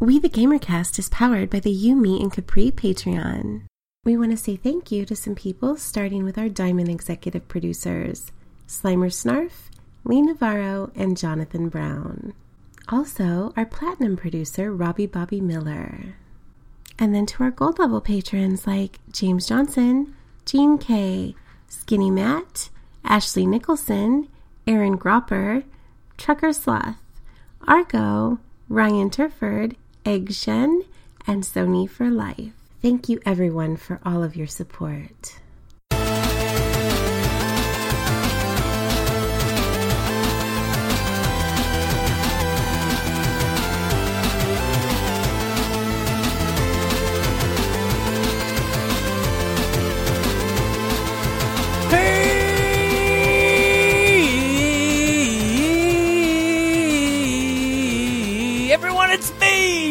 We the Gamercast is powered by the You, Me, and Capri Patreon. We want to say thank you to some people, starting with our Diamond executive producers Slimer Snarf, Lee Navarro, and Jonathan Brown. Also, our Platinum producer, Robbie Bobby Miller. And then to our Gold level patrons like James Johnson, Gene K, Skinny Matt, Ashley Nicholson, Aaron Gropper, Trucker Sloth, Argo, Ryan Turford, Egg and Sony for Life. Thank you, everyone, for all of your support.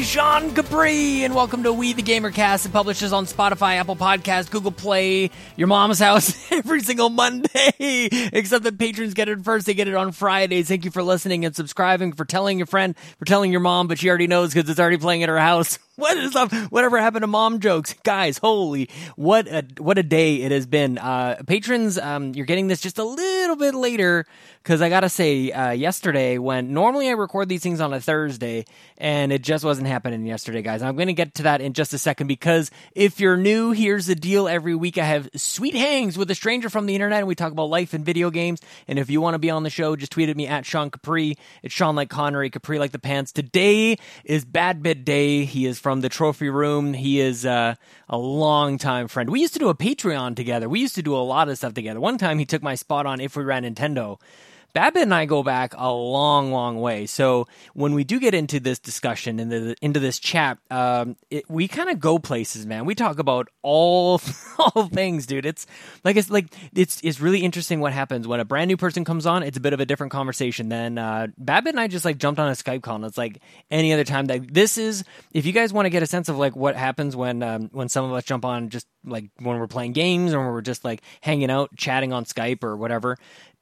Me, Sean Capri, and welcome to We the Gamercast. It publishes on Spotify, Apple Podcast, Google Play, your mom's house every single Monday. Except that patrons get it first; they get it on Fridays. Thank you for listening and subscribing, for telling your friend, for telling your mom, but she already knows because it's already playing at her house. What is up? Whatever happened to mom jokes, guys? Holy, what a what a day it has been. Uh, patrons, um, you're getting this just a little bit later because I gotta say, uh, yesterday when normally I record these things on a Thursday, and it just wasn't happening yesterday, guys. I'm gonna get to that in just a second because if you're new, here's the deal. Every week I have sweet hangs with a stranger from the internet, and we talk about life and video games. And if you want to be on the show, just tweet at me at Sean Capri. It's Sean like Connery, Capri like the pants. Today is Bad Bit Day. He is from the trophy room. He is uh, a long time friend. We used to do a Patreon together. We used to do a lot of stuff together. One time he took my spot on If We Ran Nintendo. Badbit and I go back a long, long way. So when we do get into this discussion and into, this chat, um, it, we kind of go places, man. We talk about all all things, dude. It's like it's like it's it's really interesting what happens when a brand new person comes on. It's a bit of a different conversation. Then uh, Badbit and I just like jumped on a Skype call, and it's like any other time. That this is if you guys want to get a sense of like what happens when um, when some of us jump on just like when we're playing games or when we're just like hanging out, chatting on Skype or whatever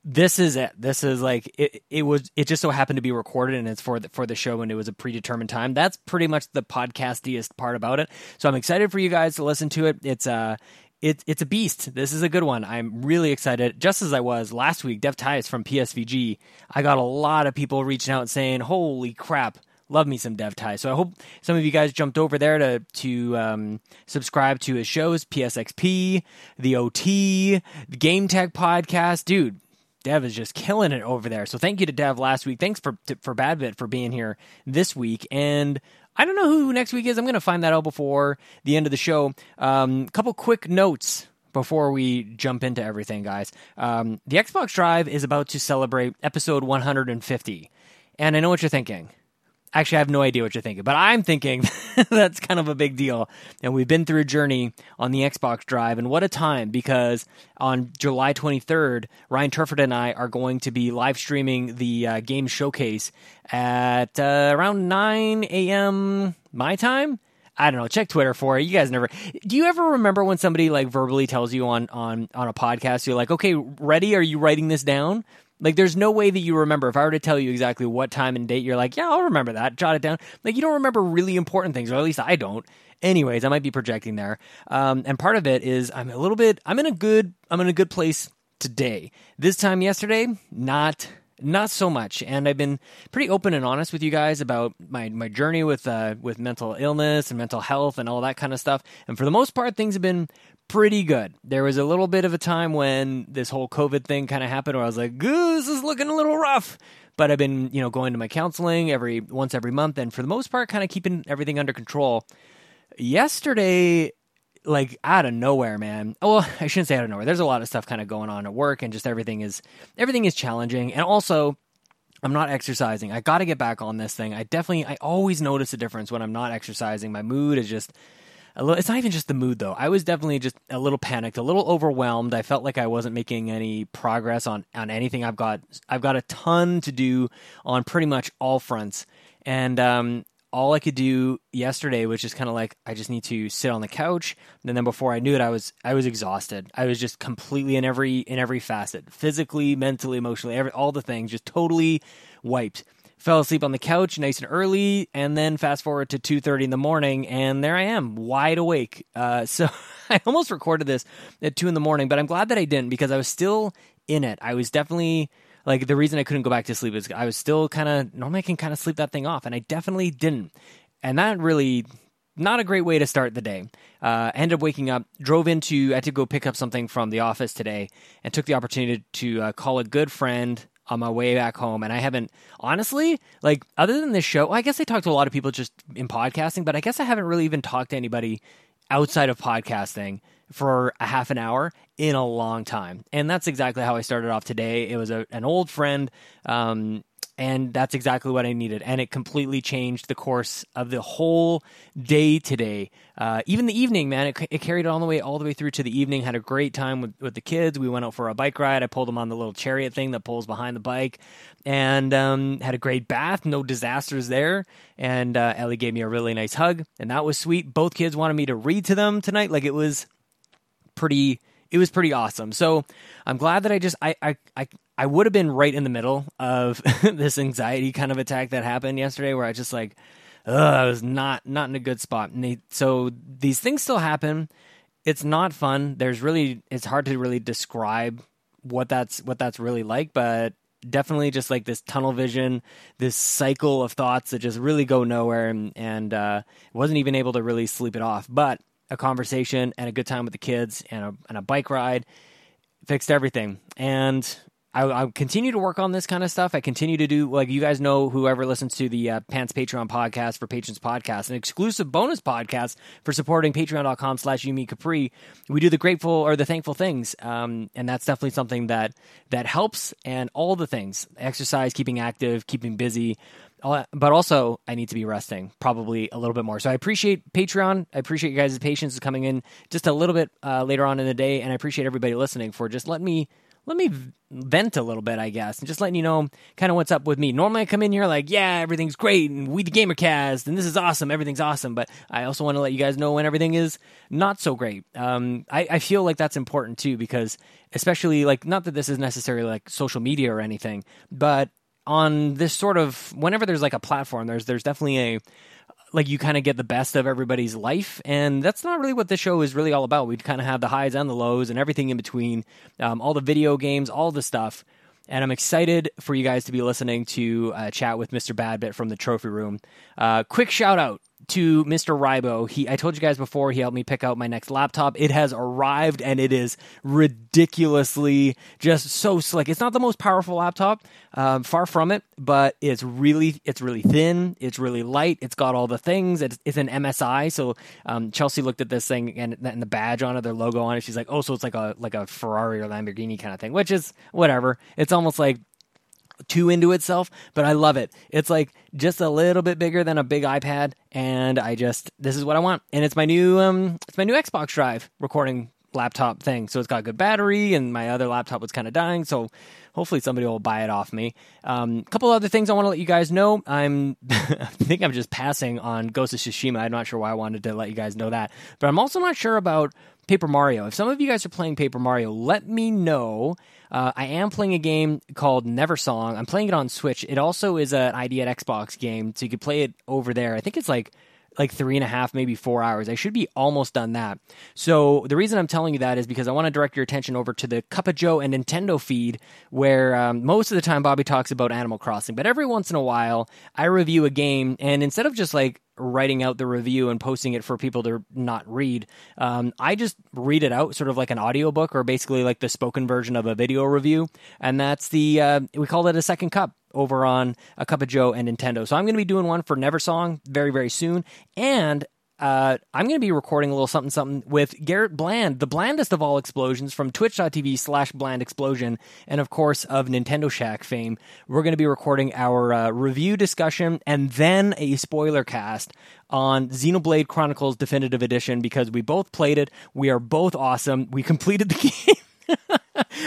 this is it. This is like it. It was. It just so happened to be recorded, and it's for the for the show, and it was a predetermined time. That's pretty much the podcastiest part about it. So I'm excited for you guys to listen to it. It's uh it, it's a beast. This is a good one. I'm really excited. Just as I was last week, Dev Tyus from PSVG, I got a lot of people reaching out saying, "Holy crap, love me some Dev Ty. So I hope some of you guys jumped over there to to um, subscribe to his shows, PSXP, the OT, the Game Tech podcast, dude. Dev is just killing it over there. So thank you to Dev last week. Thanks for for Badbit for being here this week. And I don't know who next week is. I'm going to find that out before the end of the show. A um, couple quick notes before we jump into everything, guys. Um, the Xbox Drive is about to celebrate episode 150. And I know what you're thinking. Actually, I have no idea what you're thinking, but I'm thinking that's kind of a big deal. And we've been through a journey on the Xbox Drive, and what a time because on July 23rd, Ryan Turford and I are going to be live streaming the uh, game showcase at uh, around 9 a.m. my time. I don't know. Check Twitter for it. You guys never. Do you ever remember when somebody like verbally tells you on on on a podcast? You're like, okay, ready? Are you writing this down? Like, there's no way that you remember. If I were to tell you exactly what time and date, you're like, yeah, I'll remember that. Jot it down. Like, you don't remember really important things, or at least I don't. Anyways, I might be projecting there. Um, and part of it is I'm a little bit. I'm in a good. I'm in a good place today. This time yesterday, not not so much and i've been pretty open and honest with you guys about my, my journey with uh, with mental illness and mental health and all that kind of stuff and for the most part things have been pretty good there was a little bit of a time when this whole covid thing kind of happened where i was like this is looking a little rough but i've been you know going to my counseling every once every month and for the most part kind of keeping everything under control yesterday like out of nowhere, man. Oh, well, I shouldn't say out of nowhere. There's a lot of stuff kind of going on at work, and just everything is everything is challenging. And also, I'm not exercising. I got to get back on this thing. I definitely, I always notice a difference when I'm not exercising. My mood is just a little. It's not even just the mood though. I was definitely just a little panicked, a little overwhelmed. I felt like I wasn't making any progress on on anything. I've got I've got a ton to do on pretty much all fronts, and um, all I could do yesterday was just kind of like I just need to sit on the couch. And then before I knew it, I was I was exhausted. I was just completely in every in every facet, physically, mentally, emotionally, every all the things, just totally wiped. Fell asleep on the couch nice and early, and then fast forward to 2.30 in the morning, and there I am, wide awake. Uh, so I almost recorded this at 2 in the morning, but I'm glad that I didn't because I was still in it. I was definitely like the reason I couldn't go back to sleep is I was still kind of normally I can kind of sleep that thing off, and I definitely didn't. And that really not a great way to start the day. Uh, ended up waking up, drove into, I had to go pick up something from the office today, and took the opportunity to uh, call a good friend on my way back home. And I haven't, honestly, like, other than this show, I guess I talked to a lot of people just in podcasting, but I guess I haven't really even talked to anybody outside of podcasting for a half an hour in a long time. And that's exactly how I started off today. It was a, an old friend. Um, and that's exactly what I needed. And it completely changed the course of the whole day today. Uh, even the evening, man, it, it, carried all the way all the way through to the evening. Had a great time with, with the kids. We went out for a bike ride. I pulled them on the little chariot thing that pulls behind the bike, and um, had a great bath. No disasters there. And uh, Ellie gave me a really nice hug, and that was sweet. Both kids wanted me to read to them tonight. Like it was pretty it was pretty awesome. So I'm glad that I just I I I, I would have been right in the middle of this anxiety kind of attack that happened yesterday, where I just like, I was not not in a good spot. And they, so these things still happen. It's not fun. There's really it's hard to really describe what that's what that's really like, but definitely just like this tunnel vision, this cycle of thoughts that just really go nowhere, and, and uh, wasn't even able to really sleep it off. But a conversation and a good time with the kids and a, and a bike ride fixed everything. And I, I, continue to work on this kind of stuff. I continue to do, like you guys know, whoever listens to the uh, Pants Patreon podcast for Patrons Podcast, an exclusive bonus podcast for supporting patreon.com slash Yumi Capri. We do the grateful or the thankful things. Um, and that's definitely something that, that helps. And all the things exercise, keeping active, keeping busy. But also, I need to be resting probably a little bit more. So I appreciate Patreon. I appreciate you guys' patience coming in just a little bit uh, later on in the day. And I appreciate everybody listening for just letting me let me vent a little bit, I guess, and just letting you know kind of what's up with me. Normally, I come in here like, yeah, everything's great, and we the Gamercast, and this is awesome, everything's awesome. But I also want to let you guys know when everything is not so great. Um, I, I feel like that's important too, because especially like not that this is necessarily like social media or anything, but on this sort of whenever there's like a platform, there's there's definitely a like you kind of get the best of everybody's life and that's not really what this show is really all about. We kind of have the highs and the lows and everything in between um, all the video games all the stuff and i'm excited for you guys to be listening to uh, chat with mr badbit from the trophy room. Uh, quick shout out to Mr. Rybo. He I told you guys before he helped me pick out my next laptop. It has arrived and it is ridiculously just so slick. It's not the most powerful laptop, um, far from it, but it's really it's really thin. It's really light. It's got all the things. It's, it's an MSI. So um, Chelsea looked at this thing and, and the badge on it, their logo on it. She's like, oh, so it's like a like a Ferrari or Lamborghini kind of thing, which is whatever. It's almost like too into itself, but I love it. It's like just a little bit bigger than a big iPad, and I just this is what I want. And it's my new um it's my new Xbox Drive recording laptop thing. So it's got good battery, and my other laptop was kind of dying. So hopefully somebody will buy it off me. A um, couple other things I want to let you guys know. I'm I think I'm just passing on Ghost of Tsushima. I'm not sure why I wanted to let you guys know that, but I'm also not sure about Paper Mario. If some of you guys are playing Paper Mario, let me know. Uh, I am playing a game called Neversong. I'm playing it on Switch. It also is an ID at Xbox game, so you can play it over there. I think it's like like three and a half, maybe four hours. I should be almost done that. So the reason I'm telling you that is because I want to direct your attention over to the Cup of Joe and Nintendo feed, where um, most of the time Bobby talks about Animal Crossing, but every once in a while I review a game, and instead of just like writing out the review and posting it for people to not read. Um, I just read it out, sort of like an audiobook or basically like the spoken version of a video review. And that's the, uh, we call it a second cup over on A Cup of Joe and Nintendo. So I'm going to be doing one for Neversong very, very soon. And uh, I'm going to be recording a little something something with Garrett Bland, the blandest of all explosions from twitch.tv slash bland explosion, and of course of Nintendo Shack fame. We're going to be recording our uh, review discussion and then a spoiler cast on Xenoblade Chronicles Definitive Edition because we both played it. We are both awesome. We completed the game.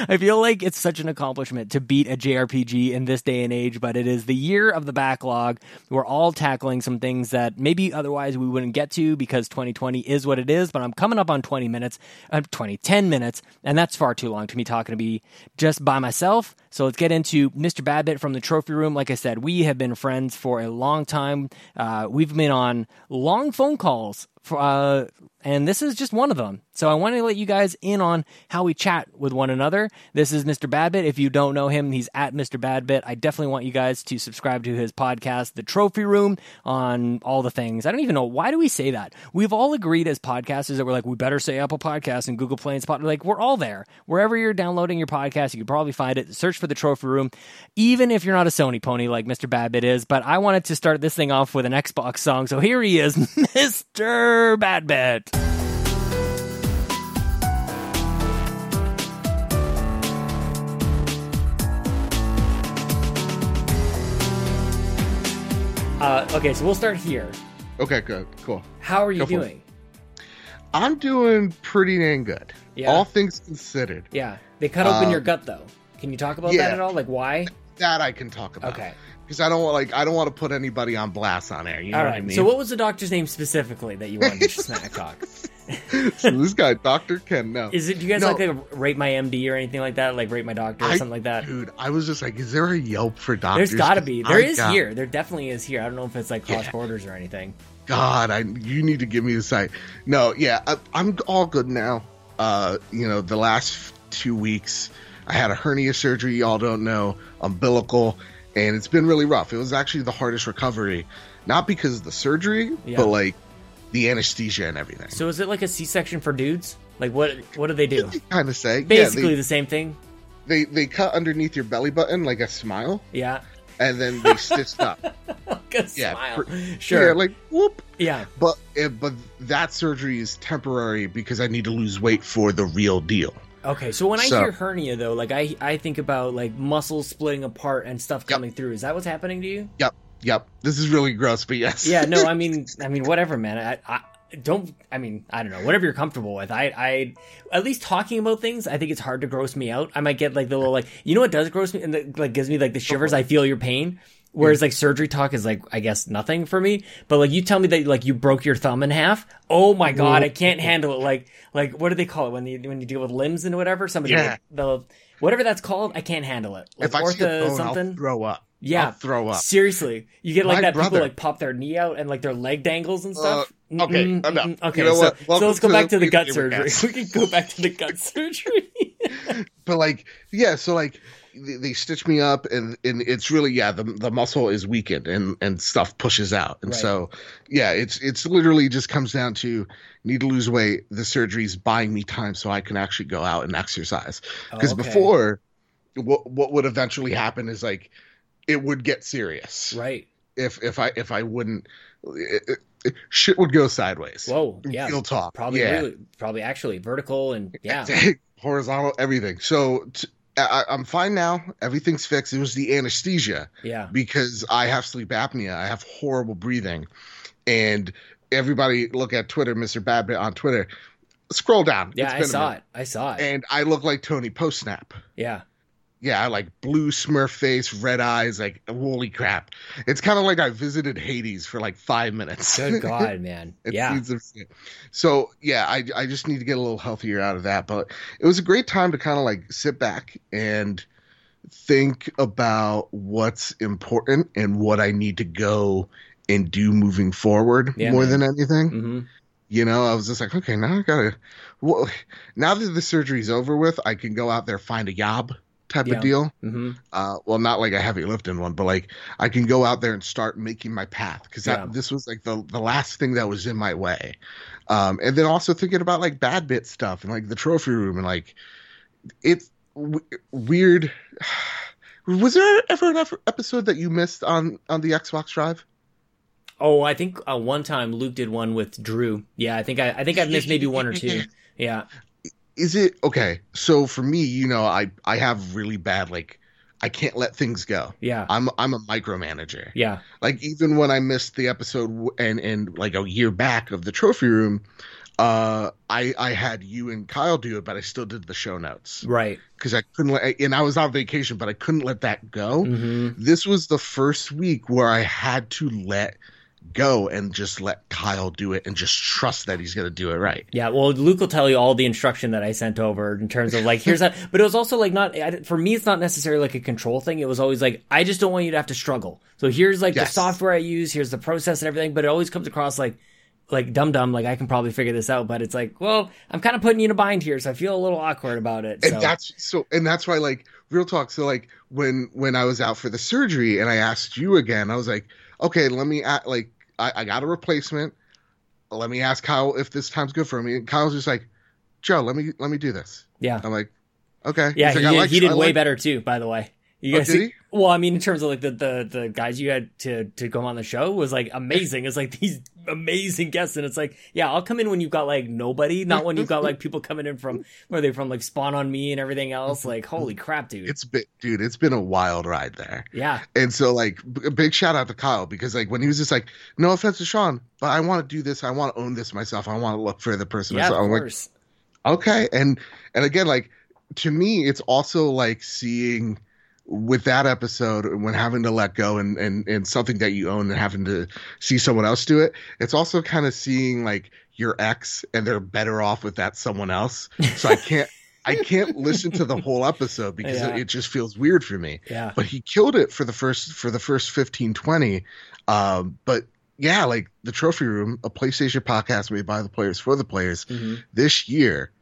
I feel like it's such an accomplishment to beat a JRPG in this day and age, but it is the year of the backlog. We're all tackling some things that maybe otherwise we wouldn't get to because 2020 is what it is, but I'm coming up on 20 minutes, uh, 20, 10 minutes, and that's far too long to me talking to be just by myself. So let's get into Mr. Badbit from the trophy room. Like I said, we have been friends for a long time. Uh, we've been on long phone calls uh, and this is just one of them. So I want to let you guys in on how we chat with one another. This is Mr. Badbit. If you don't know him, he's at Mr. Badbit. I definitely want you guys to subscribe to his podcast, The Trophy Room, on all the things. I don't even know why do we say that. We've all agreed as podcasters that we're like we better say Apple Podcasts and Google Play and Spot. Like we're all there. Wherever you're downloading your podcast, you can probably find it. Search for The Trophy Room, even if you're not a Sony pony like Mr. Badbit is. But I wanted to start this thing off with an Xbox song, so here he is, Mr. Badbit. Uh, okay, so we'll start here. Okay, good, cool. How are you Go doing? I'm doing pretty dang good. Yeah. All things considered, Yeah, they cut open Um, your gut though. Can you talk about yeah. that at all? Like why? That I can talk about. Okay, Because I don't want like I don't want to put anybody on blast on air. You know all what. I mean? So, what was the doctor's name specifically that you wanted to smack talk? So this guy, Doctor Ken, no. Is it? Do you guys No. like like rate my MD or anything like that? Like rate my doctor or I- something like that? Dude, I was just like, is there a Yelp for doctors? There's got to be. There I is got- here. There definitely is here. I don't know if it's like cross Yeah. borders or anything. God, I you need to give me the site. No, yeah, I, I'm all good now. Uh, you know, the last two weeks, I had a hernia surgery. Y'all don't know umbilical, and it's been really rough. It was actually the hardest recovery, not because of the surgery, Yeah. but like the anesthesia and everything. So is it like a C-section for dudes? Like what? What do they do? kind of say, Basically yeah, the same thing. they, they they cut underneath your belly button like a smile, Yeah. and then they stitched up. Like a Yeah, smile. sure. Yeah, like whoop. yeah. But eh, but that surgery is temporary because I need to lose weight for the real deal. Okay, so when I So- hear hernia though, like I I think about like muscles splitting apart and stuff Yep. coming through. Is that what's happening to you? Yep, yep. This is really gross, but yes. Yeah, no, I mean I mean whatever, man. I, I don't I mean, I don't know, whatever you're comfortable with. I I at least talking about things, I think it's hard to gross me out. I might get like the little like you know what does gross me and the, like gives me like the shivers, I feel your pain. Whereas like surgery talk is like I guess nothing for me, but like you tell me that like you broke your thumb in half. Oh my god, I can't handle it. Like like what do they call it when you when you deal with limbs and whatever? Somebody Yeah. the whatever that's called, I can't handle it. Like if I see a bone, something. I'll throw up. Yeah, I'll throw up. Seriously, you get like My that. People like pop their knee out and like their leg dangles and stuff. Uh, okay, mm-mm. Okay, You know so, so let's go back to the the gut surgery. We can go back to the gut surgery. But like, yeah. So like, they, stitch me up, and and it's really yeah. The the muscle is weakened, and and stuff pushes out, and Right. so yeah. It's it's literally just comes down to need to lose weight. The surgery's buying me time so I can actually go out and exercise. Because Oh, okay. before, what what would eventually happen is like, it would get serious. right. if if I if I wouldn't, it, it- it- shit would go sideways. Whoa. Yeah. Real talk. Probably yeah. really, probably actually vertical and yeah. horizontal, everything. So t- I, I'm fine now. Everything's fixed. It was the anesthesia Yeah. because I have sleep apnea. I have horrible breathing, and everybody look at Twitter, Mr. Badbit on Twitter. Scroll down. Yeah. It's I saw it. I saw it. And I look like Tony Post Snap. yeah. Yeah, like blue Smurf face, red eyes, like holy crap. It's kind of like I visited Hades for like five minutes. Good God, man. Yeah. seems of shit. So yeah, I I just need to get a little healthier out of that. But it was a great time to kind of like sit back and think about what's important and what I need to go and do moving forward Yeah, more man. than anything. hmm You know, I was just like, okay, now I gotta. Well, now that the surgery's over with, I can go out there find a job type Yeah. of deal. hmm Uh, well, not like a heavy lifting one, but like I can go out there and start making my path because Yeah. this was like the the last thing that was in my way. Um, and then also thinking about like bad bit stuff and like the trophy room and like it's w- weird. Was there ever an episode that you missed on on the Xbox Drive? Oh, I think uh, one time Luke did one with Drew. Yeah, I think I, I think I've missed maybe one or two. Yeah. Is it okay? So for me, you know, I I have really bad like I can't let things go. Yeah. I'm I'm a micromanager. Yeah. like even when I missed the episode and and like a year back of the trophy room, uh, I I had you and Kyle do it, but I still did the show notes Right. because I couldn't let and I was on vacation, but I couldn't let that go. hmm This was the first week where I had to let go and just let Kyle do it and just trust that he's going to do it right. Yeah, well, Luke will tell you all the instruction that I sent over in terms of like, here's that. But it was also like not for me. It's not necessarily like a control thing. It was always like, I just don't want you to have to struggle. So here's like Yes. the software I use. Here's the process and everything. But it always comes across like, like dumb dumb. Like I can probably figure this out. But it's like, well, I'm kind of putting you in a bind here, so I feel a little awkward about it. and so. that's so and that's why like real talk so like when when i was out for the surgery and i asked you again i was like okay let me a like I, I got a replacement let me ask kyle if this time's good for me and kyle's just like joe let me let me do this yeah. i'm like okay Yeah, He's he, like, did- like- he did way like- better too. By the way, you Oh, guys. he? Well, I mean, in terms of like the, the the guys you had to to come on the show was like amazing. It's like these amazing guests, and it's like, yeah, I'll come in when you've got like nobody, not when you've got like people coming in from where they from like Spawn on Me and everything else. Like, holy crap, dude! it's been dude it's been a wild ride there yeah, and so like b- a big shout out to kyle because like when he was just like no offense to sean but i want to do this i want to own this myself i want to look for the person yeah, of myself. I'm like, okay and and again like to me it's also like seeing with that episode when having to let go and and and something that you own and having to see someone else do it it's also kind of seeing like your ex and they're better off with that someone else so i can't i can't listen to the whole episode because Yeah. it, it just feels weird for me Yeah, but he killed it for the first for the first 15 20 um but yeah like the trophy room a playstation podcast made by the players for the players Mhm. this year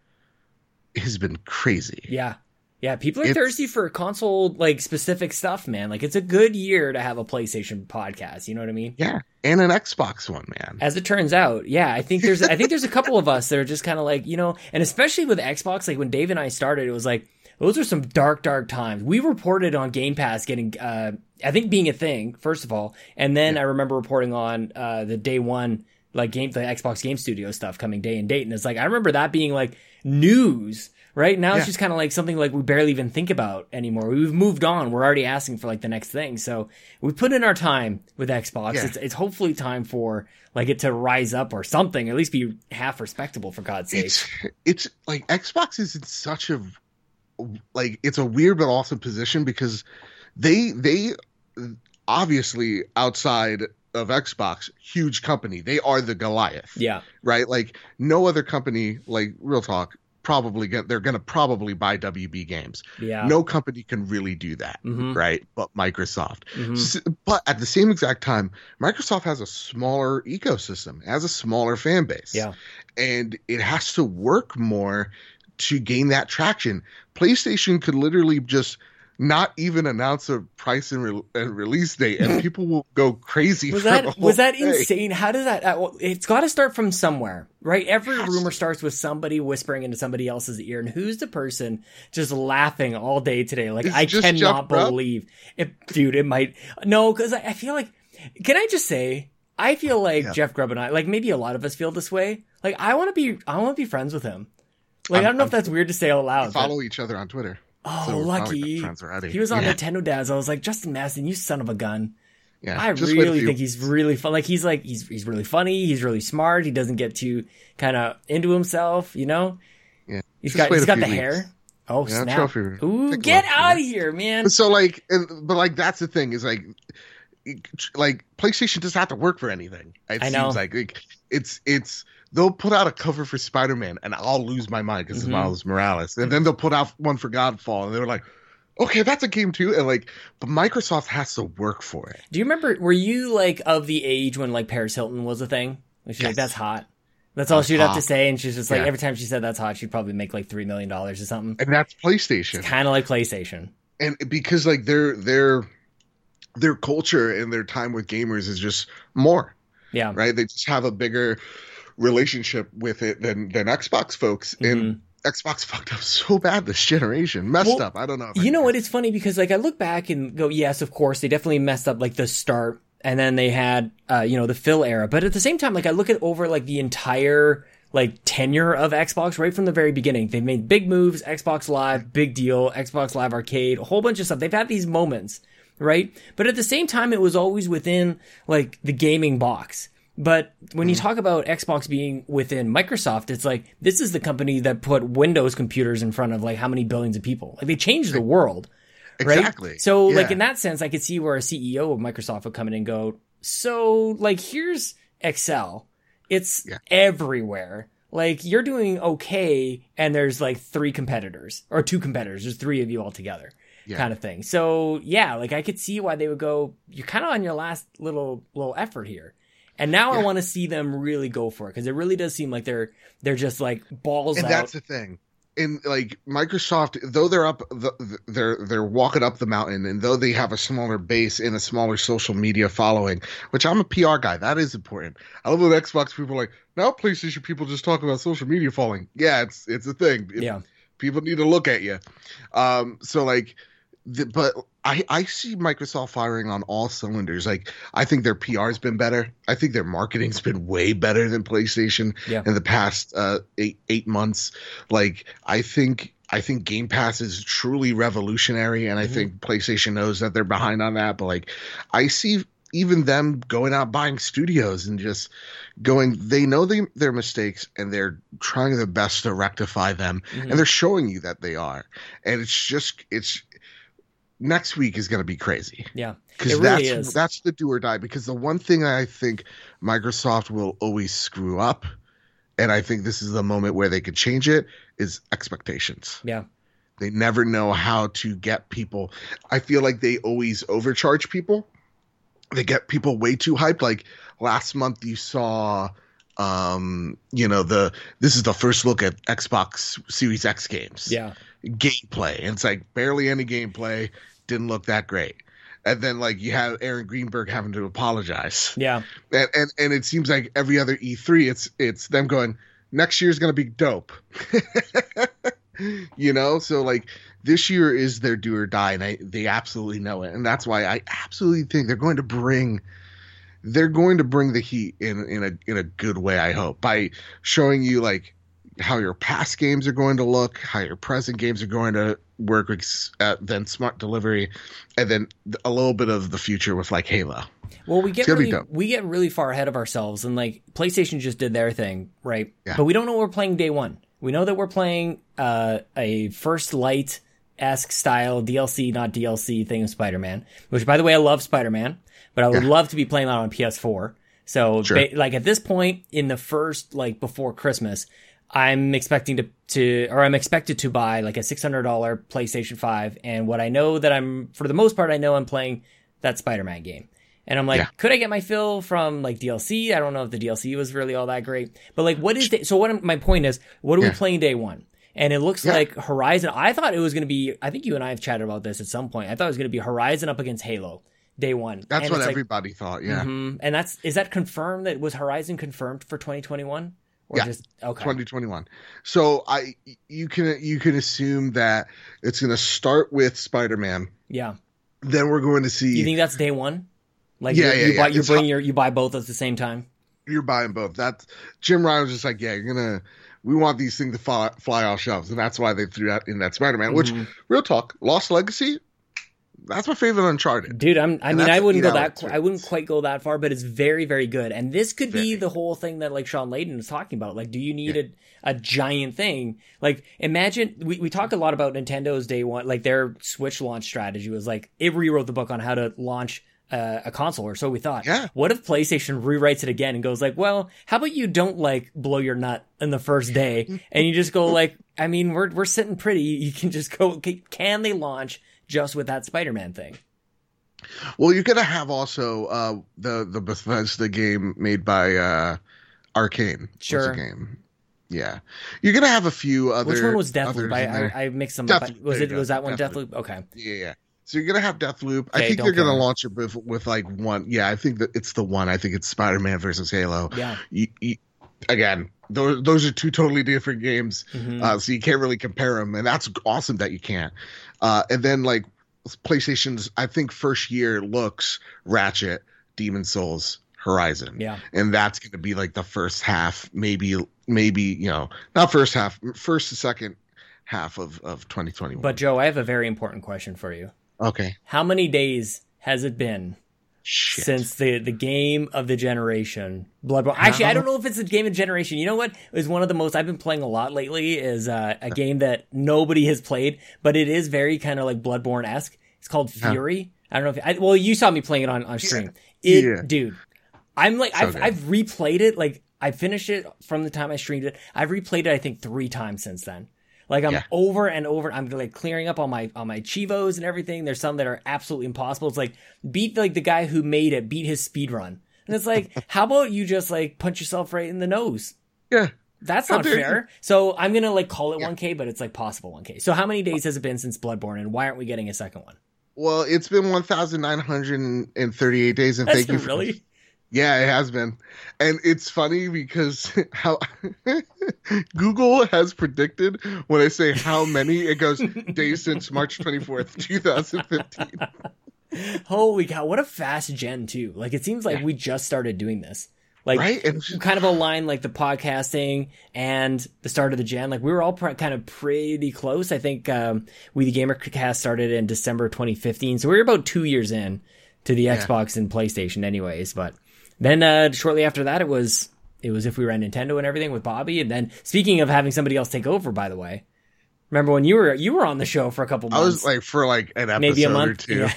has been crazy yeah. Yeah, people are It's- thirsty for console like specific stuff, man. Like it's a good year to have a PlayStation podcast. You know what I mean? yeah and an xbox one man As it turns out, yeah, I think there's I think there's a couple of us that are just kind of like you know, and especially with Xbox, like when Dave and I started, it was like those are some dark, dark times. We reported on Game Pass getting, uh, I think being a thing first of all, and then I remember reporting on uh, the day one like game the Xbox Game Studio stuff coming day and date, and it's like I remember that being like news. Right now, Yeah. it's just kind of like something like we barely even think about anymore. We've moved on. We're already asking for like the next thing. So we put in our time with Xbox. Yeah. It's it's hopefully time for like it to rise up or something, at least be half respectable for God's sake. it's it's like xbox is in such a like it's a weird but awesome position because they they obviously outside of xbox huge company they are the goliath yeah, right? Like no other company, like real talk, probably get they're gonna probably buy WB games. yeah, No company can really do that, Mhm. right? But Microsoft. Mhm. S- But at the same exact time, Microsoft has a smaller ecosystem, has a smaller fan base, yeah, and it has to work more to gain that traction. PlayStation could literally just not even announce a price and, re- and release date, and people will go crazy. Was for the that was that thing. insane? How does that? uh, well, It's got to start from somewhere, right? Every rumor starts with somebody whispering into somebody else's ear, and who's the person just laughing all day today? Like It's I cannot believe it, dude. It might no, because I, I feel like. Can I just say? I feel like Yeah. Jeff Grubb and I, like maybe a lot of us feel this way. Like I want to be, I want to be friends with him. Like I I'm- don't know I'm- if that's weird to say out loud. but- follow each other on Twitter. Oh, so lucky! He was on Yeah. Nintendo Dads. I was like, Justin Maston, you son of a gun. Yeah, I just wait a really think he's really fun. Like he's like he's he's really funny. He's really smart. He doesn't get too kind of into himself. You know. Yeah, He's just got he's got the weeks. hair. Oh Yeah, snap! trophy. Ooh, Take get out of here, man. So like, and, but like that's the thing is like, like PlayStation doesn't have to work for anything. It I know. seems like, like it's it's they'll put out a cover for Spider Man and I'll lose my mind because Mhm. it's Miles Morales, and then they'll put out one for Godfall and they're like, okay, that's a game too, and like, but Microsoft has to work for it. Do you remember? Were you like of the age when like Paris Hilton was a thing? Like, she's like, "That's hot." That's all That's she'd have to say, and she's just like Yeah. every time she said "that's hot," she'd probably make like three million dollars or something. And that's PlayStation. Kind of like PlayStation. and because like their their their culture and their time with gamers is just more Yeah. right they just have a bigger relationship with it than than xbox folks and xbox fucked up so bad this generation messed Mm-hmm. Well, up i don't know You know what? It's funny because like I look back and go, yes, of course, they definitely messed up like the start, and then they had uh, you know the Phil era. But at the same time, like I look at over like the entire like tenure of Xbox right from the very beginning. They've made big moves, Xbox Live, big deal, Xbox Live Arcade, a whole bunch of stuff. They've had these moments, right? But at the same time, it was always within like the gaming box. But when you mm-hmm. talk about Xbox being within Microsoft, it's like this is the company that put Windows computers in front of like how many billions of people. Like they changed the world right? exactly So, like in that sense, I could see where a CEO of Microsoft would come in and go, so like here's Excel. It's Yeah. everywhere. Like you're doing okay, and there's like three competitors or two competitors. There's three of you all together, Yeah. kind of thing. So yeah, like I could see why they would go. You're kind of on your last little little effort here, and now I want to see them really go for it because it really does seem like they're they're just like balls and out. that's the thing. And like microsoft though they're up the, they're they're walking up the mountain and though they have a smaller base and a smaller social media following which i'm a pr guy that is important. I love when xbox people are like now places playstation people just talk about social media following. Yeah it's it's a thing. It- yeah, people need to look at you um so like the, but I, I see Microsoft firing on all cylinders. Like I think their PR's been better. I think their marketing's been way better than PlayStation Yeah. in the past uh, eight eight months. Like I think I think Game Pass is truly revolutionary, and I Mhm. think PlayStation knows that they're behind on that. But like I see even them going out buying studios and just going they know they, their mistakes and they're trying their best to rectify them Mhm. and they're showing you that they are and it's just it's next week is going to be crazy. Yeah, because It really that's is. that's the do or die because the one thing i think microsoft will always screw up and i think this is the moment where they could change it is expectations. Yeah, they never know how to get people. I feel like they always overcharge people. They get people way too hyped. Like last month you saw um you know the this is the first look at xbox series x games. Yeah, gameplay. And it's like barely any gameplay. Didn't look that great. And then like you have aaron greenberg having to apologize. Yeah. and and, and it seems like every other e3 it's it's them going next year's gonna be dope. You know? So like this year is their do or die and I, they absolutely know it. And that's why i absolutely think they're going to bring they're going to bring the heat in in a in a good way i hope by showing you like how your past games are going to look how your present games are going to work with uh, then smart delivery and then a little bit of the future with like halo Well, we get really, we get really far ahead of ourselves, and like PlayStation just did their thing, right? Yeah. But we don't know we're playing day one. We know that we're playing uh, a First Light esque style DLC, not DLC thing of Spider Man. Which, by the way, I love Spider Man, but I would Yeah. love to be playing that on PS4. So, Sure. ba- like at this point in the first, like before Christmas, I'm expecting to to or I'm expected to buy like a six hundred dollar PlayStation Five, and what I know that I'm for the most part, I know I'm playing that Spider Man game. And I'm like, Yeah. could I get my fill from like DLC? I don't know if the DLC was really all that great, but like, what is the, so? What my point is, what are we playing day one? And it looks Yeah. like Horizon. I thought it was going to be. I think you and I have chatted about this at some point. I thought it was going to be Horizon up against Halo day one. that's And what it's like, everybody thought yeah mhm. And that's is that confirmed? That was Horizon confirmed for 2021? Or Yeah. just okay. 2021 so i you can you can assume that it's going to start with spider-man Yeah. then we're going to see You think that's day one? Like Yeah, you, yeah, you yeah. buy you It's bring ho- your you buy both at the same time. you're buying both that's jim ryan was just like yeah you're gonna we want these things to fly, fly off shelves and that's why they threw out in that spider-man which Mhm. real talk lost legacy that's my favorite uncharted Dude, I'm. I And mean, I wouldn't go that. qu- I wouldn't quite go that far, but it's very, very good. And this could be the whole thing that like Shawn Layden was talking about. Like, do you need a, a giant thing? Like, imagine we we talk a lot about Nintendo's day one, like their Switch launch strategy was like it rewrote the book on how to launch. Uh, a console, or so we thought. Yeah. What if PlayStation rewrites it again and goes like, "Well, how about you don't like blow your nut in the first day, and you just go like, I mean, we're we're sitting pretty. You can just go. Can they launch just with that Spider-Man thing? well you're gonna have also uh the the bethesda game made by uh Arkane Sure. game yeah you're gonna have a few other Which one was Deathloop? I. I, I mixed them up. Was it was that one Deathloop. Deathloop? Okay. Yeah, yeah. So you're gonna have Deathloop. I think they're gonna launch it with with like one. Yeah, I think that it's the one. I think it's Spider Man versus Halo. Yeah. You, you, again, those those are two totally different games, Mhm. uh, so you can't really compare them, and that's awesome that you can't. Uh, and then like PlayStation's, I think first year looks Ratchet, Demon Souls, Horizon, yeah. and that's gonna be like the first half, maybe maybe you know not first half, first to second half of of 2021. But Joe, I have a very important question for you. okay, How many days has it been shit. since the the game of the generation, Bloodborne? Actually, I don't know if it's the game of the generation. You know what is one of the most I've been playing a lot lately is uh, a game that nobody has played, but it is very kind of like Bloodborne esque. It's called. Fury. I don't know if I, well, you saw me playing it on on stream. It, Yeah. dude. I'm like, So I've. I've replayed it. Like, I finished it from the time I streamed it. I've replayed it, I think, three times since then. Like, I'm Yeah. over and over. I'm like clearing up all my on my chivos and everything. There's some that are absolutely impossible. It's like beat like the guy who made it, beat his speed run. And it's like, how about you just like punch yourself right in the nose? Yeah. That's How not fair. So I'm gonna like call it 1K, but it's like possible 1K. So how many days has it been since Bloodborne, and why aren't we getting a second one? Well, it's been 1,938 days, and That's thank you for really Yeah, it has been. And it's funny because how Google has predicted when I say how many, it goes days since March 24th, 2015. holy cow! What a fast gen too. Like it seems like Yeah. we just started doing this. Like Right? Just- kind of align like the podcasting and the start of the gen. Like we were all pr- kind of pretty close. I think um, we the Gamercast started in December 2015, so we were about two years in to the Xbox and PlayStation, anyways. But then uh, shortly after that, it was it was if we were at Nintendo and everything with Bobby. And then speaking of having somebody else take over, by the way, remember when you were you were on the show for a couple months. I was like, for like an episode maybe a or two, Yeah.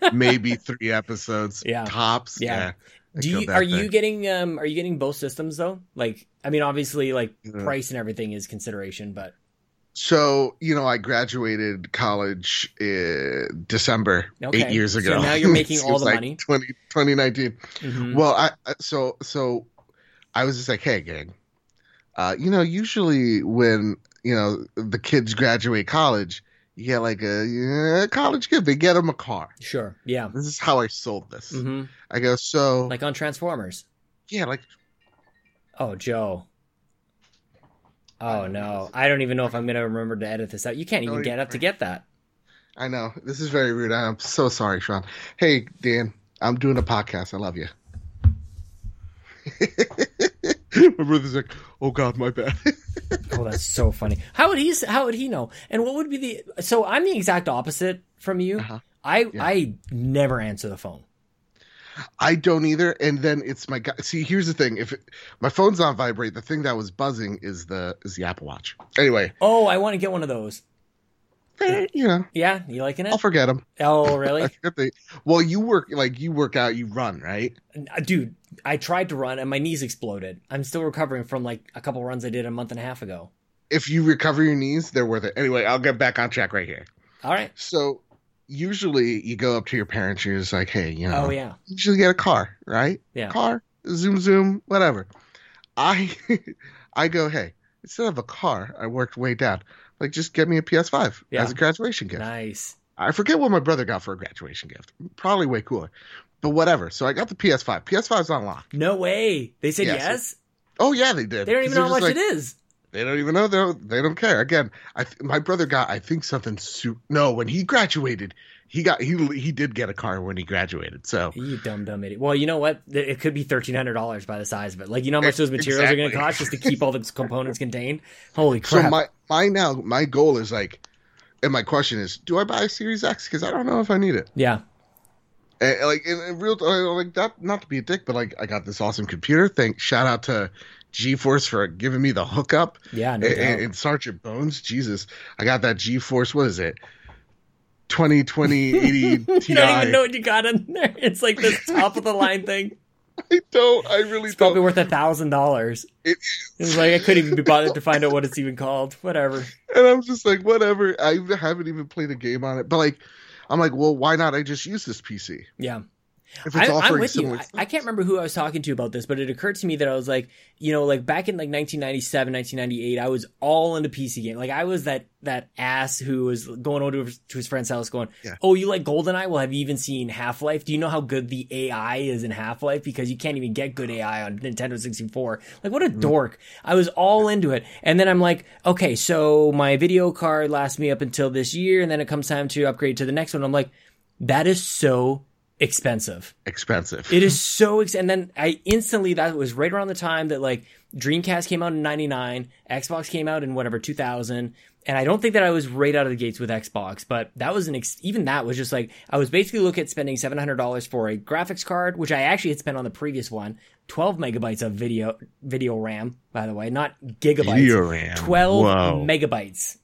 maybe three episodes, Yeah. tops. Yeah. Yeah. Do you are you getting um are you getting both systems though? Like I mean obviously like Yeah. price and everything is consideration, but So, you know, I graduated college in December Okay. eight years So ago. now you're making all the like money. 20, 2019. Mhm. Well, I so so I was just like, hey, gang, uh, you know, usually when you know the kids graduate college, you get like a college gift. They get them a car. sure. Yeah. This is how I sold this. hmm I go, so Like on Transformers. yeah, like Oh, Joe. Oh no. I don't even know if I'm gonna remember to edit this out. You can't even No, get up to get that. I know this is very rude. I'm so sorry, Sean. Hey, Dan, I'm doing a podcast. I love you. my brother's like, oh God, my bad. Oh, that's so funny. How would he how would he know? And what would be the So I'm the exact opposite from you. Uh-huh. I Yeah. I never answer the phone. I don't either. And then it's my guy. See, here's the thing: if it, my phone's on vibrate, the thing that was buzzing is the is the Apple Watch. Anyway, Oh, I want to get one of those. eh, you know, Yeah, you liking it? I'll forget them. Oh, really? well, you work like you work out, you run, right? Uh, dude i tried to run and my knees exploded i'm still recovering from like a couple runs i did a month and a half ago If you recover your knees, they're worth it. Anyway, I'll get back on track right here. all right So usually you go up to your parents, you're just like, hey, you oh, know, oh yeah you should get a car, right? Yeah. Car, zoom, zoom, whatever. I I go, hey, instead of a car, I worked way down. Like, just get me a PS5 Yeah. as a graduation gift. nice I forget what my brother got for a graduation gift. Probably way cooler. But whatever. So I got the PS5. PS5's on lock. no way they said Yeah, yes so- Oh yeah, they did. they don't even know how much like- is They don't even know. They don't, they don't care. Again, I th- my brother got I think something. Su- no, when he graduated, he got he he did get a car when he graduated. So you dumb dumb idiot well you know what it could be $1300 by the size of it like you know how much those materials are going to cost just to keep all the components contained holy crap so my my now my goal is like, and my question is, do I buy a Series X? Because I don't know if I need it. yeah And, like in, in real uh, like that not to be a dick but like i got this awesome computer thank shout out to geforce for giving me the hookup? Yeah no and, and sergeant bones? Jesus i got that GeForce. what is it? 2020 80 you don't even know what you got in there. It's like this top of the line thing. I don't i really it's probably don't. worth a thousand dollars. It's like i couldn't even be bothered to find out what it's even called. Whatever. And i'm just like whatever. I haven't even played a game on it. But like i'm like well why not? I just use this pc yeah if I, it's I'm offering with you. I, I can't remember who I was talking to about this, but it occurred to me that I was like, you know, like back in like 1997, 1998, I was all into PC game. Like I was that that ass who was going over to his, to his friend's house, going, Yeah. "Oh, you like GoldenEye? Well, have you even seen Half Life? Do you know how good the AI is in Half Life? Because you can't even get good AI on Nintendo 64. Like what a Mm-hmm. dork! I was all into it, and then I'm like, okay, so my video card lasts me up until this year, and then it comes time to upgrade to the next one. I'm like, that is so expensive. expensive It is so ex- and then I instantly that was right around the time that like Dreamcast came out in 99, Xbox came out in whatever 2000, and I don't think that I was right out of the gates with Xbox, but that was an ex- even that was just like I was basically looking at spending $700 for a graphics card, which I actually had spent on the previous one, 12 megabytes of video video RAM, by the way, not gigabytes. Video RAM. 12 Whoa. megabytes.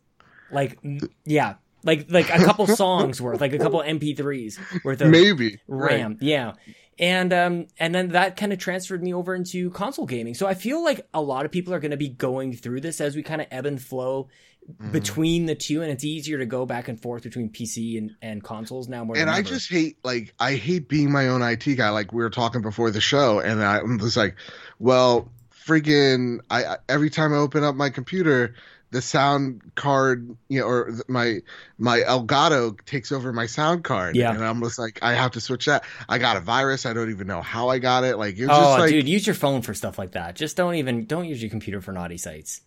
Like yeah, like like a couple songs worth, like a couple MP3s worth of maybe right. RAM. Yeah. and um and then that kind of transferred me over into console gaming. So I feel like a lot of people are going to be going through this as we kind of ebb and flow Mm-hmm. between the two, and it's easier to go back and forth between PC and, and consoles now more. and I ever. just hate like I hate being my own IT guy. Like we were talking before the show, and I'm just like, well, freaking, I- every time I open up my computer, the sound card, you know, or my my Elgato takes over my sound card. Yeah. and I'm just like, I have to switch that. I got a virus. I don't even know how I got it. Like it's Oh, just like dude, use your phone for stuff like that. Just don't even don't use your computer for naughty sites.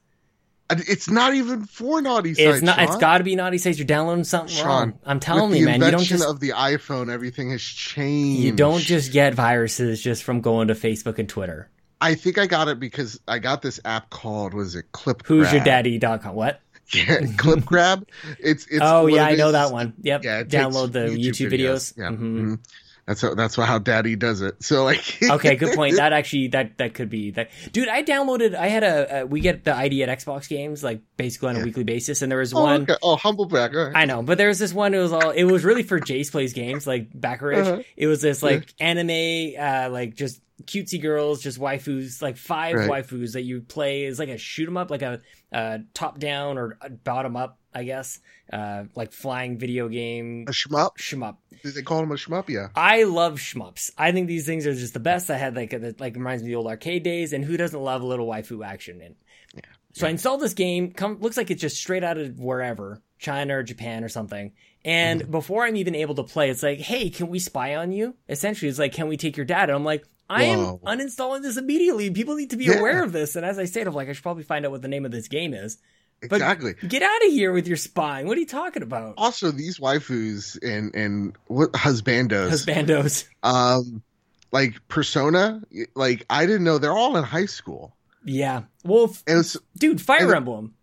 it's not even for naughty sites. It's not. It's got to be naughty sites. You're downloading something Sean, wrong. I'm telling you, man. You don't just of the iPhone, everything has changed. you don't just get viruses just from going to Facebook and Twitter. I think I got it because I got this app called was it Clip? Who's your Grab. daddy.com? What? Yeah, Clip Grab. It's it's. oh yeah, I know is- that one. Yep. Yeah, Download the YouTube, videos. Yeah, Mhm. mhm. that's how, that's how Daddy does it. So like. okay, good point. That actually that that could be that. Dude, I downloaded. I had a. Uh, we get the ID at Xbox games like basically on a Yeah. weekly basis, and there was oh, one. okay. oh, humble brag. All right. I know, but there was this one. It was all. It was really for Jace plays games like Baccarat. Uh-huh. It was this like anime, uh, like just cutesy girls, just waifus, like five Right. waifus that you play. It's like a shoot 'em up, like a, uh top down or bottom up, I guess. Uh, like flying video game a shmup. shmup. Did they call them a shmup? Yeah. I love shmups. I think these things are just the best. I had like a, like reminds me of the old arcade days, and who doesn't love a little waifu action? And so I installed this game. Come looks like it's just straight out of wherever, China or Japan or something. And Mm-hmm. before I'm even able to play, it's like, hey, can we spy on you? Essentially, it's like, can we take your data? I'm like, I am uninstalling this immediately. People need to be Yeah. aware of this. And as I said, I'm like, I should probably find out what the name of this game is. But Exactly. Get out of here with your spying. What are you talking about? Also, these waifus and and what husbandos, Husbandos. um, like Persona, like I didn't know they're all in high school. Yeah. Well, f- dude, Fire Emblem.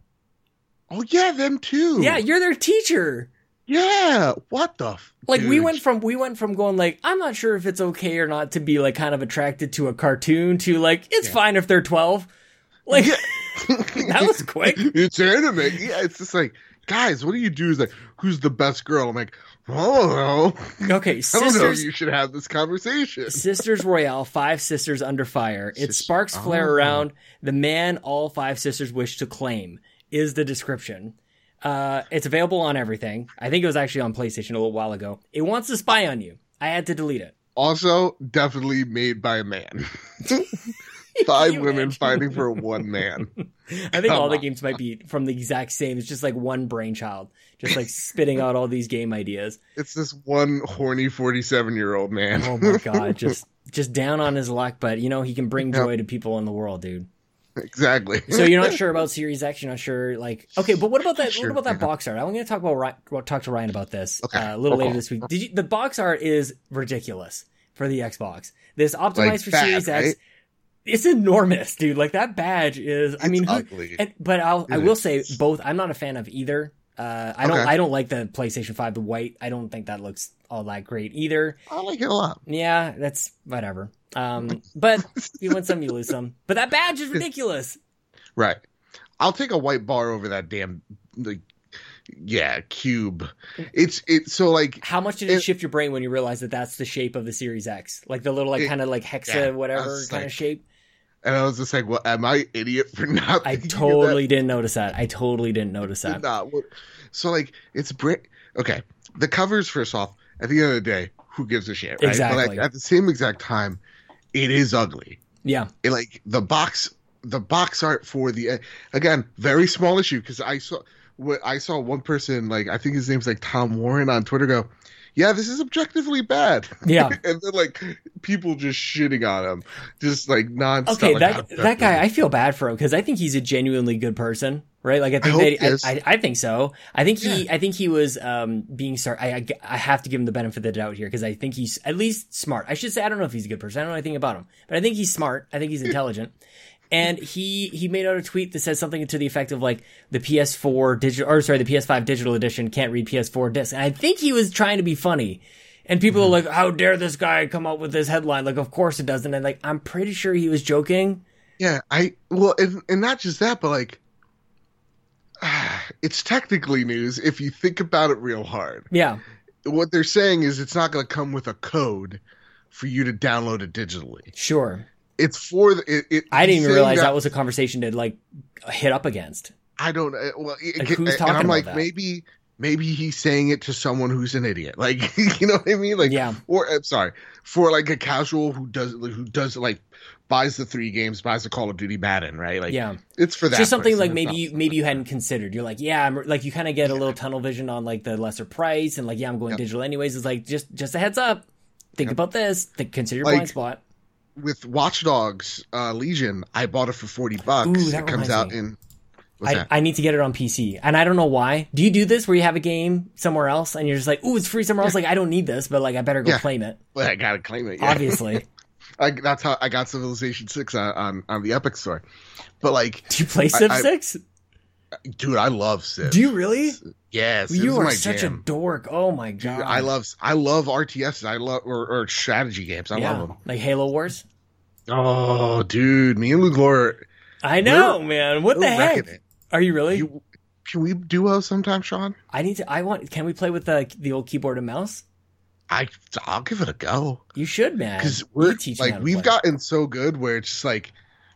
oh yeah, them too. Yeah, you're their teacher. Yeah. What the? F- Like we went from we went from going like I'm not sure if it's okay or not to be like kind of attracted to a cartoon to like it's Yeah. fine if they're 12. Like that was quick. it's anime. Yeah, it's just like, guys, what do you do? Is like, who's the best girl? I'm like, don't know. Okay, I don't know. if sisters You should have this conversation. Sisters Royale, five sisters under fire. It Sis- sparks flare Oh. around the man all five sisters wish to claim is the description. Uh, it's available on everything. I think it was actually on PlayStation a little while ago. It wants to spy on you. I had to delete it. Also, definitely made by a man. Five women imagine? fighting for one man. I think Come all the games might be from the exact same. It's just like one brainchild, just like spitting out all these game ideas. It's this one horny forty-seven-year-old man. Oh my god, just just down on his luck, but you know he can bring joy to people in the world, dude. Exactly. So you're not sure about Series X. You're not sure, like, okay, but what about that? Sure, what about that yeah. box art? I'm going to talk about talk to Ryan about this Okay. uh, a little Okay. later this week. Did you, the box art is ridiculous for the Xbox. This optimized Like for bad, Series X. right? It's enormous, dude. Like that badge is. I It's mean, who, and, but I'll, I will is. say both. I'm not a fan of either. Uh, I don't. Okay. I don't like the PlayStation Five, the white. I don't think that looks all that great either. I like it a lot. Yeah, that's whatever. Um, but you win some, you lose some. But that badge is ridiculous. Right. I'll take a white bar over that damn like yeah, cube. It's it's so like How much did it, It- shift your brain when you realized that that's the shape of the Series X? Like the little, like kind of like hexa, yeah, whatever kind of like- shape. and I was just like, well, am I idiot for not I of totally didn't notice that. I totally didn't notice that? that. Not so like it's bra- okay. The covers first off, at the end of the day, who gives a shit, right? But Exactly. like, at the same exact time, it is ugly. Yeah, it, like the box the box art for the again very small issue because i saw what i saw one person like i think his name's like tom warren on twitter go yeah this is objectively bad. Yeah. and then like people just shitting on him. Just like nonstop. Okay, that how that guy, I feel bad for him because I think he's a genuinely good person, right? Like I think that. I, I, I think so. I think he, I think he was um being sorry. I, I, I have to give him the benefit of the doubt here because I think he's at least smart. I should say I don't know if he's a good person. I don't know anything about him, but I think he's smart. I think he's intelligent. And he he made out a tweet that says something to the effect of like the PS4 digital or sorry the PS5 digital edition can't read PS4 disc. And I think he was trying to be funny. And people Mm-hmm. are like, "How dare this guy come up with this headline?" Like, of course it doesn't. And like, I'm pretty sure he was joking. yeah i well and, and not just that but like it's technically news if you think about it real hard Yeah, what they're saying is it's not going to come with a code for you to download it digitally. Sure. It's for the. It, it, I didn't even realize that, was a conversation to like hit up against. I don't. uh, Well, it, Like, who's and talking I'm about like, that? maybe, maybe he's saying it to someone who's an idiot. Like, you know what I mean? Like, Yeah. Or I'm sorry, for like a casual who does who does like buys the three games, buys the Call of Duty Madden, right? Like, Yeah. it's for that. just something person. like maybe you maybe you hadn't considered. You're like, yeah, I'm like you kind of get a little tunnel vision on like the lesser price and like, yeah, I'm going Yep. digital anyways. It's like just just a heads up. Think about this. Think, consider your Like, blind spot. with Watch Dogs uh, Legion, I bought it for forty bucks. Ooh, it comes out me. in. I. I need to get it on PC, and I don't know why. Do you do this where you have a game somewhere else and you're just like, "Ooh, it's free somewhere else." Like, I don't need this, but like, I better go Yeah. claim it. Well, I gotta claim it. yeah. Obviously, I, that's how I got Civilization Six on, on on the Epic Store. But like, do you play Civ Six? dude, I love Civ. Do you really? Yes, you are such jam. a dork. Oh my god! Dude, I love I love RTS. I love or, or strategy games. I yeah, love them. like Halo Wars. Oh, dude, me and Luglor, I know, man. What the heck? it. Are you really? You, can we duo sometime, Sean? I need to. I want. Can we play with the the old keyboard and mouse? I I'll give it a go You should, man. because we're teach like we've play. gotten so good where it's just like,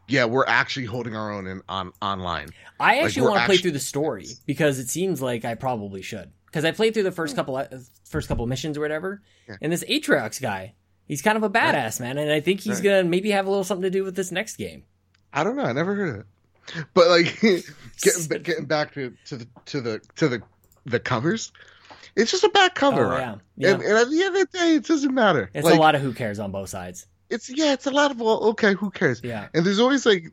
yeah, we're actually holding our own in on online. I actually we're want to play through the story because it seems like I probably should. Because I played through the first couple uh, first couple missions or whatever, Yeah. and this Atriox guy, he's kind of a badass man, and I think he's Right. gonna maybe have a little something to do with this next game. I don't know. I never heard of it, but like getting getting back to to the to the to the the covers, it's just a bad cover. Oh, yeah. Yeah. And, and at the end of the day, it doesn't matter. It's like, a lot of who cares on both sides. It's yeah, it's a lot of well, okay, who cares? Yeah, And there's always like,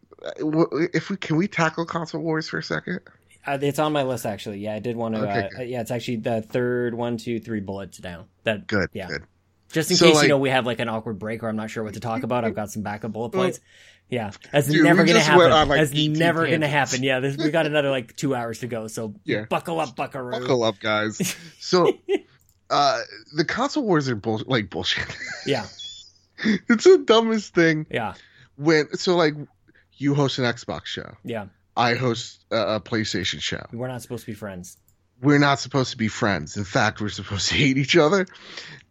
if we can we tackle console wars for a second? uh, it's on my list actually. Yeah, I did want to. Okay, uh, uh, yeah, it's actually the third one, two, three bullets down. That Good, Yeah. good. just in So, case like- you know we have like an awkward break or I'm not sure what to talk about. I've got some backup bullet points. Yeah, that's Dude, never gonna happen. on, like, that's 18 never gonna happen. Yeah, this, we got another like two hours to go. So Yeah. buckle up, Buckaroo. Buckle up, guys. So, uh, the console wars are bull- like bullshit. Yeah, it's the dumbest thing. yeah, When so like, you host an Xbox show, yeah. I host a, a PlayStation show. We're not supposed to be friends. We're not supposed to be friends. In fact, we're supposed to hate each other.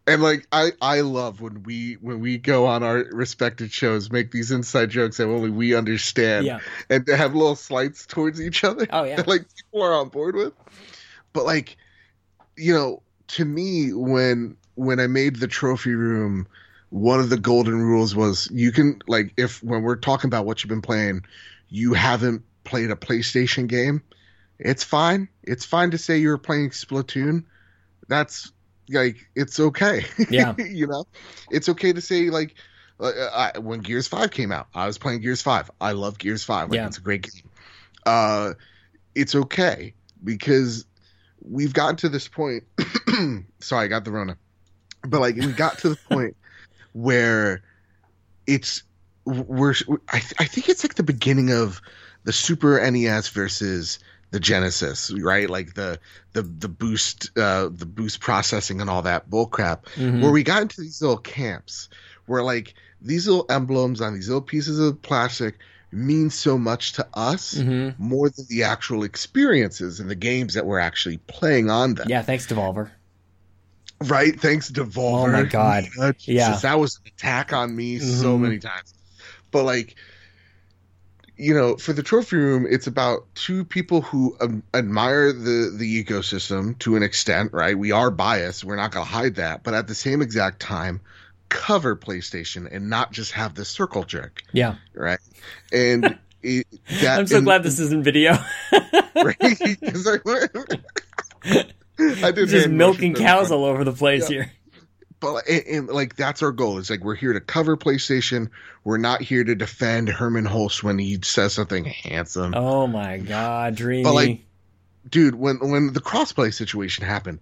And like I, I love when we when we go on our respected shows, make these inside jokes that only we understand. Yeah. and to have little slights towards each other Oh yeah. that like people are on board with. But like, you know, to me, when when I made the trophy room, one of the golden rules was you can like if when we're talking about what you've been playing, you haven't played a PlayStation game, it's fine. It's fine to say you were playing Splatoon. That's like it's okay. Yeah. you know, it's okay to say like uh, I, when Gears Five came out, I was playing Gears Five. I love Gears Five. Like Yeah. it's a great game. Uh, it's okay because we've gotten to this point. sorry, I got the Rona, but like we got to the point where it's we're I, I think it's like the beginning of the Super NES versus the Genesis, right? Like the the the boost uh the boost processing and all that bullcrap Mhm. where we got into these little camps where like these little emblems on these little pieces of plastic mean so much to us Mhm. more than the actual experiences and the games that we're actually playing on them. Yeah. Thanks, Devolver. Right? Thanks, Devolver. Oh my God. Uh, Jesus, Yeah. That was an attack on me so Mhm. many times. But like, you know, for the trophy room, it's about two people who um, admire the the ecosystem to an extent, right? We are biased. We're not going to hide that. But at the same exact time, cover PlayStation and not just have the circle jerk, Yeah. right? And it, that I'm so and- glad this isn't video. right? I, I did Just milking cows all over the place Yeah. here. But and, and, like that's our goal. It's like we're here to cover PlayStation. We're not here to defend Hermen Hulst when he says something handsome. Oh my god, dreamy. But, like, Dude, when when the crossplay situation happened,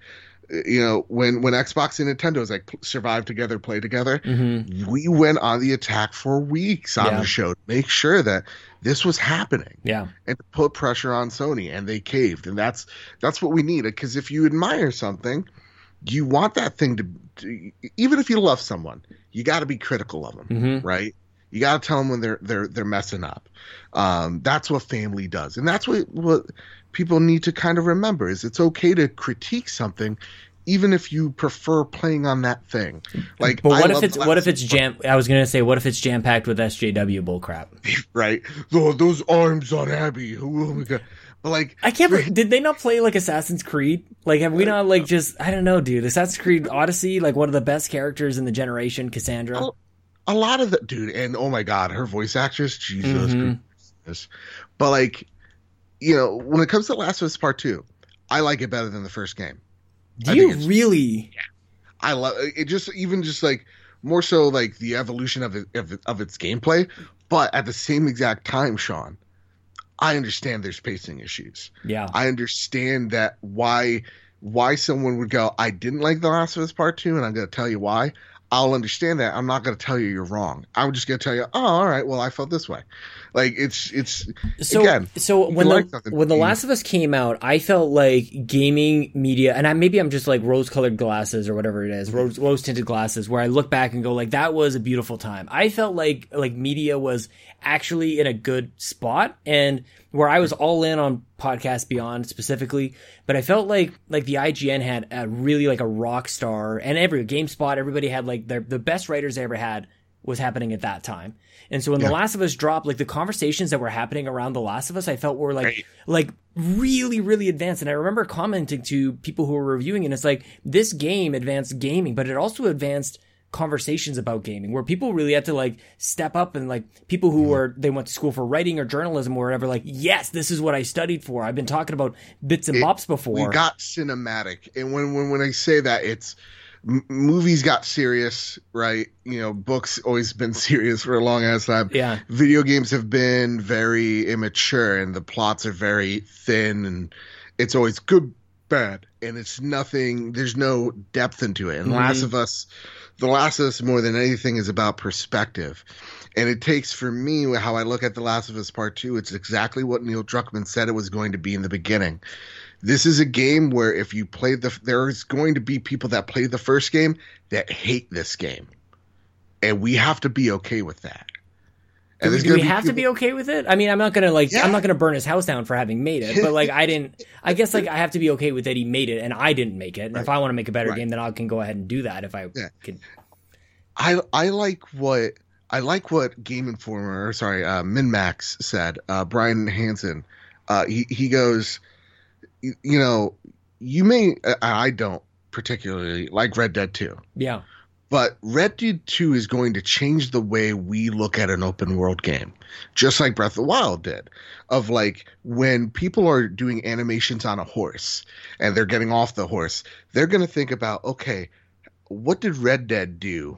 you know, when when Xbox and Nintendo was like survive together, play together, Mhm. we went on the attack for weeks on Yeah. the show to make sure that this was happening Yeah. and put pressure on Sony, and they caved, and that's that's what we needed. Because if you admire something, you want that thing to, to even if you love someone, you got to be critical of them, Mhm. right? You got to tell them when they're they're they're messing up. Um, that's what family does, and that's what what people need to kind of remember is it's okay to critique something even if you prefer playing on that thing. Like, but what I if it's what if it's jam? I was gonna say, what if it's jam packed with SJW bullcrap? right? Oh, those arms on Abby. Who oh my god. Like, I can't. Right. Did they not play like Assassin's Creed? Like, have we not like just? I don't know, dude. Assassin's Creed Odyssey, like one of the best characters in the generation, Cassandra. A, a lot of the dude, and oh my god, her voice actress, Jesus. Mm-hmm. But like, you know, when it comes to Last of Us Part Two, I like it better than the first game. Do you really? Yeah, I love it. Just even just like more so like the evolution of it, of, of its gameplay, but at the same exact time, Sean, I understand there's pacing issues. Yeah, I understand that why why someone would go, I didn't like The Last of Us Part Two, and I'm going to tell you why. I'll understand that. I'm not going to tell you you're wrong. I'm just going to tell you, oh, all right. Well, I felt this way. Like it's it's so again. So when the like when the Last of Us came out, I felt like gaming media, and I, maybe I'm just like rose colored glasses or whatever it is, mm-hmm. rose rose tinted glasses, where I look back and go like that was a beautiful time. I felt like like media was actually in a good spot and where I was all in on podcast beyond specifically, but I felt like like the IGN had a really like a rock star and every GameSpot, everybody had like their the best writers they ever had was happening at that time. And so when yeah. The Last of Us dropped, like the conversations that were happening around The Last of Us, I felt were like right. like really, really advanced. And I remember commenting to people who were reviewing it, and it's like this game advanced gaming, but it also advanced conversations about gaming where people really had to like step up and like people who were they went to school for writing or journalism or whatever like yes this is what i studied for. I've been talking about bits and it, bops before. we got cinematic. And when when when i say that it's m- movies got serious right? You know books always been serious for a long ass time. Yeah. Video games have been very immature and the plots are very thin and it's always good bad. And it's nothing there's no depth into it. And mm-hmm. last of us the Last of Us more than anything is about perspective. And it takes for me how I look at The Last of Us Part 2, it's exactly what Neil Druckmann said it was going to be in the beginning. This is a game where if you play the there's going to be people that play the first game that hate this game. And we have to be okay with that. And do, do we have people... to be okay with it? I mean, I'm not gonna like, yeah. I'm not gonna burn his house down for having made it, but like, I didn't. I guess like I have to be okay with that he made it and I didn't make it. And right. if I want to make a better right. game, then I can go ahead and do that. If I yeah. can. I I like what I like what Game Informer, or sorry, uh, MinnMax said. Uh, Bryan Hanson, uh, he he goes, you, you know, you may I don't particularly like Red Dead Two. Yeah but Red Dead 2 is going to change the way we look at an open world game, just like Breath of the Wild did. Of like when people are doing animations on a horse and they're getting off the horse, they're going to think about, okay, what did Red Dead do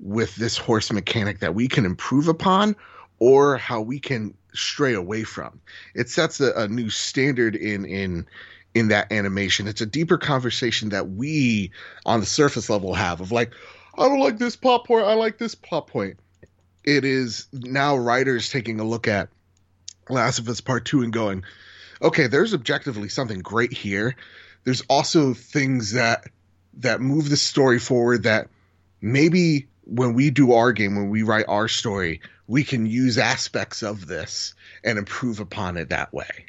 with this horse mechanic that we can improve upon or how we can stray away from? It sets a, a new standard in, in, in that animation. It's a deeper conversation that we on the surface level have of like, I don't like this plot point. I like this plot point. It is now writers taking a look at Last of Us Part 2 and going, okay, there's objectively something great here. There's also things that that move the story forward that maybe when we do our game, when we write our story, we can use aspects of this and improve upon it that way.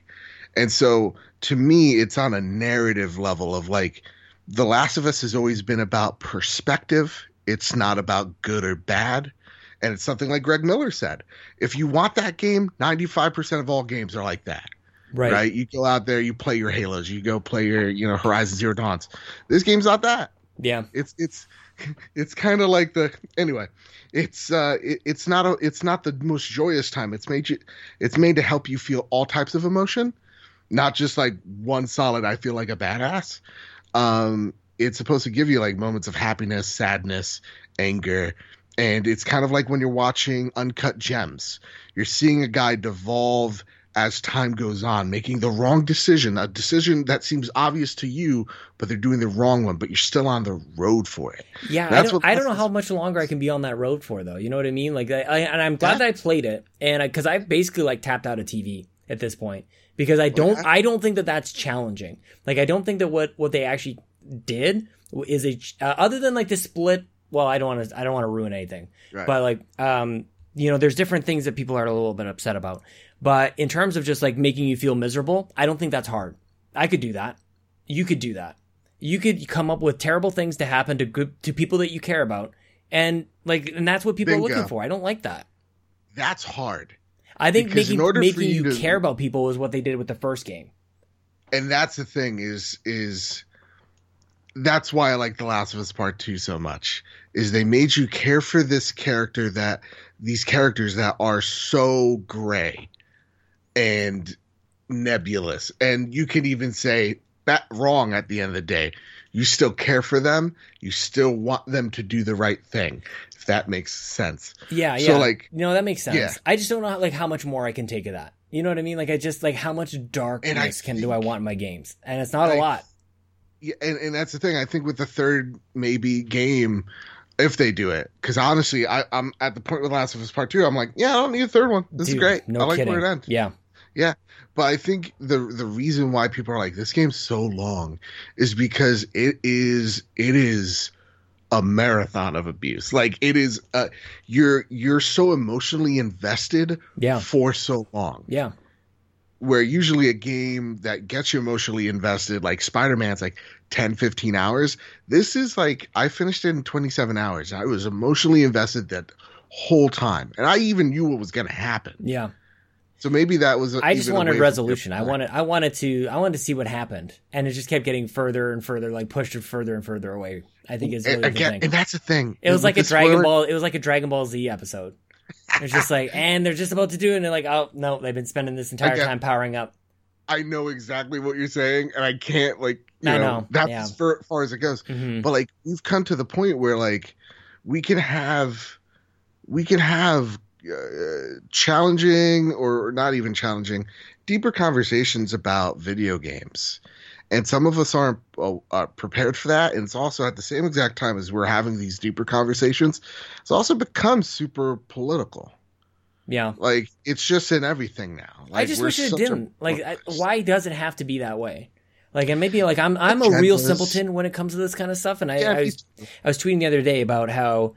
And so to me, it's on a narrative level of like, The Last of Us has always been about perspective it's not about good or bad. And it's something like Greg Miller said. If you want that game, 95% of all games are like that. Right. Right. You go out there, you play your Halos, you go play your, you know, Horizon Zero Dawns. This game's not that. Yeah. It's it's it's kind of like the anyway. It's uh it, it's not a it's not the most joyous time. It's made you it's made to help you feel all types of emotion, not just like one solid I feel like a badass. Um it's supposed to give you like moments of happiness, sadness, anger. And it's kind of like when you're watching Uncut Gems. You're seeing a guy devolve as time goes on, making the wrong decision, a decision that seems obvious to you, but they're doing the wrong one, but you're still on the road for it. Yeah, I don't, I don't know how much longer I can be on that road for, though. You know what I mean? Like, I, I and I'm glad that I played it, and because I, I basically like tapped out of TV at this point because I oh, don't, I don't think that that's challenging. Like, I don't think that what what they actually did is a uh, other than like the split. Well, I don't want to. I don't want to ruin anything. Right. But like, um, you know, there's different things that people are a little bit upset about. But in terms of just like making you feel miserable, I don't think that's hard. I could do that. You could do that. You could come up with terrible things to happen to good to people that you care about, and like, and that's what people Bingo. are looking for. I don't like that. That's hard. I think Because in making order making you you to- care about people is what they did with the first game. and that's the thing is is that's why I like The Last of Us Part Two so much. Is they made you care for this character that these characters that are so gray and nebulous, and you can even say that wrong at the end of the day. You still care for them. You still want them to do the right thing. If that makes sense. Yeah, So, yeah. like- no that makes sense. Yeah. I just don't know how, like how much more I can take of that. You know what I mean? Like I just like how much darkness can do I want in my games, and it's not a I- lot. Yeah, and, and that's the thing. I think with the third maybe game, if they do it, because honestly, I, I'm at the point with Last of Us Part Two. I'm like, yeah, I don't need a third one. This Dude, is great. No I like kidding. where it ends. Yeah, yeah, But I think the the reason why people are like this game's so long is because it is it is a marathon of abuse. Like it is, uh, you're you're so emotionally invested yeah, for so long yeah. where usually a game that gets you emotionally invested like spider-man's like 10 15 hours this is like i finished it in 27 hours i was emotionally invested that whole time and i even knew what was going to happen Yeah, so maybe that was a, I just wanted resolution. I wanted, I wanted to, I wanted to see what happened, and it just kept getting further and further, like pushed further and further away. I think is really and, the again, thing. and that's the thing It was like a Dragon spoiler- Ball. It was like a Dragon Ball Z episode. It's just like, and they're just about to do it, and they're like, oh no, they've been spending this entire Again, time powering up. i know exactly what you're saying and i can't like you I know, know, that's yeah. as far, far as it goes. Hmm but like we've come to the point where like we can have we can have uh, challenging or not even challenging deeper conversations about video games. And some of us aren't uh, prepared for that. And it's also at the same exact time as we're having these deeper conversations it's also become super political. Yeah, like it's just in everything now. Like, I just wish it didn't. Like, I, why does it have to be that way? Like, and maybe like I'm I'm a real simpleton when it comes to this kind of stuff, and I, Yeah, I was I was tweeting the other day about how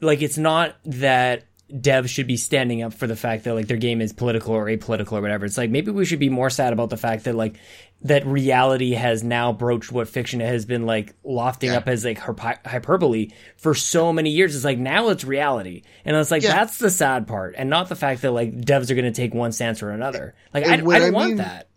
like it's not that devs should be standing up for the fact that like their game is political or apolitical or whatever. It's like maybe we should be more sad about the fact that like that reality has now broached what fiction has been like lofting Yeah. up as like hyperbole for so many years. It's like now it's reality, and it's like Yeah. that's the sad part, and not the fact that like devs are going to take one stance or another. Like I, And I don't I want that.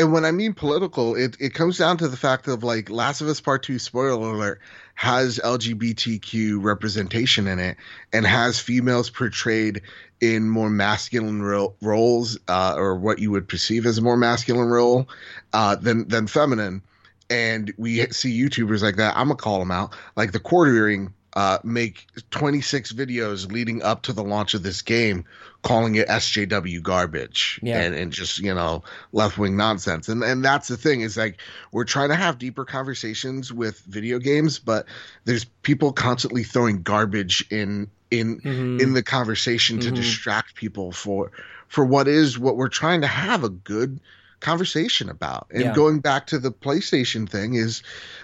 And when I mean political, it, it comes down to the fact of like Last of Us Part Two spoiler alert has LGBTQ representation in it and has females portrayed in more masculine ro- roles uh, or what you would perceive as a more masculine role uh, than than feminine. And we see YouTubers like that. I'm gonna call them out, like the quartering. Uh, make 26 videos leading up to the launch of this game, calling it SJW garbage Yeah. and, and just you know left wing nonsense. And and that's the thing is like we're trying to have deeper conversations with video games, but there's people constantly throwing garbage in in Mhm. in the conversation to Mhm. distract people for for what is what we're trying to have a good conversation about. And Yeah. going back to the PlayStation thing is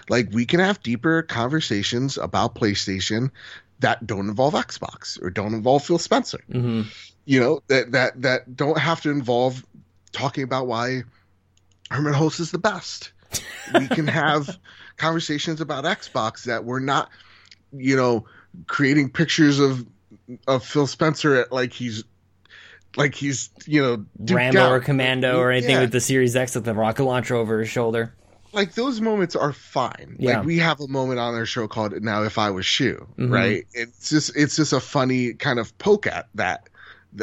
like we can have deeper conversations about PlayStation that don't involve Xbox or don't involve Phil Spencer hmm you know that that that don't have to involve talking about why Hermen Hulst is the best. We can have conversations about Xbox that we're not, you know, creating pictures of of Phil Spencer at like he's like he's you know Rambo out. or Commando or anything Yeah. with the Series X with the rocket launcher over his shoulder. like those moments are fine. Yeah. Like we have a moment on our show called "Now If I Was Shoe," Mhm. right? It's just it's just a funny kind of poke at that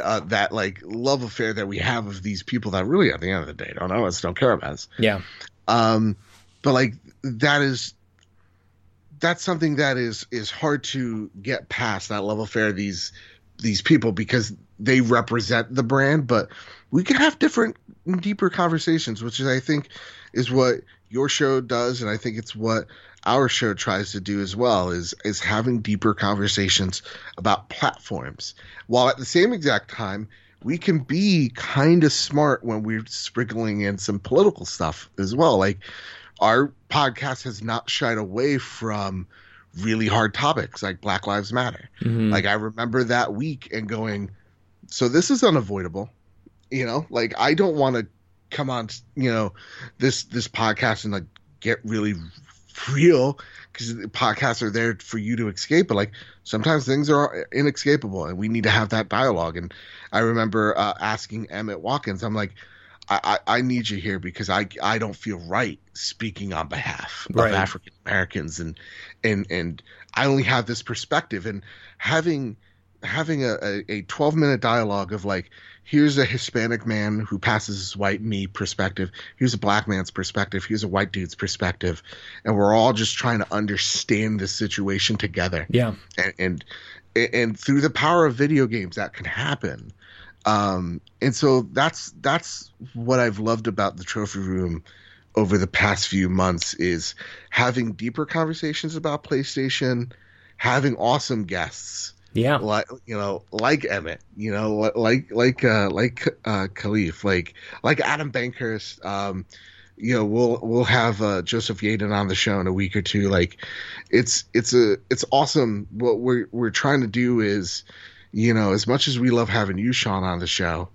uh, that like love affair that we have of these people that really at the end of the day don't know us, don't care about us. Yeah. Um, but like that is that's something that is is hard to get past that love affair these these people because they represent the brand, but we can have different deeper conversations, which is I think is what your show does, and I think it's what our show tries to do as well is is having deeper conversations about platforms. While at the same exact time we can be kind of smart when we're sprinkling in some political stuff as well. Like our podcast has not shied away from really hard topics like black lives matter. Mhm. like i remember that week and going so this is unavoidable. You know like i don't want to come on you know this this podcast and like get really real because podcasts are there for you to escape, but like sometimes things are inescapable and we need to have that dialogue. And I remember uh, asking Emmett Watkins, I'm like, I, I, I, need you here because I I don't feel right speaking on behalf right. of African Americans and and and I only have this perspective and having having a, a, a 12 minute dialogue of like here's a Hispanic man who passes as white me perspective. Here's a black man's perspective. Here's a white dude's perspective, and we're all just trying to understand this situation together. Yeah, and and, and through the power of video games, that can happen. Um, and so that's that's what I've loved about the trophy room over the past few months is having deeper conversations about PlayStation, having awesome guests yeah, like you know, like Emmett, you know, like like uh, like uh, Kahlief, like like Adam Bankhurst. Um, you know, we'll we'll have uh, Joseph Yaden on the show in a week or two. Like, it's it's a it's awesome. What we're we're trying to do is, you know, as much as we love having you, Sean, on the show,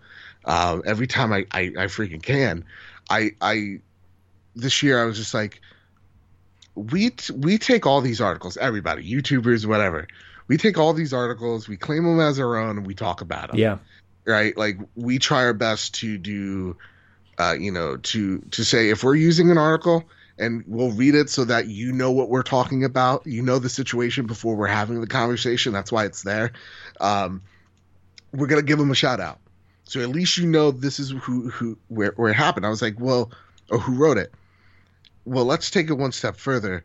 uh, every time I, I I freaking can, I I this year I was just like, we t- we take all these articles, everybody, YouTubers, whatever we take all these articles, we claim them as our own, and we talk about them. Yeah. Right. Like we try our best to do, uh, you know, to to say if we're using an article and we'll read it so that you know what we're talking about, you know the situation before we're having the conversation. That's why it's there. Um, we're gonna give them a shout out, so at least you know this is who who where where it happened. I was like, well, or who wrote it. Well, let's take it one step further.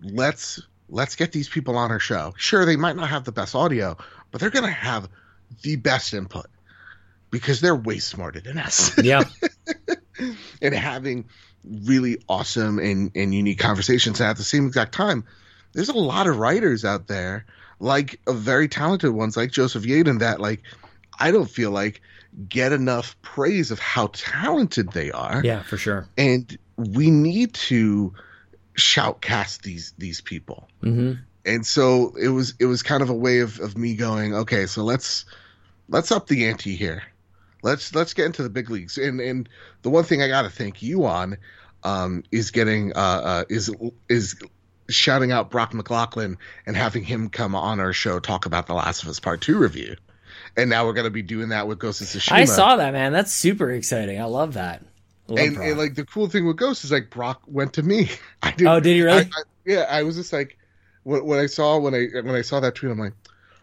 Let's let's get these people on our show. Sure, they might not have the best audio, but they're going to have the best input because they're way smarter than us. Yeah. and having really awesome and, and unique conversations and at the same exact time, there's a lot of writers out there, like very talented ones like Joseph Yaden, that like I don't feel like get enough praise of how talented they are. Yeah, for sure. And we need to shoutcast these these people. Mm-hmm. And so it was it was kind of a way of, of me going, okay, so let's let's up the ante here. Let's let's get into the big leagues. And and the one thing I got to thank you on um, is getting uh, uh, is is shouting out Brock McLaughlin and having him come on our show talk about the Last of Us Part Two review. And now we're going to be doing that with Ghost of Tsushima. I saw that, man. That's super exciting. I love that. And, and, like the cool thing with Ghost is like Brock went to me. I did. Oh, did he really? I, I, yeah, I was just like when, when I saw when I when I saw that tweet, I'm like,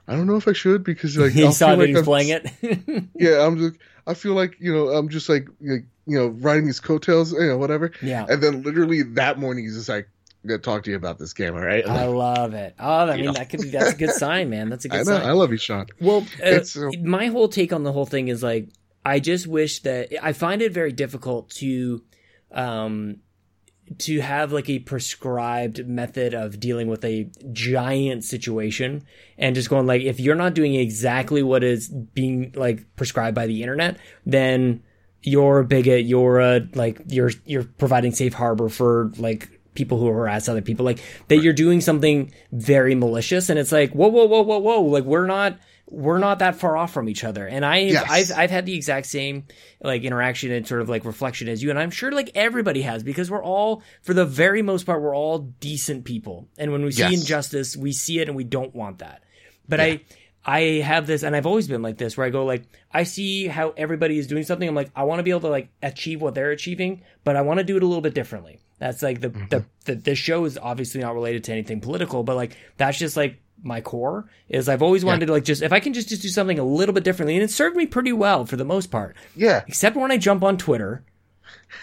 I don't know if I should because like he saw that like he was playing it. yeah, I'm just I feel like you know I'm just like, like you know riding his coattails, you know whatever. Yeah. And then literally that morning he's just like, I'm gonna talk to you about this game, all right? I love it. Oh, I mean, that could be that's a good sign, man. That's a good I know, sign. I love you, Sean. Well, uh, uh, my whole take on the whole thing is like, I just wish that I find it very difficult to um, to have like a prescribed method of dealing with a giant situation and just going like if you're not doing exactly what is being like prescribed by the internet then you're a bigot you're a like you're you're providing safe harbor for like people who harass other people like that you're doing something very malicious and it's like whoa whoa whoa whoa whoa like we're not we're not that far off from each other. And I, yes. I've, I've had the exact same like interaction and sort of like reflection as you. And I'm sure like everybody has because we're all, for the very most part, we're all decent people. And when we see yes. injustice, we see it and we don't want that. But yeah. I, I have this, and I've always been like this, where I go like, I see how everybody is doing something. I'm like, I want to be able to like achieve what they're achieving, but I want to do it a little bit differently. That's like the, mm-hmm. the, the, the show is obviously not related to anything political, but like, that's just like my core is I've always wanted yeah. to like just if I can just, just do something a little bit differently and it served me pretty well for the most part. Yeah. Except when I jump on Twitter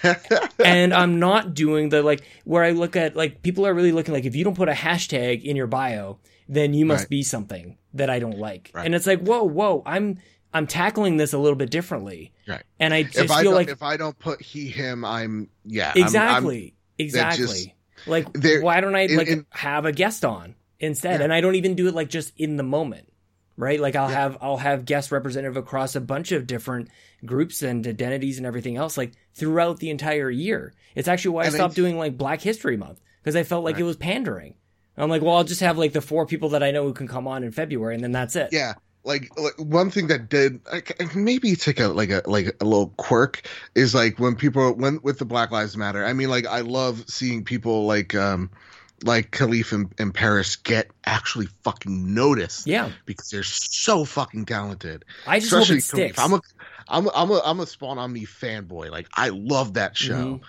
and I'm not doing the like where I look at like people are really looking like if you don't put a hashtag in your bio, then you must right. be something that I don't like. Right. And it's like, whoa, whoa, I'm I'm tackling this a little bit differently. Right. And I just feel like if I don't put he him, I'm yeah. Exactly. I'm, I'm, exactly. Just, like why don't I like in, have a guest on? Instead. Yeah. And I don't even do it like just in the moment, right? Like I'll yeah. have, I'll have guest representative across a bunch of different groups and identities and everything else, like throughout the entire year. It's actually why and I stopped doing like Black History Month because I felt like right. it was pandering. I'm like, well, I'll just have like the four people that I know who can come on in February, and then that's it. Yeah, like, like one thing that did like, maybe it's like a like a like a little quirk is like when people when with the Black Lives Matter. I mean, like I love seeing people like um like Kahlief and, and Paris get actually fucking noticed. Yeah. Because they're so fucking talented. I just hope it sticks. I'm a I'm a, I'm a I'm a Spawn on Me fanboy. Like I love that show. Mhm.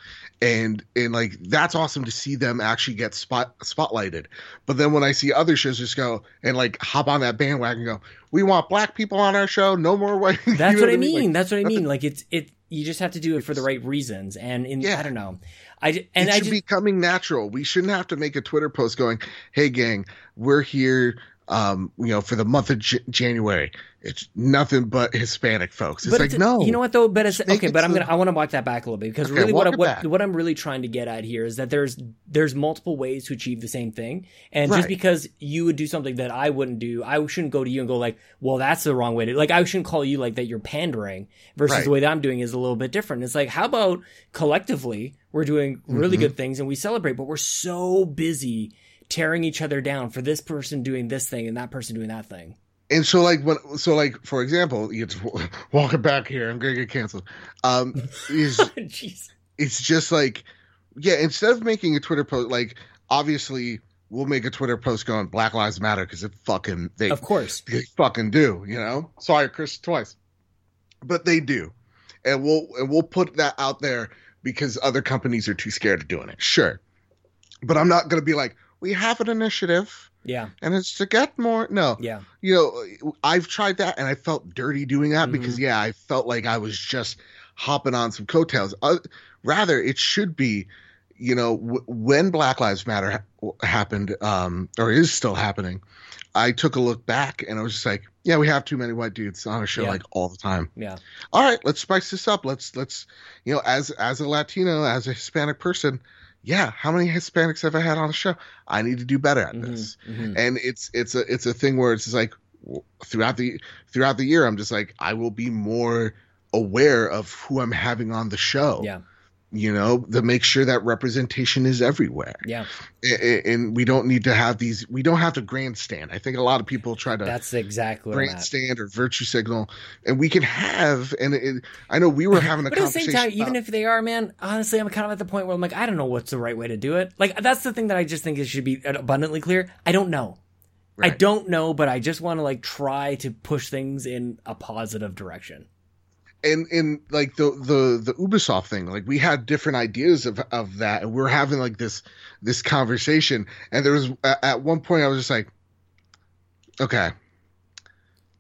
And and like that's awesome to see them actually get spot spotlighted. But then when I see other shows just go and like hop on that bandwagon and go, we want black people on our show, no more white. That's what I Like, mean. That's what I mean. Like it's it. You just have to do it for the right reasons, and in Yeah. I don't know. I and it I should just be coming natural. We shouldn't have to make a Twitter post going, "Hey, gang, we're here." Um, you know, for the month of J- January, it's nothing but Hispanic folks. It's but like no, you know what though? But it's okay. it But I'm gonna I want to walk that back a little bit because Okay, really what I, what, what I'm really trying to get at here is that there's there's multiple ways to achieve the same thing, and just because you would do something that I wouldn't do, I shouldn't go to you and go like, well, that's the wrong way to like. I shouldn't call you like that. You're pandering versus Right. the way that I'm doing is a little bit different. It's like how about collectively we're doing really Mhm. good things and we celebrate, but we're so busy tearing each other down for this person doing this thing and that person doing that thing. and so like when so like for example, you just walk it back here. I'm gonna get canceled. Um, is Jeez. it's just like yeah instead of making a twitter post like obviously we'll make a twitter post going black lives matter because it fucking they, Of course. they fucking do you know sorry chris twice but they do and we'll and we'll put that out there because other companies are too scared of doing it sure but i'm not going to be like we have an initiative Yeah. and it's to get more no Yeah. you know, I've tried that and I felt dirty doing that Mhm. because yeah, I felt like I was just hopping on some coattails. Uh, rather, it should be, you know, w- when Black Lives Matter ha- happened, um, or is still happening. I took a look back and I was just like, yeah, we have too many white dudes on our show Yeah. like all the time. Yeah. All right, let's spice this up. Let's let's, you know, as as a Latino, as a Hispanic person, yeah, how many Hispanics have I had on the show? I need to do better at Mhm, this mhm. and it's it's a it's a thing where it's just like throughout the throughout the year i'm just like i will be more aware of who i'm having on the show Yeah. You know to make sure that representation is everywhere Yeah. And we don't need to have these we don't have to grandstand i think a lot of people try to That's exactly what I'm at. grandstand or virtue signal and we can have and it, i know we were having a But at the same time, even if they are, man, honestly, I'm kind of at the point where I'm like, I don't know what's the right way to do it. Like, that's the thing that I just think it should be abundantly clear. I don't know. I don't know, but I just want to like try to push things in a positive direction. And and like the the the Ubisoft thing, like we had different ideas of of that, and we are having like this this conversation, and there was at at one point I was just like, okay,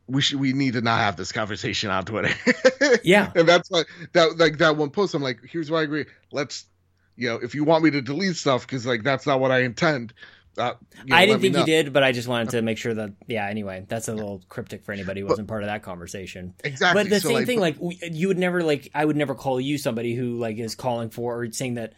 we should we need to not have this conversation on Twitter. Yeah. and that's why that like that one post, I'm like, here's why I agree. Let's, you know, if you want me to delete stuff because like that's not what I intend. Uh, you know, I didn't think you did, but I just wanted to make sure that, yeah, anyway, that's a little cryptic for anybody who wasn't part of that conversation. exactly. But the So, same thing, like we, you would never like I would never call you somebody who like is calling for or saying that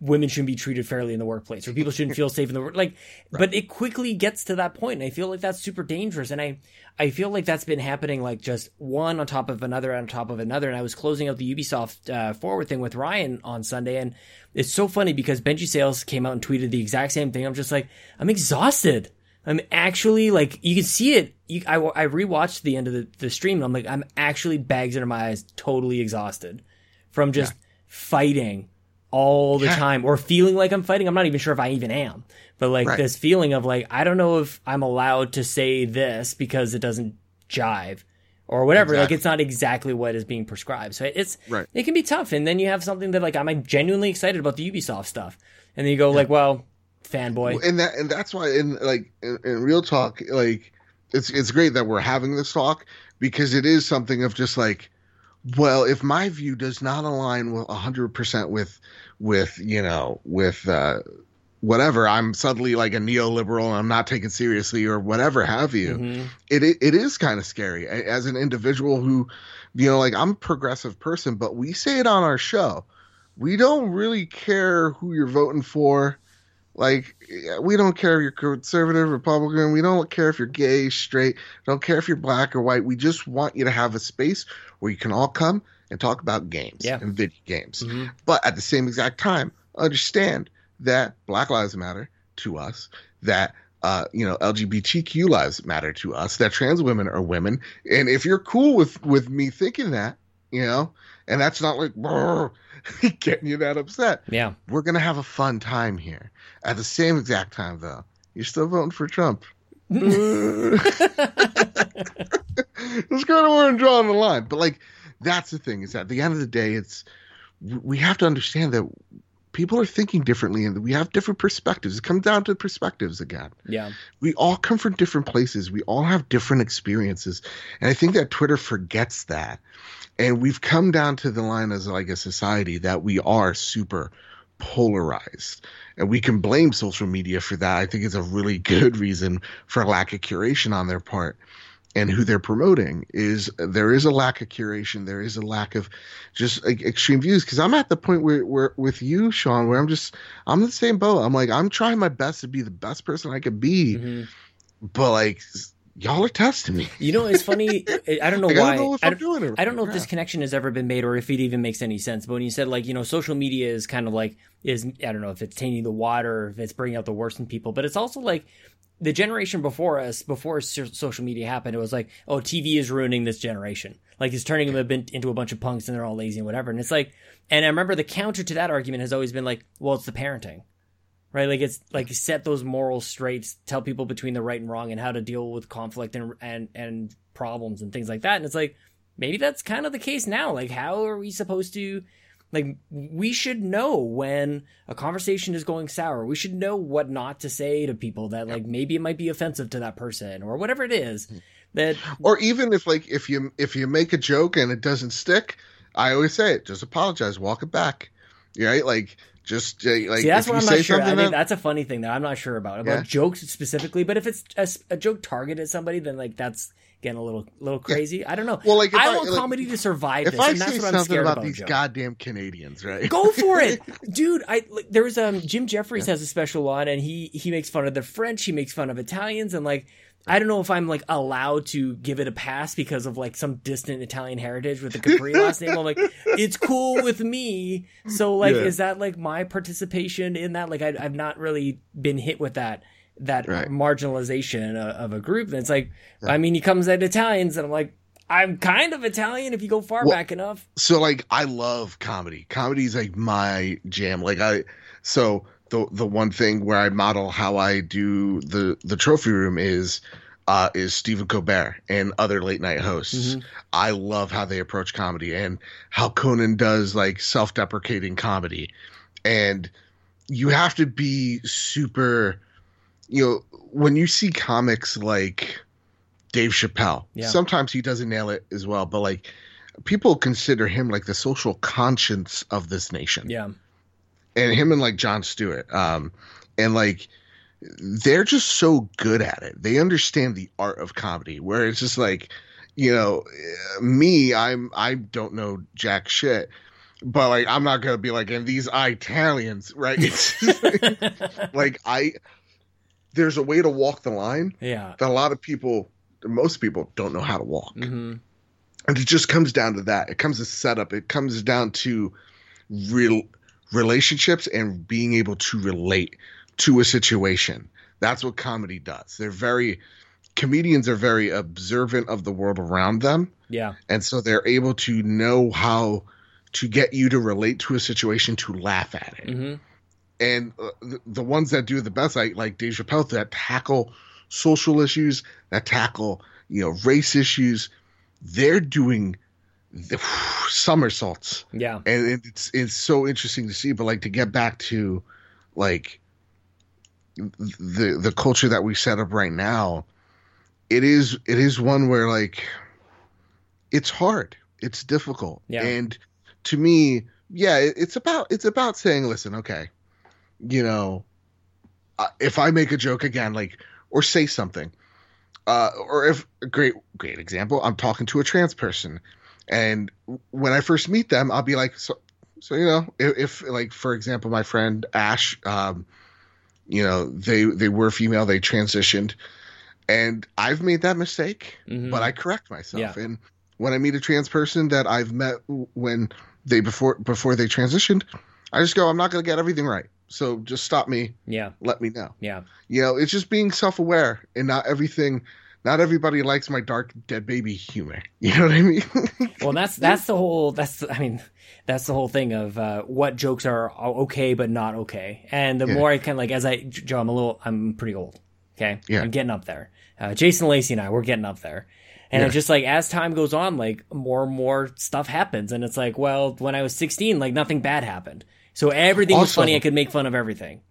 women shouldn't be treated fairly in the workplace or people shouldn't feel safe in the work. Like, but it quickly gets to that point, and I feel like that's super dangerous. And I I feel like that's been happening like just one on top of another on top of another. And I was closing out the Ubisoft uh, forward thing with Ryan on Sunday, and it's so funny because Benji Sales came out and tweeted the exact same thing. I'm just like, I'm exhausted. I'm actually like, you can see it. You, I, I rewatched the end of the, the stream and I'm like, I'm actually bags under my eyes, totally exhausted from just fighting all the Yeah. time or feeling like I'm fighting. I'm not even sure if I even am, but like Right. this feeling of like, I don't know if I'm allowed to say this because it doesn't jive or whatever. Like it's not exactly what is being prescribed. So it's, Right. it can be tough. And then you have something that like, I'm genuinely excited about the Ubisoft stuff. And then you go like, well, fanboy. and that and that's why in like in, in real talk like it's it's great that we're having this talk because it is something of just like well if my view does not align with 100% with with you know with uh whatever i'm suddenly like a neoliberal and i'm not taken seriously or whatever have you Mhm. it it, it is kind of scary as an individual who you know like i'm a progressive person but we say it on our show. We don't really care who you're voting for. Like we don't care if you're conservative republican. We don't care if you're gay straight. Don't care if you're black or white. We just want you to have a space where you can all come and talk about games Yeah. and video games. Mhm. but at the same exact time understand that black lives matter to us that uh, you know lgbtq lives matter to us that trans women are women. And if you're cool with with me thinking that you know, and that's not like getting you that upset. Yeah. We're gonna have a fun time here. At the same exact time, though, you're still voting for Trump. It's kind of where I'm drawing the line. But like, that's the thing is that at the end of the day, it's we have to understand that people are thinking differently and we have different perspectives. It comes down to perspectives again. Yeah. We all come from different places. We all have different experiences. And I think that Twitter forgets that. And we've come down to the line as like a society that we are super polarized. And we can blame social media for that. I think it's a really good reason for lack of curation on their part and who they're promoting is there is a lack of curation. There is a lack of just like extreme views. Because i'm at the point where, where with you sean where i'm just i'm the same boat. I'm like i'm trying my best to be the best person i could be. Mm-hmm. but like y'all are testing me You know, it's funny. I don't know Like, why. i don't know if I don't- doing it I don't know if right. this connection has ever been made or if it even makes any sense. But when you said like, you know, social media is kind of like is I don't know if it's tainting the water, or if it's bringing out the worst in people, but it's also like the generation before us, before social media happened, it was like, oh, TV is ruining this generation. Like it's turning them into a bunch of punks and they're all lazy and whatever. And it's like, and I remember the counter to that argument has always been like, well, it's the parenting. Right, like it's like set those morals straight, tell people between the right and wrong, and how to deal with conflict and and and problems and things like that. And it's like maybe that's kind of the case now. Like, how are we supposed to? Like, we should know when a conversation is going sour. We should know what not to say to people that like maybe it might be offensive to that person or whatever it is. Hmm. That or even if like if you if you make a joke and it doesn't stick i always say it just apologize walk it back right like just uh, like See, that's if what you I'm not sure. I think that- that's a funny thing that I'm not sure about about Yeah. jokes specifically. But if it's a joke targeted at somebody, then like that's getting a little little crazy. I don't know. Well, like, I, I- want like, comedy to survive if this, i and that's say what I'm something scared about about. these Joe. goddamn canadians right Go for it, dude! I like, there was um Jim Jefferies has a special on, and he he makes fun of the French, he makes fun of Italians, and like I don't know if I'm like allowed to give it a pass because of like some distant Italian heritage with the Capri last name. I'm like, it's cool with me. So like, Yeah. is that like my participation in that? Like, I, I've not really been hit with that that Right. marginalization of, of a group. And it's like, I mean, he comes at Italians, and I'm like. I'm kind of Italian if you go far Well, back enough. so like I love comedy. Comedy is like my jam. Like I so the the one thing where I model how I do the the trophy room is uh is Stephen Colbert and other late night hosts. Mhm. I love how they approach comedy and how Conan does like self-deprecating comedy. And you have to be super you know when you see comics like Dave Chappelle, Yeah. sometimes he doesn't nail it as well, but like people consider him like the social conscience of this nation Yeah. And him and like Jon Stewart. Um, and like they're just so good at it. They understand the art of comedy where it's just like, you know, me, I'm I don't know jack shit. But like I'm not gonna be like, and these Italians, right? Like, like I there's a way to walk the line yeah. that a lot of people most people don't know how to walk. hmm And it just comes down to that. It comes to setup. It comes down to real relationships and being able to relate to a situation. That's what comedy does. They're very comedians are very observant of the world around them, Yeah. and so they're able to know how to get you to relate to a situation to laugh at it hmm and uh, the, the ones that do the best, like like Dave Chappelle, that tackle social issues, that tackle you know race issues, they're doing the somersaults, Yeah. and it's it's so interesting to see. But like to get back to like the the culture that we set up right now, it is it is one where like it's hard, it's difficult, Yeah. and to me, yeah, it, it's about it's about saying, listen, okay you know, uh, if I make a joke again, like, or say something, uh, or if a great, great example, I'm talking to a trans person, and when I first meet them, I'll be like, so, so you know, if, if like, for example, my friend Ash, um, you know, they they were female, they transitioned, and I've made that mistake, Mhm. but I correct myself, Yeah. and when I meet a trans person that I've met when they before before they transitioned, I just go, I'm not going to get everything right. So just stop me, Yeah. let me know. Yeah. You know, it's just being self aware and not everything, not everybody likes my dark dead baby humor. You know what I mean? well, that's that's the whole. That's I mean, that's the whole thing of uh, what jokes are okay but not okay. And the yeah. more I can like, as I Joe, I'm a little, I'm pretty old. Okay, yeah, I'm getting up there. Uh, Jason Lacey and I, we're getting up there. And yeah. it's just like as time goes on, like more and more stuff happens, and it's like, well, when I was 16, like nothing bad happened, so everything also, was funny. I could make fun of everything.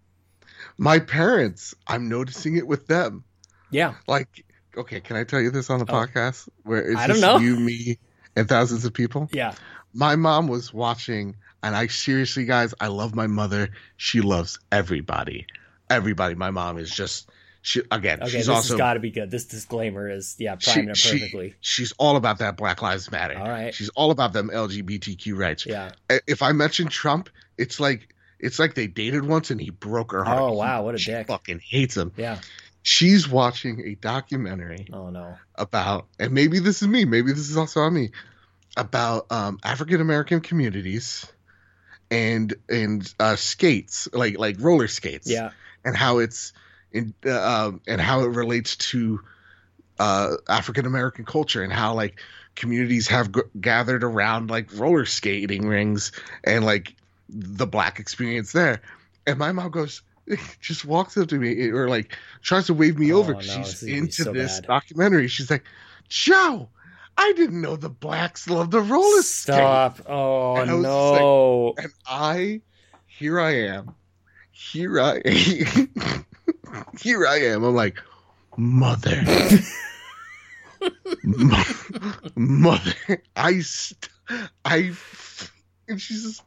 My parents, I'm noticing it with them. Yeah, like okay, can I tell you this on the oh. podcast? Where it's I don't know. you, me, and thousands of people? Yeah. My mom was watching, and I seriously, guys, I love my mother. She loves everybody. Everybody. My mom is just she again. Okay, she's this also has got to be good. This disclaimer is yeah, priming she, it perfectly. She, she's all about that Black Lives Matter. All right. She's all about them LGBTQ rights. Yeah. If I mention Trump, it's like it's like they dated once and he broke her heart. Oh wow, what a she dick! Fucking hates him. Yeah. She's watching a documentary. Oh no. About and maybe this is me. Maybe this is also on me about um, African American communities and and uh, skates like like roller skates. Yeah. And how it's in uh, um, and how it relates to uh, African American culture and how like communities have g- gathered around like roller skating rings and like the black experience there. And my mom goes, just walks up to me or like tries to wave me oh, over because no, she's into so this bad. documentary. She's like, Joe, I didn't know the blacks love the roller Stop. skate. Stop. Oh no. Like, and I here I am. Here I am. here I am. I'm like, mother. mother. I, st- I, and she's just,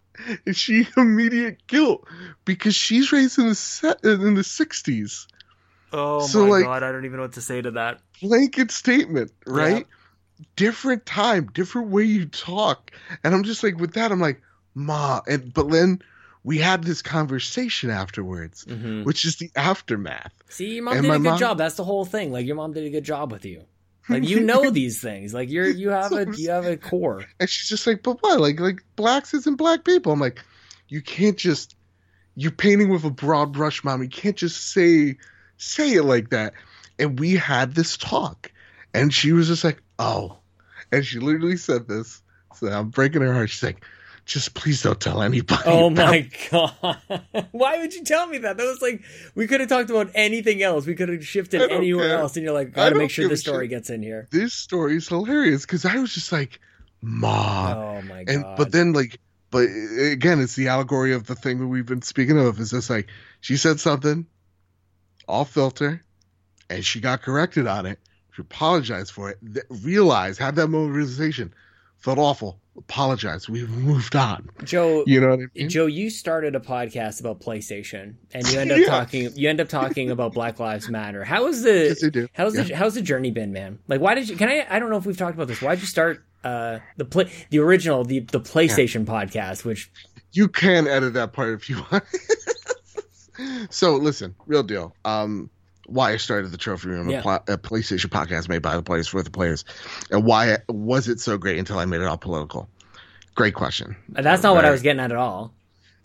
and she immediate guilt because she's raised in the set in the 60s. Oh so, my like, god, I don't even know what to say to that. Blanket statement, right? Yeah. Different time, different way you talk. And I'm just like, with that, I'm like, Ma. And, but then we had this conversation afterwards, mm-hmm. which is the aftermath. See, your mom and did a good mom... job. That's the whole thing. Like your mom did a good job with you. Like you know these things. Like you're you have a you have a core. And she's just like, but what? Like like blacks isn't black people. I'm like, you can't just you're painting with a broad brush, mom. You can't just say say it like that. And we had this talk, and she was just like, oh, and she literally said this. So I'm breaking her heart. She's like, just please don't tell anybody. Oh my god! Why would you tell me that? That was like we could have talked about anything else. We could have shifted anywhere care. else, and you're like, gotta make sure this story gets in here. This story is hilarious because I was just like, "Ma." Oh my god! And but then like, but eh, again, it's the allegory of the thing that we've been speaking of. Is just like she said something, off filter, and she got corrected on it. She apologized for it. Realize, have that moment of realization. Felt awful apologize. We've moved on. Joe, you know what I mean? Joe, you started a podcast about PlayStation and you end up yeah. talking you end up talking about Black Lives Matter. How is the yes, how's yeah. the how's the journey been, man? Like why did you can I I don't know if we've talked about this. Why did you start uh the play the original the the PlayStation yeah. podcast which you can edit that part if you want. so listen, real deal. Um why I started the Trophy Room, yeah. a, pl- a, PlayStation podcast made by the players for the players, and why was it so great until I made it all political? Great question. That's not what I was getting at at all.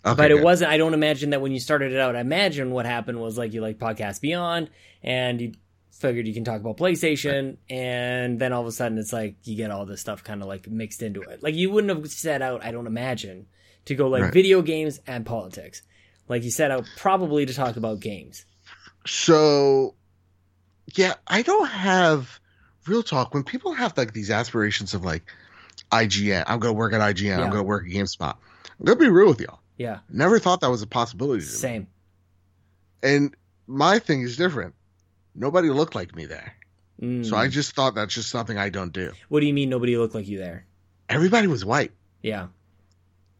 Okay, but it good. wasn't. I don't imagine that when you started it out. I imagine what happened was like you like podcast Beyond, and you figured you can talk about PlayStation, right. and then all of a sudden it's like you get all this stuff kind of like mixed into it. Like you wouldn't have set out. I don't imagine to go like right. video games and politics. Like you set out probably to talk about games. So, yeah, I don't have real talk when people have like these aspirations of like IGN. I'm going to work at IGN. Yeah. I'm going to work at GameSpot. I'm going to be real with y'all. Yeah. Never thought that was a possibility. Same. Me. And my thing is different. Nobody looked like me there. Mm. So I just thought that's just something I don't do. What do you mean nobody looked like you there? Everybody was white. Yeah.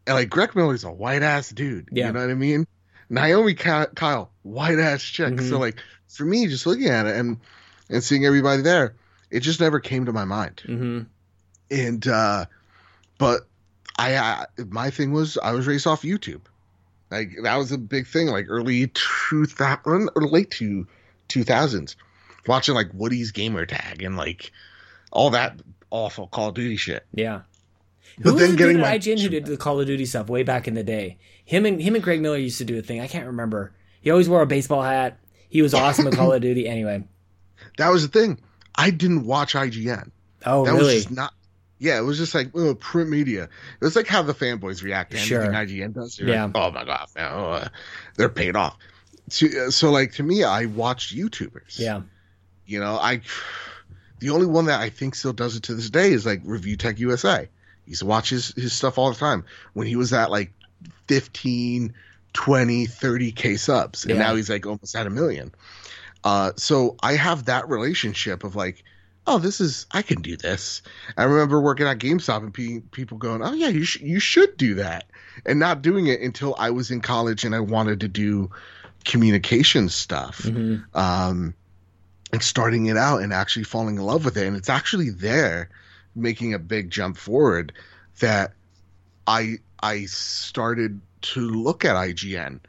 And like Greg Miller's a white ass dude. Yeah. You know what I mean? Naomi Kyle, white ass chick. Mm-hmm. So like for me, just looking at it and and seeing everybody there, it just never came to my mind. Mm-hmm. And uh, but I, I my thing was I was raised off YouTube. Like that was a big thing, like early two thousand or late two two thousands, watching like Woody's gamer tag and like all that awful Call of Duty shit. Yeah. But who then getting my IGN who did the Call of Duty stuff way back in the day? Him and him and Greg Miller used to do a thing. I can't remember. He always wore a baseball hat. He was awesome at Call of Duty. Anyway, that was the thing. I didn't watch IGN. Oh, that really? was just not. Yeah, it was just like oh, print media. It was like how the fanboys react to Sure. anything IGN does. You're Yeah. like, oh my god, man, oh, uh, they're paid off. So, so, like to me, I watched YouTubers. yeah. You know, I the only one that I think still does it to this day is like Review Tech USA. Used to watch his, his stuff all the time when he was at like 15, 20, 30 K subs. And Yeah. now he's like almost at a million. Uh, so I have that relationship of like, oh, this is, I can do this. I remember working at GameStop and pe- people going, oh, yeah, you, sh- you should do that. And not doing it until I was in college and I wanted to do communication stuff hmm um, and starting it out and actually falling in love with it. And it's actually there making a big jump forward that I I started to look at IGN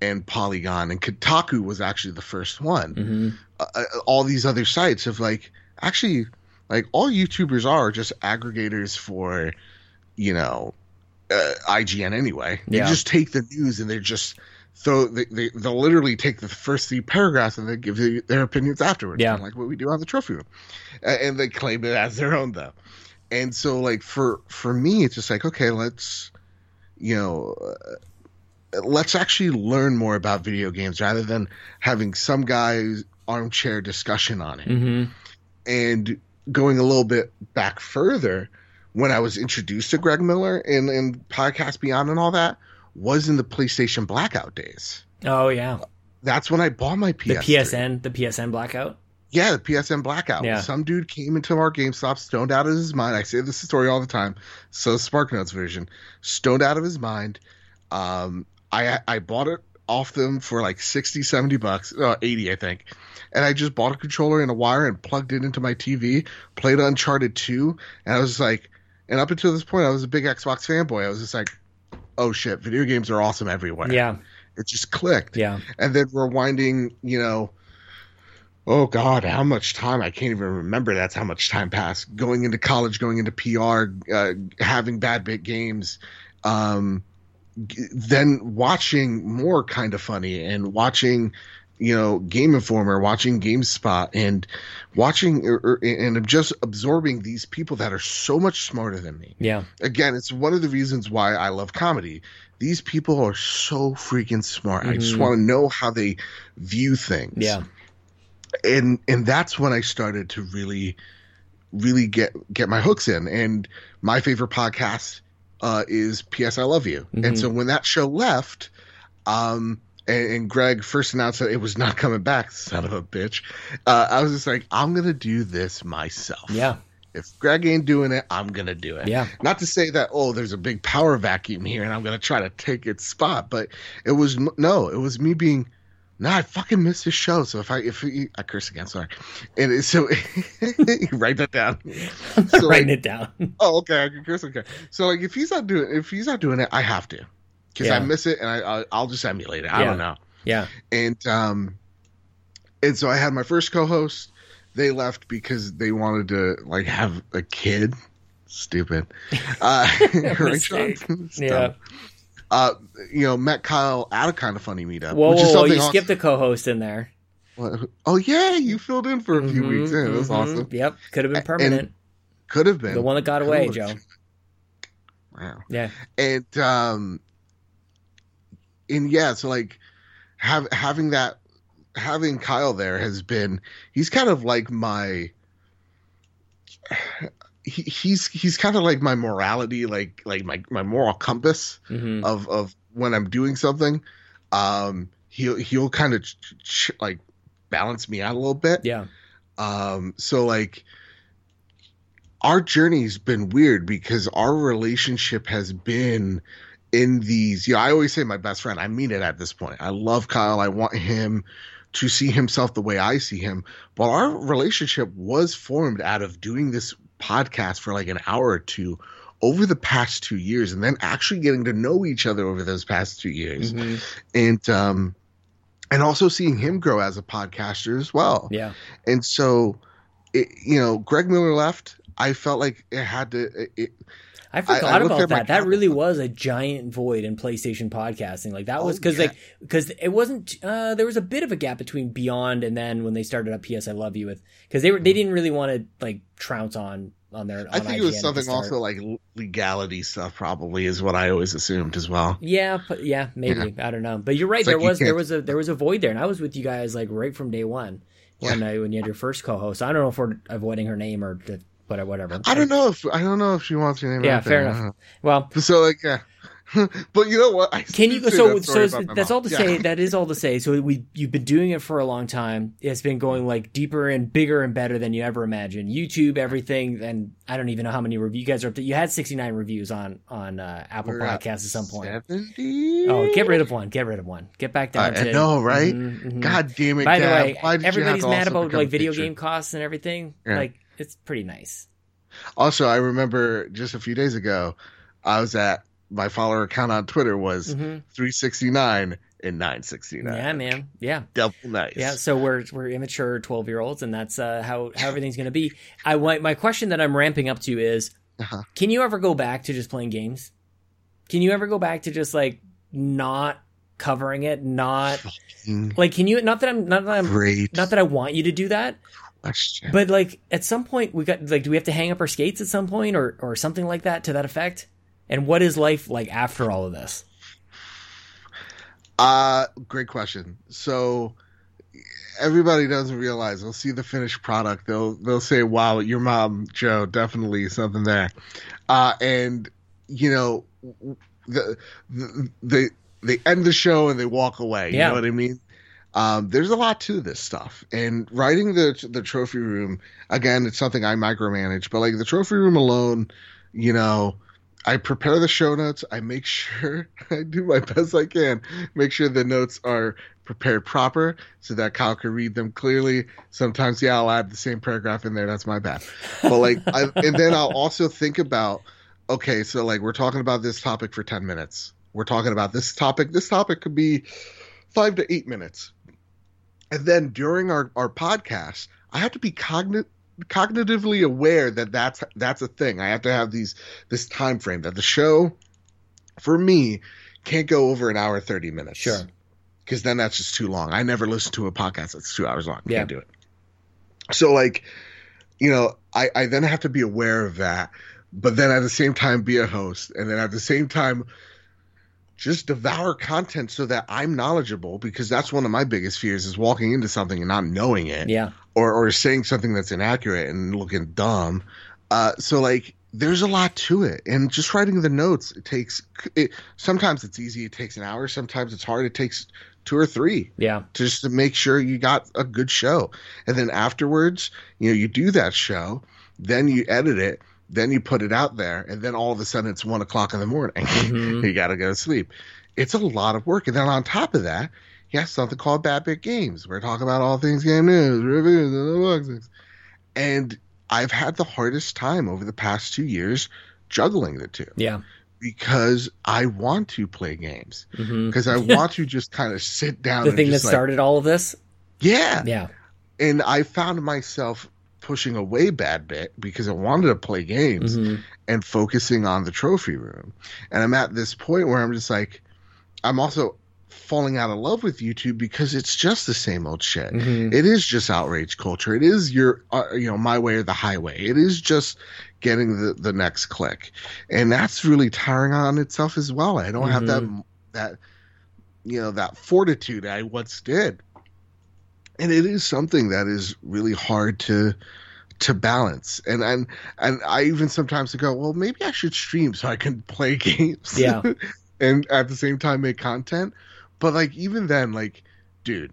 and Polygon and Kotaku was actually the first one. hmm Uh, uh, all these other sites have like actually like all YouTubers are just aggregators for you know uh, IGN anyway. Yeah. You just take the news and they're just throw they, they they'll literally take the first three paragraphs and they give you their opinions afterwards. Yeah. like what we do on the trophy room, uh, and they claim it as their own though. And so like for for me, it's just like okay, let's you know. Uh, let's actually learn more about video games rather than having some guy's armchair discussion on it hmm and going a little bit back further, when I was introduced to Greg Miller and, and Podcast Beyond and all that, was in the PlayStation Blackout days. Oh, yeah. That's when I bought my PS3. PSN, the PSN blackout. Yeah, the PSN Blackout. Yeah. Some dude came into our GameStop stoned out of his mind. I say this story all the time. So Spark Notes version, stoned out of his mind. Um, I I bought it off them for like 60, 70 bucks, uh, 80 I think. And I just bought a controller and a wire and plugged it into my TV, played Uncharted 2, and I was like, and up until this point, I was a big Xbox fanboy. I was just like, oh shit, video games are awesome everywhere. Yeah. It just clicked Yeah. and then rewinding, you know, oh God, how much time? I can't even remember. That's how much time passed. Going into college, going into PR, uh, having Badbit Games, um, then watching more kind of funny and watching, you know, Game Informer, watching GameSpot, and watching or, or- and just absorbing these people that are so much smarter than me Yeah. again, it's one of the reasons why I love comedy. These people are so freaking smart. I just Mhm. want to know how they view things. Yeah. And and that's when I started to really really get get my hooks in. And my favorite podcast uh is PS I Love You. Mhm. And so when that show left, um and, and Greg first announced that it was not coming back, son of a bitch. Uh, I was just like, I'm gonna do this myself. Yeah. If Greg ain't doing it, I'm gonna do it. Yeah. Not to say that oh, there's a big power vacuum here, and I'm gonna try to take its spot, but it was no, it was me being. Nah, I fucking missed his show. So if I if he, I curse again, sorry, and so write that down. So Writing like, it down. oh, okay, I can curse. Okay, so like if he's not doing if he's not doing it, I have to because Yeah. I miss it, and I, I I'll just emulate it. I Yeah. don't know Yeah. and um and so i had my first co-host they left because they wanted to like have a kid stupid uh right, Sean? Yeah. Uh you know met kyle at a kind of funny meetup Whoa, which whoa, is whoa. something You else- skipped the co host in there. What- oh yeah you filled in for a few Mhm, weeks yeah, that's mhm. awesome Yep. Could have been And- permanent. could have been the one that got away, Joe. wow Yeah. and um and yeah so like have having that having kyle there has been he's kind of like my he, he's he's kind of like my morality like like my my moral compass hmm of of when i'm doing something um he'll he'll kind of ch- ch- like balance me out a little bit Yeah. um, so like our journey's been weird because our relationship has been in these, you know, I always say my best friend, I mean it at this point. I love Kyle. I want him to see himself the way I see him. But our relationship was formed out of doing this podcast for like an hour or two over the past two years and then actually getting to know each other over those past two years Mhm. and um and also seeing him grow as a podcaster as well Yeah. and so it, you know greg miller left I felt like it had to. It, I forgot about that. That really was a giant void in PlayStation podcasting. Like that was because oh, yeah. like because it wasn't. Uh, there was a bit of a gap between Beyond and then when they started up PS I Love You with because they were they didn't really want to like trounce on on their. On I think IGN it was something also like legality stuff. Probably is what I always assumed as well. Yeah, yeah, maybe yeah. I don't know. But you're right. It's there like was there was a there was a void there, and I was with you guys like right from day one when yeah. I, when you had your first co-host. I don't know if we're avoiding her name or but whatever. I don't know if I don't know if she wants your name. Yeah, fair there. enough. Well, so like yeah. but you know what? I Can you? So, so that's all to yeah. say. That is all to say. So we, you've been doing it for a long time. It's been going like deeper and bigger and better than you ever imagined. YouTube, everything, and I don't even know how many reviews you guys are up to. You had sixty nine reviews on on uh, Apple We're Podcasts at some point. 70? Oh, get rid of one. Get rid of one. Get back down. I, to, I know, right? Mm-hmm, mm-hmm. God damn it! By the way, everybody's mad about like video game costs and everything. Yeah. Like it's pretty nice. Also, I remember just a few days ago, I was at my follower count on Twitter was mm-hmm. 369 and 969. Yeah, man. Yeah. Double nice. Yeah, so we're we're immature 12-year-olds and that's uh, how how everything's going to be. I want my question that I'm ramping up to is uh-huh. can you ever go back to just playing games? Can you ever go back to just like not covering it, not like can you not that I'm not that I'm Great. not that I want you to do that, question. But like at some point we got like do we have to hang up our skates at some point or or something like that to that effect? And what is life like after all of this? Uh great question. So everybody doesn't realize they'll see the finished product. They'll they'll say, "Wow, your mom, Joe, definitely something there." Uh and you know the, the they they end the show and they walk away. You yeah. know what I mean? Um, there's a lot to this stuff, and writing the the trophy room again, it's something I micromanage. But like the trophy room alone, you know, I prepare the show notes. I make sure I do my best I can, make sure the notes are prepared proper so that Kyle can read them clearly. Sometimes, yeah, I'll add the same paragraph in there. That's my bad. But like, I, and then I'll also think about, okay, so like we're talking about this topic for 10 minutes. We're talking about this topic. This topic could be five to eight minutes and then during our, our podcast, I have to be cognitive cognitively aware that that's that's a thing. I have to have these this time frame that the show for me can't go over an hour 30 minutes. Sure. Cuz then that's just too long. I never listen to a podcast that's 2 hours long. Yeah. Can't do it. So like you know, I I then have to be aware of that, but then at the same time be a host and then at the same time just devour content so that I'm knowledgeable because that's one of my biggest fears is walking into something and not knowing it. Yeah. Or or saying something that's inaccurate and looking dumb. Uh, so like there's a lot to it and just writing the notes it takes it sometimes it's easy it takes an hour sometimes it's hard it takes two or three yeah just to make sure you got a good show and then afterwards you know you do that show then you edit it then you put it out there, and then all of a sudden it's one o'clock in the morning. Mm-hmm. you got to go to sleep. It's a lot of work. And then on top of that, you have something called Badbit Games. We're talking about all things game news, reviews, and unboxings. And I've had the hardest time over the past two years juggling the two. Yeah. Because I want to play games. Because mm-hmm. I want to just kind of sit down. the thing that like, started all of this. Yeah. Yeah. And I found myself pushing away Badbit because I wanted to play games mm-hmm. and focusing on the trophy room. And I'm at this point where I'm just like, I'm also falling out of love with YouTube because it's just the same old shit. Mm-hmm. It is just outrage culture. It is your, uh, you know, my way or the highway. It is just getting the, the next click. And that's really tiring on itself as well. I don't mm-hmm. have that, mm-hmm. that, you know, that fortitude I once did and it is something that is really hard to to balance. And and and i even sometimes go well maybe i should stream so i can play games. Yeah. And at the same time make content. But like even then like dude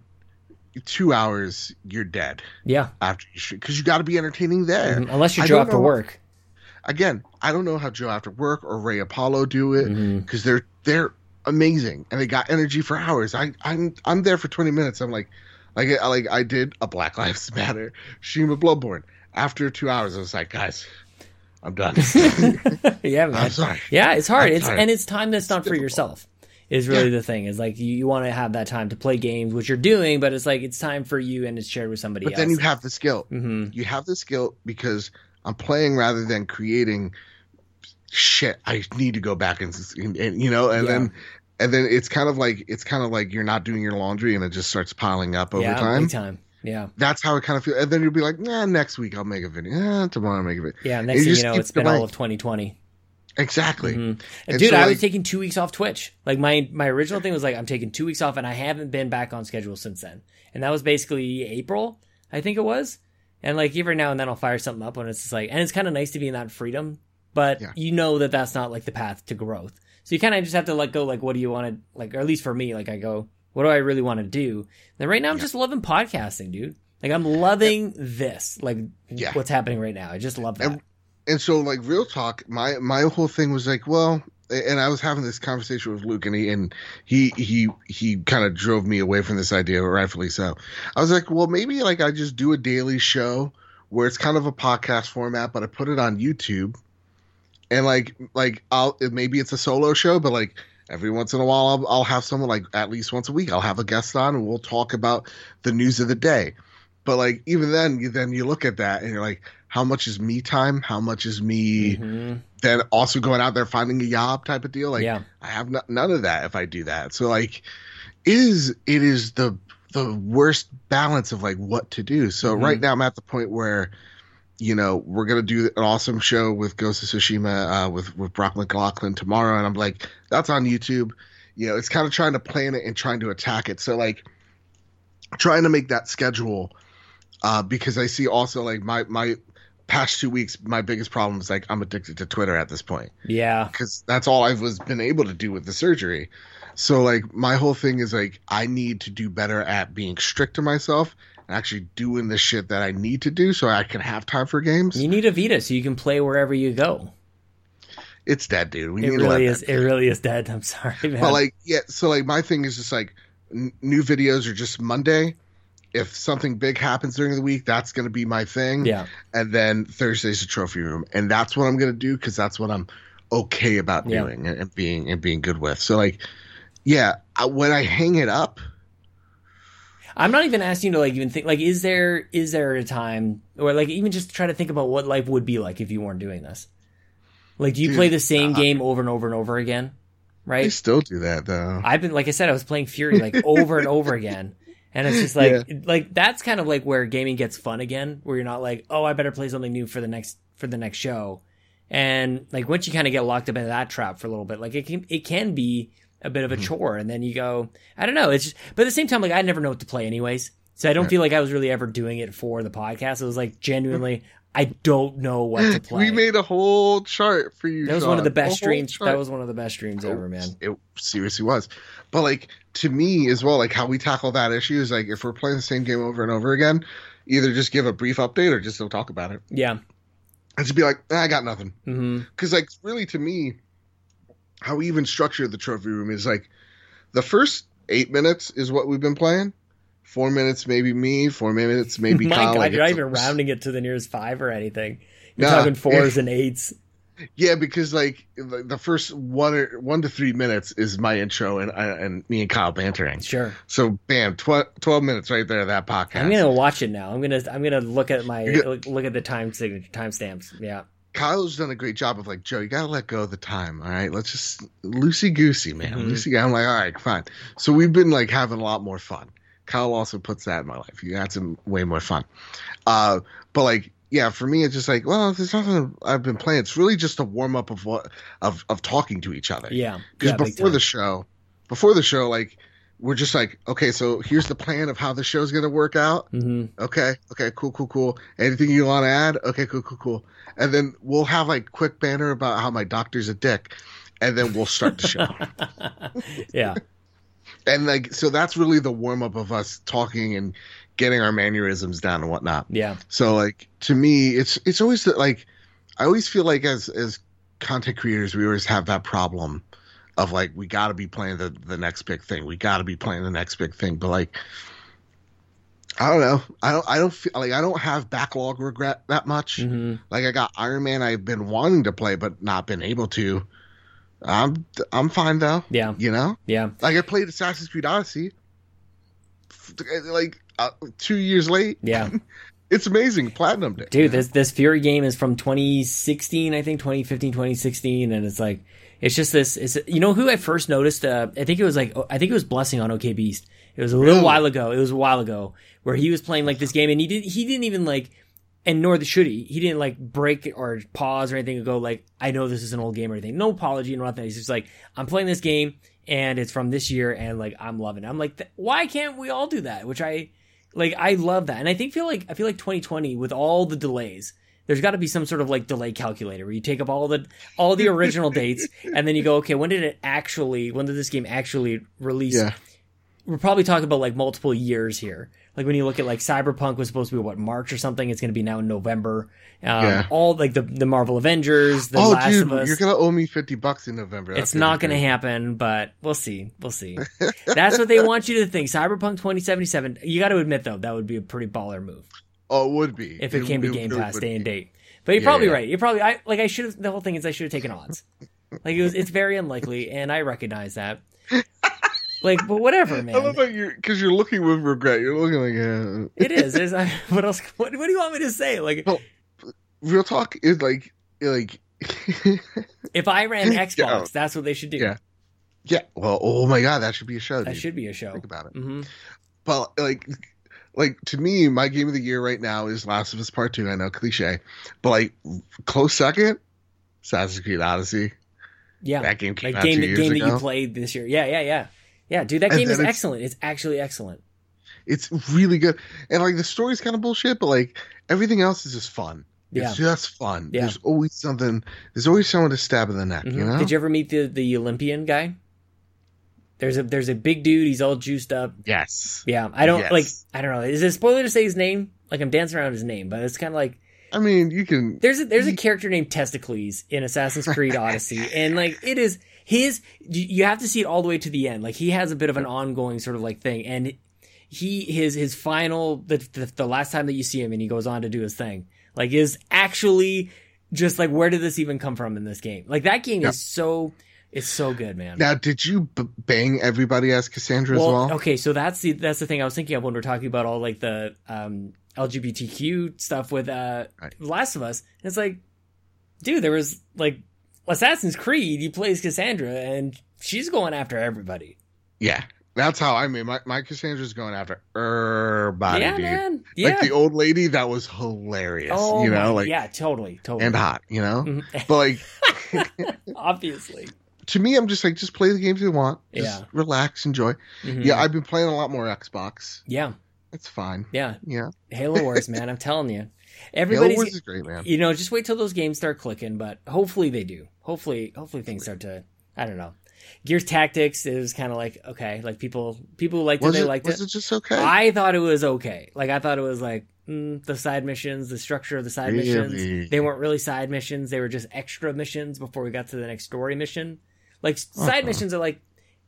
two hours you're dead. Yeah. After you because you got to be entertaining there. Mm-hmm. unless you're joe after work. again i don't know how joe after work or ray apollo do it because mm-hmm. they're they're amazing. And they got energy for hours. I i'm i'm there for 20 minutes. I'm like like, like I did a Black Lives Matter Shima Bloodborne. After two hours, I was like, guys, I'm done. yeah, man. I'm sorry. Yeah, it's hard. I'm it's and it's time that's not it's for difficult. yourself. Is really yeah. the thing. Is like you, you want to have that time to play games, which you're doing, but it's like it's time for you and it's shared with somebody but else. then you have the skill. Mm-hmm. You have the skill because I'm playing rather than creating shit. I need to go back and, and, and you know, and Yeah. then and then it's kind of like it's kind of like you're not doing your laundry and it just starts piling up over yeah, time. time. Yeah, That's how it kind of feels. And then you'll be like, nah, next week I'll make a video. Yeah, tomorrow I'll make a video. yeah. Next thing you know, it's been all of 2020. Exactly. Mhm. And Dude, so, I like- was taking two weeks off Twitch. Like my my original thing was like I'm taking two weeks off, and I haven't been back on schedule since then. And that was basically April, I think it was. And like every now and then I'll fire something up when it's just like, and it's kind of nice to be in that freedom, but Yeah. you know that that's not like the path to growth. So you kind of just have to let go. Like, what do you want to like? Or at least for me, like I go, what do I really want to do? And right now I'm just loving podcasting, dude. Like I'm loving this, like Yeah. what's happening right now. I just love that. And- and so like real talk my my whole thing was like well and i was having this conversation with luke and he and he he he kind of drove me away from this idea rightfully so i was like well maybe like i just do a daily show where it's kind of a podcast format but i put it on youtube and like like i'll maybe it's a solo show but like every once in a while I'll, I'll have someone like at least once a week i'll have a guest on and we'll talk about the news of the day but like even then you then you look at that and you're like how much is me time how much is me Mhm. then also going out there finding a job type of deal like Yeah. i have no, none of that if i do that so like it is it is the the worst balance of like what to do so Mhm. right now i'm at the point where you know we're gonna do an awesome show with ghost of tsushima uh, with with brock mclaughlin tomorrow. And i'm like that's on youtube. You know it's kind of trying to plan it and trying to attack it. So like trying to make that schedule uh because i see also like my my past two weeks my biggest problem is like i'm addicted to twitter at this point. Yeah. because that's all i was been able to do with the surgery. So like my whole thing is like i need to do better at being strict to myself and actually doing the shit that i need to do so i can have time for games You need a Vita so you can play wherever you go. it's dead dude we It really is. It really is dead. I'm sorry, man. But like, yeah. So like, my thing is just like, n- new videos are just Monday. If something big happens during the week, that's going to be my thing. yeah, And then Thursday's the trophy room, and that's what I'm going to do because that's what I'm okay about Yeah. doing and, and being and being good with. So like, yeah, I, when I hang it up, I'm not even asking you to like even think like is there is there a time or like even just try to think about what life would be like if you weren't doing this. Like, do you Dude, play the same uh, game over and over and over again? I Right. still do that though. I've been like I said, I was playing Furi like over and over again. And it's just like like that's kind of like where gaming gets fun again, where you're not like, oh, I better play something new for the next for the next show. And like once you kind of get locked up into that trap for a little bit, like it can it can be a bit of Mm-hmm. a chore, and then you go, I don't know. It's just, but at the same time, like I never know what to play anyways, so I don't Right. feel like I was really ever doing it for the podcast. It was like genuinely, I don't know what to play. we made a whole chart for you. that was one of the best streams. chart. That was one of the best streams ever, man. It seriously was. But like to me as well, like how we tackle that issue is like if we're playing the same game over and over again, either just give a brief update or just don't talk about it. Yeah. And just be like, "Ah, I got nothing. Because like really to me, how we even structure the trophy room is like the first eight minutes is what we've been playing. Four minutes maybe me, four minutes maybe My Kyle. God, like, you're not even rounding it to the nearest five or anything. You're Nah, talking fours and eights. Yeah, because like the first one or one to three minutes is my intro and uh, and me and Kyle bantering. Sure. So bam, tw- twelve minutes right there. That podcast. I'm gonna watch it now. I'm gonna I'm gonna look at my look at the time signature timestamps. Yeah. Kyle's done a great job of like Joe. You gotta let go of the time. All right, let's just loosey goosey, man. Mhm. Loosey. I'm like, all right, fine. So we've been like having a lot more fun. Kyle also puts that in my life. You had some way more fun. Uh, but like, yeah, for me, it's just like, well, there's nothing I've been playing. It's really just a warm up of what of of talking to each other. Yeah. because yeah, before the show, before the show, like we're just like, okay, so here's the plan of how the show's gonna work out. Mhm. Okay, okay, cool, cool, cool. Anything you want to add? Okay, cool, cool, cool. And then we'll have like quick banner about how my doctor's a dick, and then we'll start the show. yeah. and like, so that's really the warm up of us talking and getting our mannerisms down and whatnot. Yeah. So like to me, it's it's always the, like I always feel like as as content creators, we always have that problem of like we got to be playing the the next big thing. We got to be playing the next big thing. But like I don't know. I don't I don't feel like I don't have backlog regret that much. hmm Like I got Iron Man I've been wanting to play but not been able to. I'm I'm fine though. Yeah. You know? Yeah. Like I played Assassin's Creed Odyssey. Like uh, 2 years late Yeah. It's amazing. Platinum day. dude this this Furi game is from 2016 i think 2015 2016 and it's like it's just this it's you know who i first noticed uh, i think it was like i think it was blessing on ok beast. It was a little Really? while ago it was a while ago where he was playing like this game and he did he didn't even like and nor should he. He didn't like break or pause or anything and go like i know this is an old game or anything. No apology and nothing. He's just like i'm playing this game and it's from this year and like i'm loving it. I'm like th- why can't we all do that? Which i like I love that, and I think feel like I feel like 2020 with all the delays. There's got to be some sort of like delay calculator where you take up all the all the original dates, and then you go, okay, when did it actually? When did this game actually release? Yeah. We're probably talking about like multiple years here. Like when you look at like Cyberpunk was supposed to be what March or something. It's going to be now in November. Um, Yeah. All like the the Marvel Avengers, the oh, Last dude, of Us. you're gonna owe me fifty bucks in November. It's not going to happen, but we'll see. We'll see. That's what they want you to think. Cyberpunk 2077. You got to admit though, that would be a pretty baller move Oh, it would be if it, came to Game Pass day and date. But you're Yeah, probably yeah. right. You're probably I like I should have. The whole thing is I should have taken odds. Like it was. It's very unlikely, and I recognize that. Like, but whatever, man. I love how you're because you're looking with regret. You're looking like, uh, It is. I, what else? What, what do you want me to say? Like, real talk is like, like, if I ran Xbox, Yeah. that's what they should do. Yeah. yeah. Well, oh my god, that should be a show. That dude. should be a show. think about it. Mm-hmm. But like, like to me, my game of the year right now is Last of Us Part Two. I know cliche, but like close second, Assassin's Creed Odyssey. Yeah. That game came like out game, two years game that you played this year. Yeah, yeah, yeah. Yeah, dude, that game is it's- excellent. It's actually excellent. It's really good, and like the story's kind of bullshit, but like everything else is just fun. Yeah. It's just fun. Yeah. There's always something. There's always someone to stab in the neck. Mhm. You know. Did you ever meet the the Olympian guy? There's a there's a big dude. He's all juiced up. yes. Yeah, I don't Yes. like. I don't know. Is it a spoiler to say his name? Like I'm dancing around his name, but it's kind of like I mean, you can. there's a, there's a character named Testikles in Assassin's Creed Odyssey, and like it is his. You have to see it all the way to the end. Like he has a bit of an ongoing sort of like thing, and he his his final the the, the last time that you see him, and he goes on to do his thing, like is actually just like where did this even come from in this game? Like that game Yeah. is so it's so good, man. Now, did you b- bang everybody as Cassandra well, as well? okay, so that's the that's the thing I was thinking of when we're talking about all like the um, LGBTQ stuff with uh, Right. Last of Us. And it's like, dude, there was like Assassin's Creed. He plays Cassandra, and she's going after everybody. Yeah, that's how I mean. My, my Cassandra's going after everybody, yeah, dude. man. Yeah. Like the old lady, that was hilarious. oh, you know, like yeah, totally, totally. and hot. You know, Mhm. but like Obviously. To me, I'm just like, just play the games you want. Just Yeah. relax, enjoy. Mhm. Yeah, I've been playing a lot more Xbox. yeah, It's fine. yeah. Yeah, Halo Wars, man. I'm telling you, Halo everybody's. Wars is great, man. you know, just wait till those games start clicking, but hopefully they do. Hopefully, hopefully things start to. I don't know. Gears Tactics it was kind of like okay, like people people liked Was it, they it liked was it. it just okay? I thought it was okay. Like I thought it was like mm, the side missions, the structure of the side missions. They weren't really side missions; they were just extra missions before we got to the next story mission. Like side Uh-huh. missions are like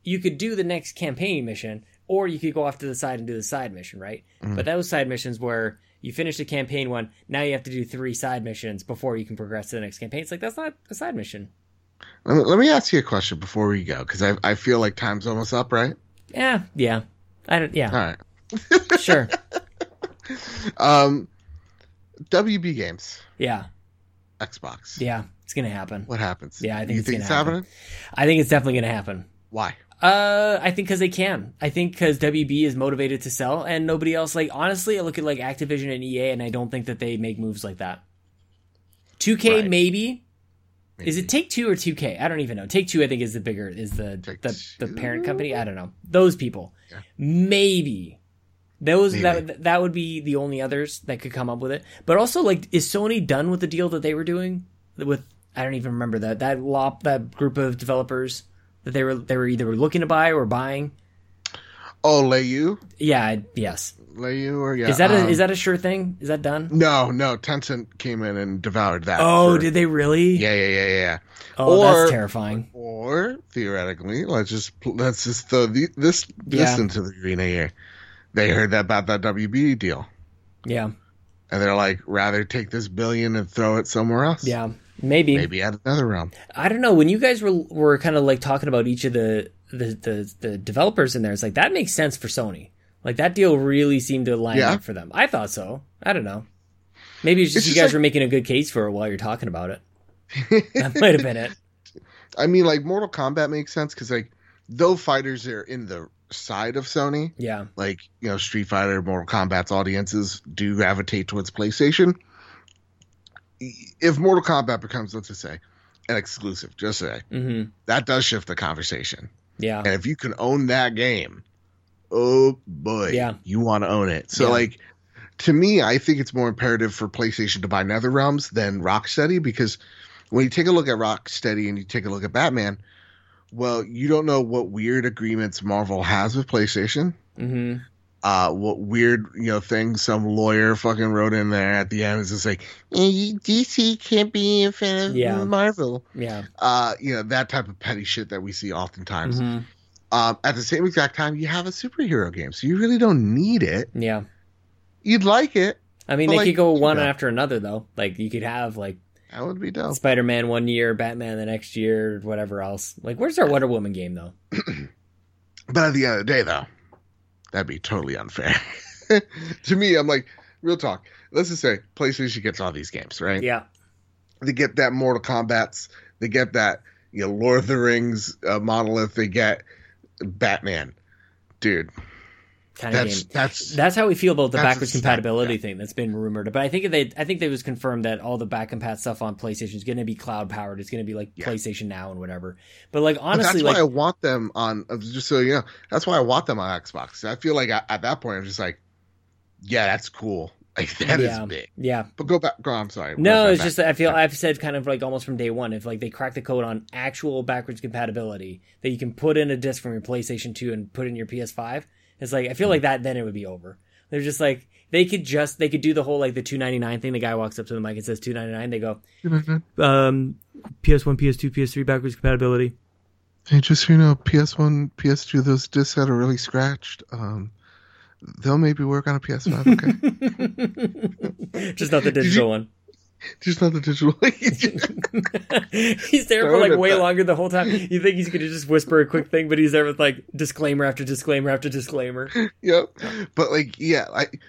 you could do the next campaign mission, or you could go off to the side and do the side mission, right? Mhm. But those side missions where you finish the campaign one, now you have to do three side missions before you can progress to the next campaign. It's like that's not a side mission. let, me, ask you a question before we go, because I I feel like time's almost up, right? Yeah, yeah. I don't. Yeah, right. sure. Um, WB games, Yeah, Xbox. yeah. It's gonna happen. What happens? Yeah, I think you it's think it's happen. happening. I think it's definitely gonna happen. Why? Uh, I think because they can. I think because WB is motivated to sell, and nobody else. Like honestly, I look at like Activision and EA, and I don't think that they make moves like that. 2K Right. maybe. Is it Take Two or 2K? I don't even know. Take Two, I think, is the bigger is the the, the Take-Two? parent company. I don't know those people. Yeah. Maybe those Maybe. that that would be the only others that could come up with it. But also, like, is Sony done with the deal that they were doing with? I don't even remember that that lop that group of developers that they were they were either looking to buy or buying. Oh, Leyou, Yeah. Yes. Leyou, or yeah? is that a um, is that a sure thing? Is that done? No, no. Tencent came in and devoured that. Oh, for- did they really? Yeah, yeah, yeah, yeah. Oh, Or- that's terrifying. Or theoretically, let's just let's just throw the, this this Yeah. into the arena here. They heard that about that WB deal, Yeah. and they're like, rather take this billion and throw it somewhere else. Yeah. Maybe. maybe at another realm. I don't know. When you guys were were kind of like talking about each of the the the, the developers in there, it's like that makes sense for Sony. Like that deal really seemed to line Yeah. up for them. I thought so. I don't know. Maybe it's just It's you just guys like- were making a good case for it while you're talking about it. That might have been it. I mean, like Mortal Kombat makes sense because like though fighters are in the side of Sony, Yeah. like you know Street Fighter, Mortal Kombat's audiences do gravitate towards PlayStation. If Mortal Kombat becomes, let's just say, an exclusive, just say hmm that does shift the conversation. Yeah. And if you can own that game, oh boy, Yeah. you want to own it. So Yeah. like to me, I think it's more imperative for PlayStation to buy Nether Realms than Rocksteady because when you take a look at Rocksteady and you take a look at Batman, well, you don't know what weird agreements Marvel has with PlayStation. hmm Uh, what weird, you know, thing some lawyer fucking wrote in there at the end is just like, "Eh, DC can't be in front of Yeah. Marvel. Yeah. Uh, you know, that type of petty shit that we see oftentimes. hmm Um, at the same exact time, you have a superhero game, so you really don't need it. Yeah. You'd like it. I mean, they like, could go one after another though. Like you could have like That would be dope. Spider Man one year, Batman the next year, whatever else. Like, where's our Wonder Woman game though? But at the end of the day, though, that'd be totally unfair. to me, I'm like, real talk. Let's just say PlayStation gets all these games, right? Yeah. They get that Mortal Kombat's. They get that, you know, Lord of the Rings uh, monolith. They get Batman. Dude, Kind of that's game. that's That's how we feel about the backwards compatibility yeah. thing that's been rumored. But I think they, I think it was confirmed that all the back compat stuff on PlayStation is going to be cloud powered. It's going to be like Yeah. PlayStation Now and whatever. But like But honestly, that's like why I want them on. uh, Just so you know, that's why I want them on Xbox. I feel like at, at that point, I'm just like, yeah, that's cool. Like that is yeah, big. yeah. But go back. Go. I'm sorry. No, it's back. just that I feel I've said kind of like almost from day one. If like they crack the code on actual backwards compatibility that you can put in a disc from your PlayStation 2 and put in your PS5, it's like I feel like that then it would be over. They're just like they could just they could do the whole like the 299 thing. The guy walks up to the mic and says 299. They go, um, PS1, PS2, PS3 backwards compatibility. Hey, just so you know, PS1, PS2, those discs that are really scratched, um, they'll maybe work on a PS5. Okay, just not the you- digital one. Just not the digital. he's there for like way back. longer the whole time. You think he's gonna just whisper a quick thing, but he's there with like disclaimer after disclaimer after disclaimer. yep. But like, yeah, like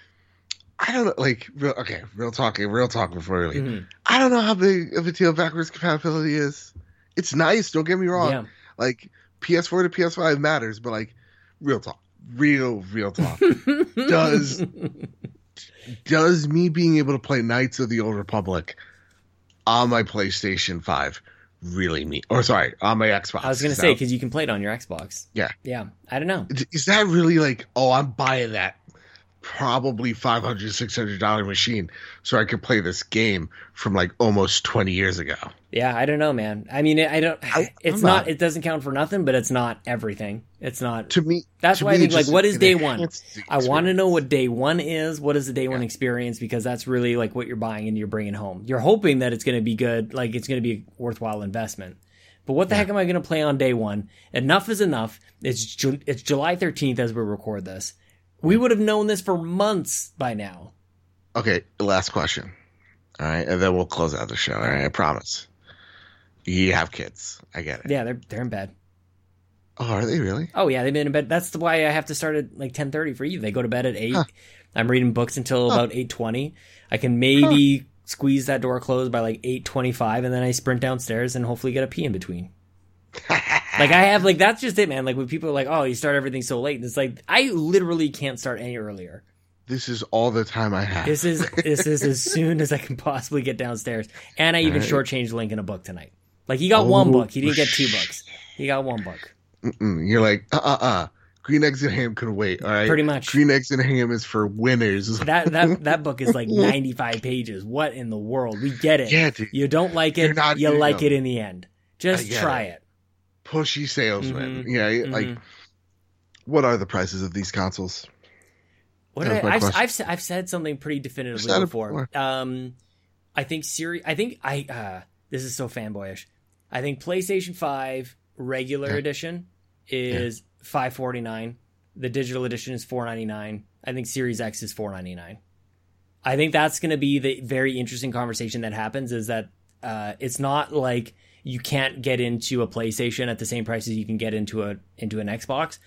I don't know. Like, real, okay, real talking, real talk before we leave. Mhm. I don't know how big of a deal backwards compatibility is. It's nice. Don't get me wrong. Yeah. Like PS4 to PS5 matters, but like, real talk, real, real talk. Does does me being able to play Knights of the Old Republic on my PlayStation 5 really mean or sorry, on my Xbox? I was gonna say because you can play it on your Xbox. Yeah. yeah. I don't know. is that really like, oh, I'm buying that probably 500 600 dollar machine so I could play this game from like almost 20 years ago. Yeah, I don't know, man. I mean, I don't. I- it's not, not. It doesn't count for nothing, but it's not everything. It's not. To me, That's to why me, I think like, what is day one? I want to know what day one is. What is the day one experience? Because that's really like what you're buying and you're bringing home. You're hoping that it's going to be good, like it's going to be a worthwhile investment. But what the heck am I going to play on day one? Enough is enough. It's Ju- it's July 13th as we record this. We would have known this for months by now. Okay, last question. All right, and then we'll close out the show. All right, I promise. You have kids. I get it. Yeah, they're they're in bed. Oh, are they really? Oh yeah, they've been in bed. That's why I have to start at like ten thirty for you. They go to bed at eight. Huh. I'm reading books until about eight twenty. I can maybe squeeze that door closed by like eight twenty five, and then I sprint downstairs and hopefully get a pee in between. like I have like that's just it, man. Like when people are like, "Oh, you start everything so late," and it's like I literally can't start any earlier. This is all the time I have. This is this is as soon as I can possibly get downstairs, and I even Right. shortchanged in a book tonight. Like he got one Oh, book, he didn't get two books. He got one book. Mm-mm. You're like, uh, uh, uh. Green eggs and ham can wait. All right, Pretty much. Green eggs and ham is for winners. that that that book is like 95 pages. What in the world? We get it. Yeah, dude. You don't like it. you like it in the end. Just try it. it. Pushy salesman. Mhm, Yeah, like mhm. what are the prices of these consoles? What That did was I, my I've. I've, I've said something pretty definitively it before. Um, I think Siri. I think I. Uh, this is so fanboyish. I think PlayStation Five regular Yeah. edition is five forty nine. The digital edition is four ninety nine. I think Series X is four ninety nine. I think that's going to be the very interesting conversation that happens. Is that uh, it's not like you can't get into a PlayStation at the same price as you can get into a into an Xbox.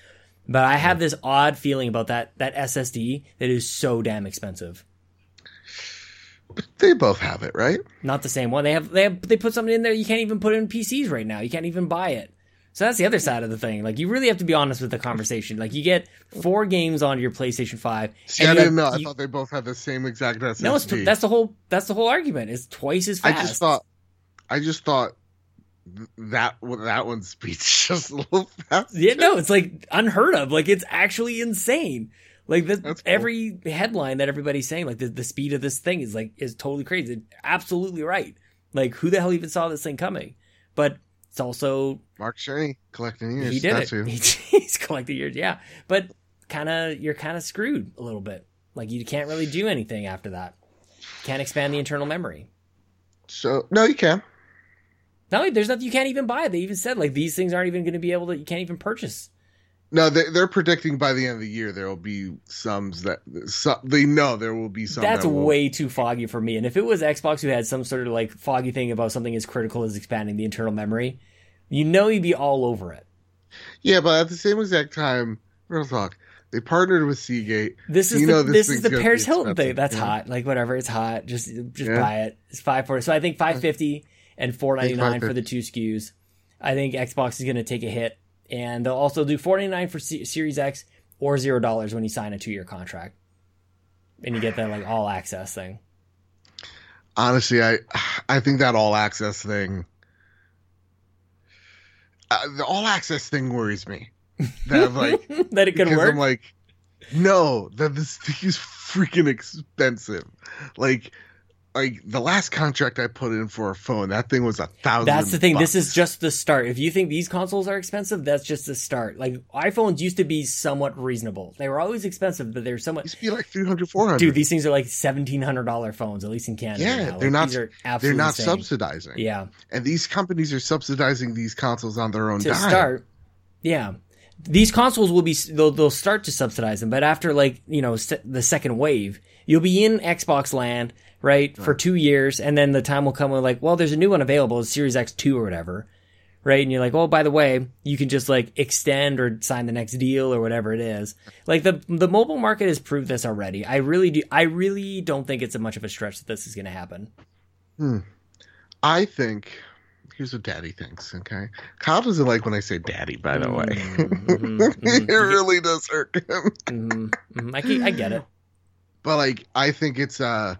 But I have this odd feeling about that that SSD that is so damn expensive. But They both have it, right? Not the same one. They have they have they put something in there you can't even put in PCs right now. You can't even buy it. So that's the other side of the thing. Like you really have to be honest with the conversation. Like you get four games on your PlayStation Five. See, I didn't have- know. I you- thought they both had the same exact SSD. no, it's, that's the whole that's the whole argument. It's twice as fast. I just thought, I just thought th- that that one speeds just a little fast. Yeah, no, it's like unheard of. Like it's actually insane. Like the, cool. every headline that everybody's saying, like the, the speed of this thing is like is totally crazy. Absolutely right. Like who the hell even saw this thing coming? But it's also Mark Cerny collecting years. he did That's it. He- He's collecting years, yeah. But kind of you're kind of screwed a little bit. Like you can't really do anything after that. Can't expand the internal memory. So no, you can. No, there's nothing you can't even buy. They even said like these things aren't even going to be able to. You can't even purchase. No, they, they're predicting by the end of the year there will be sums that some, they know there will be some. That's that will- way too foggy for me. And if it was Xbox who had some sort of like foggy thing about something as critical as expanding the internal memory, you know you'd be all over it. Yeah, but at the same exact time, real talk. They partnered with Seagate. This is You the, know this this is the Paris Hilton thing. That's yeah. hot. Like whatever, it's hot. Just just Yeah. buy it. It's five forty. So I think uh, five fifty and four ninety nine for the two SKUs. I think Xbox is going to take a hit, and they'll also do four ninety nine for C- Series X or zero dollars when you sign a two year contract, and you get that like all access thing. Honestly, I I think that all access thing, uh, the all access thing worries me. That like that it could work. I'm like, no, that this thing is freaking expensive. Like, like the last contract I put in for a phone, that thing was a thousand. That's the thing. This is just the start. If you think these consoles are expensive, that's just the start. Like iPhones used to be somewhat reasonable. They were always expensive, but they're somewhat. used to be like 300 400 Dude, these things are like seventeen hundred dollar phones, at least in Canada. Yeah, they're not- are they're not insane. subsidizing. Yeah, And these companies are subsidizing these consoles on their own to dime. start. Yeah, these consoles will be they'll, they'll start to subsidize them, but after like you know se- the second wave, you'll be in Xbox land right for two years, and then the time will come when like, well, there's a new one available, Series X two or whatever. Right, and you're like, oh, by the way, you can just like extend or sign the next deal or whatever it is. Like the the mobile market has proved this already. I really do. I really don't think it's a much of a stretch that this is going to happen. Hmm. I think. Here's what Daddy thinks. Okay, Kyle doesn't like when I say Daddy. By the way, Mhm, it really does hurt him. mhm, mhm. I, I get it. But like, I think it's uh.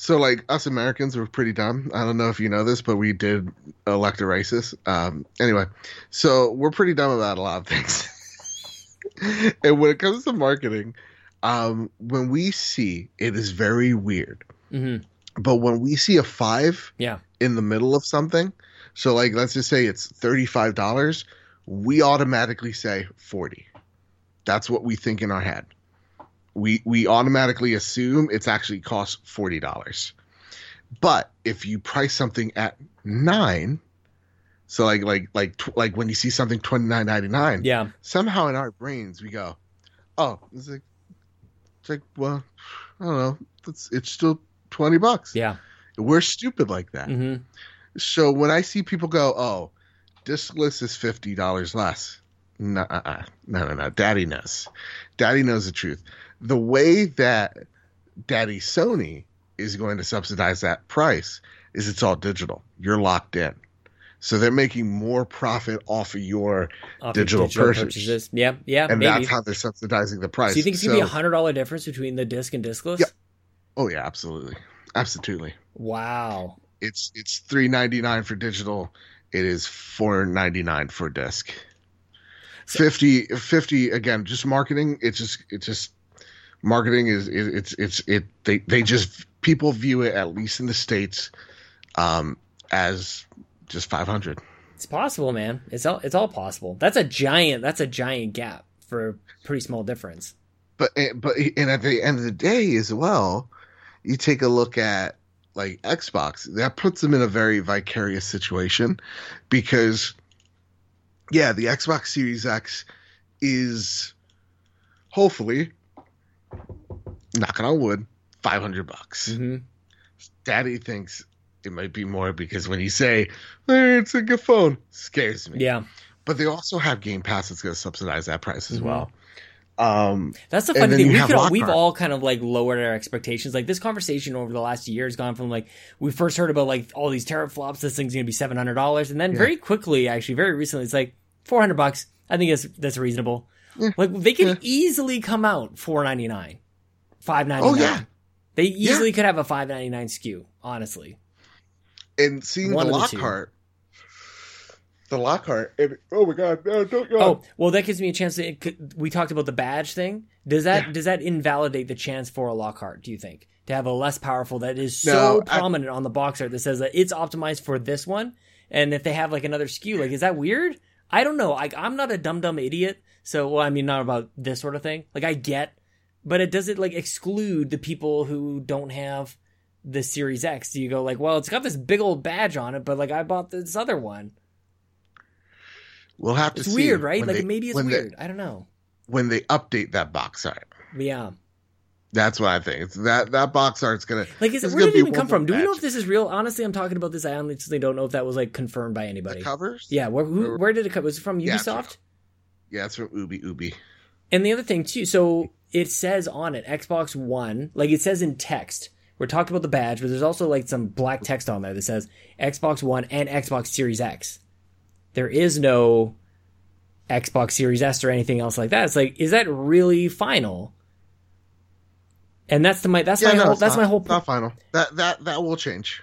So like us Americans were pretty dumb. I don't know if you know this, but we did elect a racist. Um. Anyway, so we're pretty dumb about a lot of things. and when it comes to marketing, um, when we see it is very weird. hmm But when we see a five Yeah. in the middle of something, so like let's just say it's thirty-five dollars, we automatically say forty. That's what we think in our head. We we automatically assume it's actually cost forty dollars. But if you price something at nine, so like like like tw- like when you see something twenty nine ninety nine, Yeah. somehow in our brains we go, oh, it's like it's like well, I don't know, it's it's still twenty bucks. Yeah. We're stupid like that. hmm So when I see people go, "Oh, this list is fifty dollars less," no, no, no, no. Daddy knows. Daddy knows the truth. The way that Daddy Sony is going to subsidize that price is it's all digital. You're locked in, so they're making more profit off of your, Off your Digital purchase. purchases. Yeah. Yeah. and maybe. that's how they're subsidizing the price. so you think it's gonna be a hundred dollar difference between the disc and discless? Yeah. Oh yeah, absolutely, absolutely. Wow. It's it's three ninety nine for digital. It is four ninety nine for disc. 50, 50 again, just marketing. It's just it's just marketing is it, it's it's it they they just people view it at least in the states um as just five hundred. It's possible, man. It's all it's all possible. That's a giant. That's a giant gap for a pretty small difference. But eh, but and at the end of the day as well, you take a look at like Xbox, that puts them in a very vicarious situation because yeah, the Xbox Series X is hopefully knocking on wood, five hundred bucks. hmm Daddy thinks it might be more because when you say "Eh, it's a good phone, scares me. Yeah. But they also have Game Pass that's going to subsidize that price as Mhm. well. Um, That's the funny thing. We could all, we've all kind of like lowered our expectations. Like this conversation over the last year has gone from like we first heard about like all these teraflops. This thing's gonna be seven hundred dollars, and then very quickly, actually, very recently, it's like four hundred bucks. I think that's that's reasonable. Like they could Yeah. easily come out four ninety nine, five ninety nine. Oh, yeah. They easily could have a five ninety nine SKU. Honestly, and seeing One the of the. Lockhart, the Lockhart. And, oh my god! No, don't go. Oh well, that gives me a chance to. it We talked about the badge thing. Does that does that invalidate the chance for a Lockhart? Do you think to have a less powerful that is so No, I- prominent on the box art that says that it's optimized for this one, and if they have like another SKU, like is that weird? I don't know. Like I'm not a dumb dumb idiot, so well, I mean not about this sort of thing. Like I get, but it does it like exclude the people who don't have the Series X? Do you go like, well, it's got this big old badge on it, but like I bought this other one. we'll have to see. It's see weird, right? Like they- maybe it's weird. They, I don't know. when they update that box art. Yeah. That's what I think. It's that that box art's gonna Like, is where did it even come from? Do we know if this is real? Honestly, I'm talking about this. I honestly don't know if that was like confirmed by anybody. the covers. Yeah, where who, where did it come? Was it from Yeah, Ubisoft? Yeah, it's from Ubi Ubi. And the other thing too, so it says on it Xbox One, like it says in text. We're talking about the badge, but there's also like some black text on there that says Xbox One and Xbox Series X. There is no Xbox Series S or anything else like that. It's like, is that really final? And that's the my that's Yeah, my no, whole that's not, my whole it's not final. That that that will change.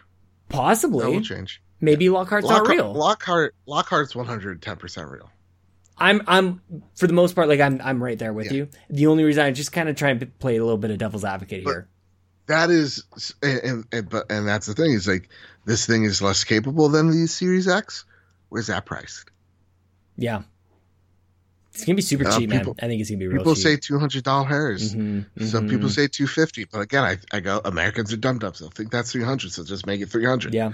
That possibly will change. maybe Lockhart's not real. Lockhart Lockhart's one hundred ten percent real. I'm I'm for the most part like I'm I'm right there with Yeah. you. The only reason I just kind of try and play a little bit of devil's advocate But- here. That is, and, and, and but and that's the thing is like this thing is less capable than the Series X. Where's that priced? Yeah, it's gonna be super Uh, cheap, people- man. I think it's gonna be real People say say two hundred dollars. Mhm, Some mhm. people say two fifty. But again, I I go Americans are dumb dumb. So I think that's three hundred. So just make it three hundred. yeah,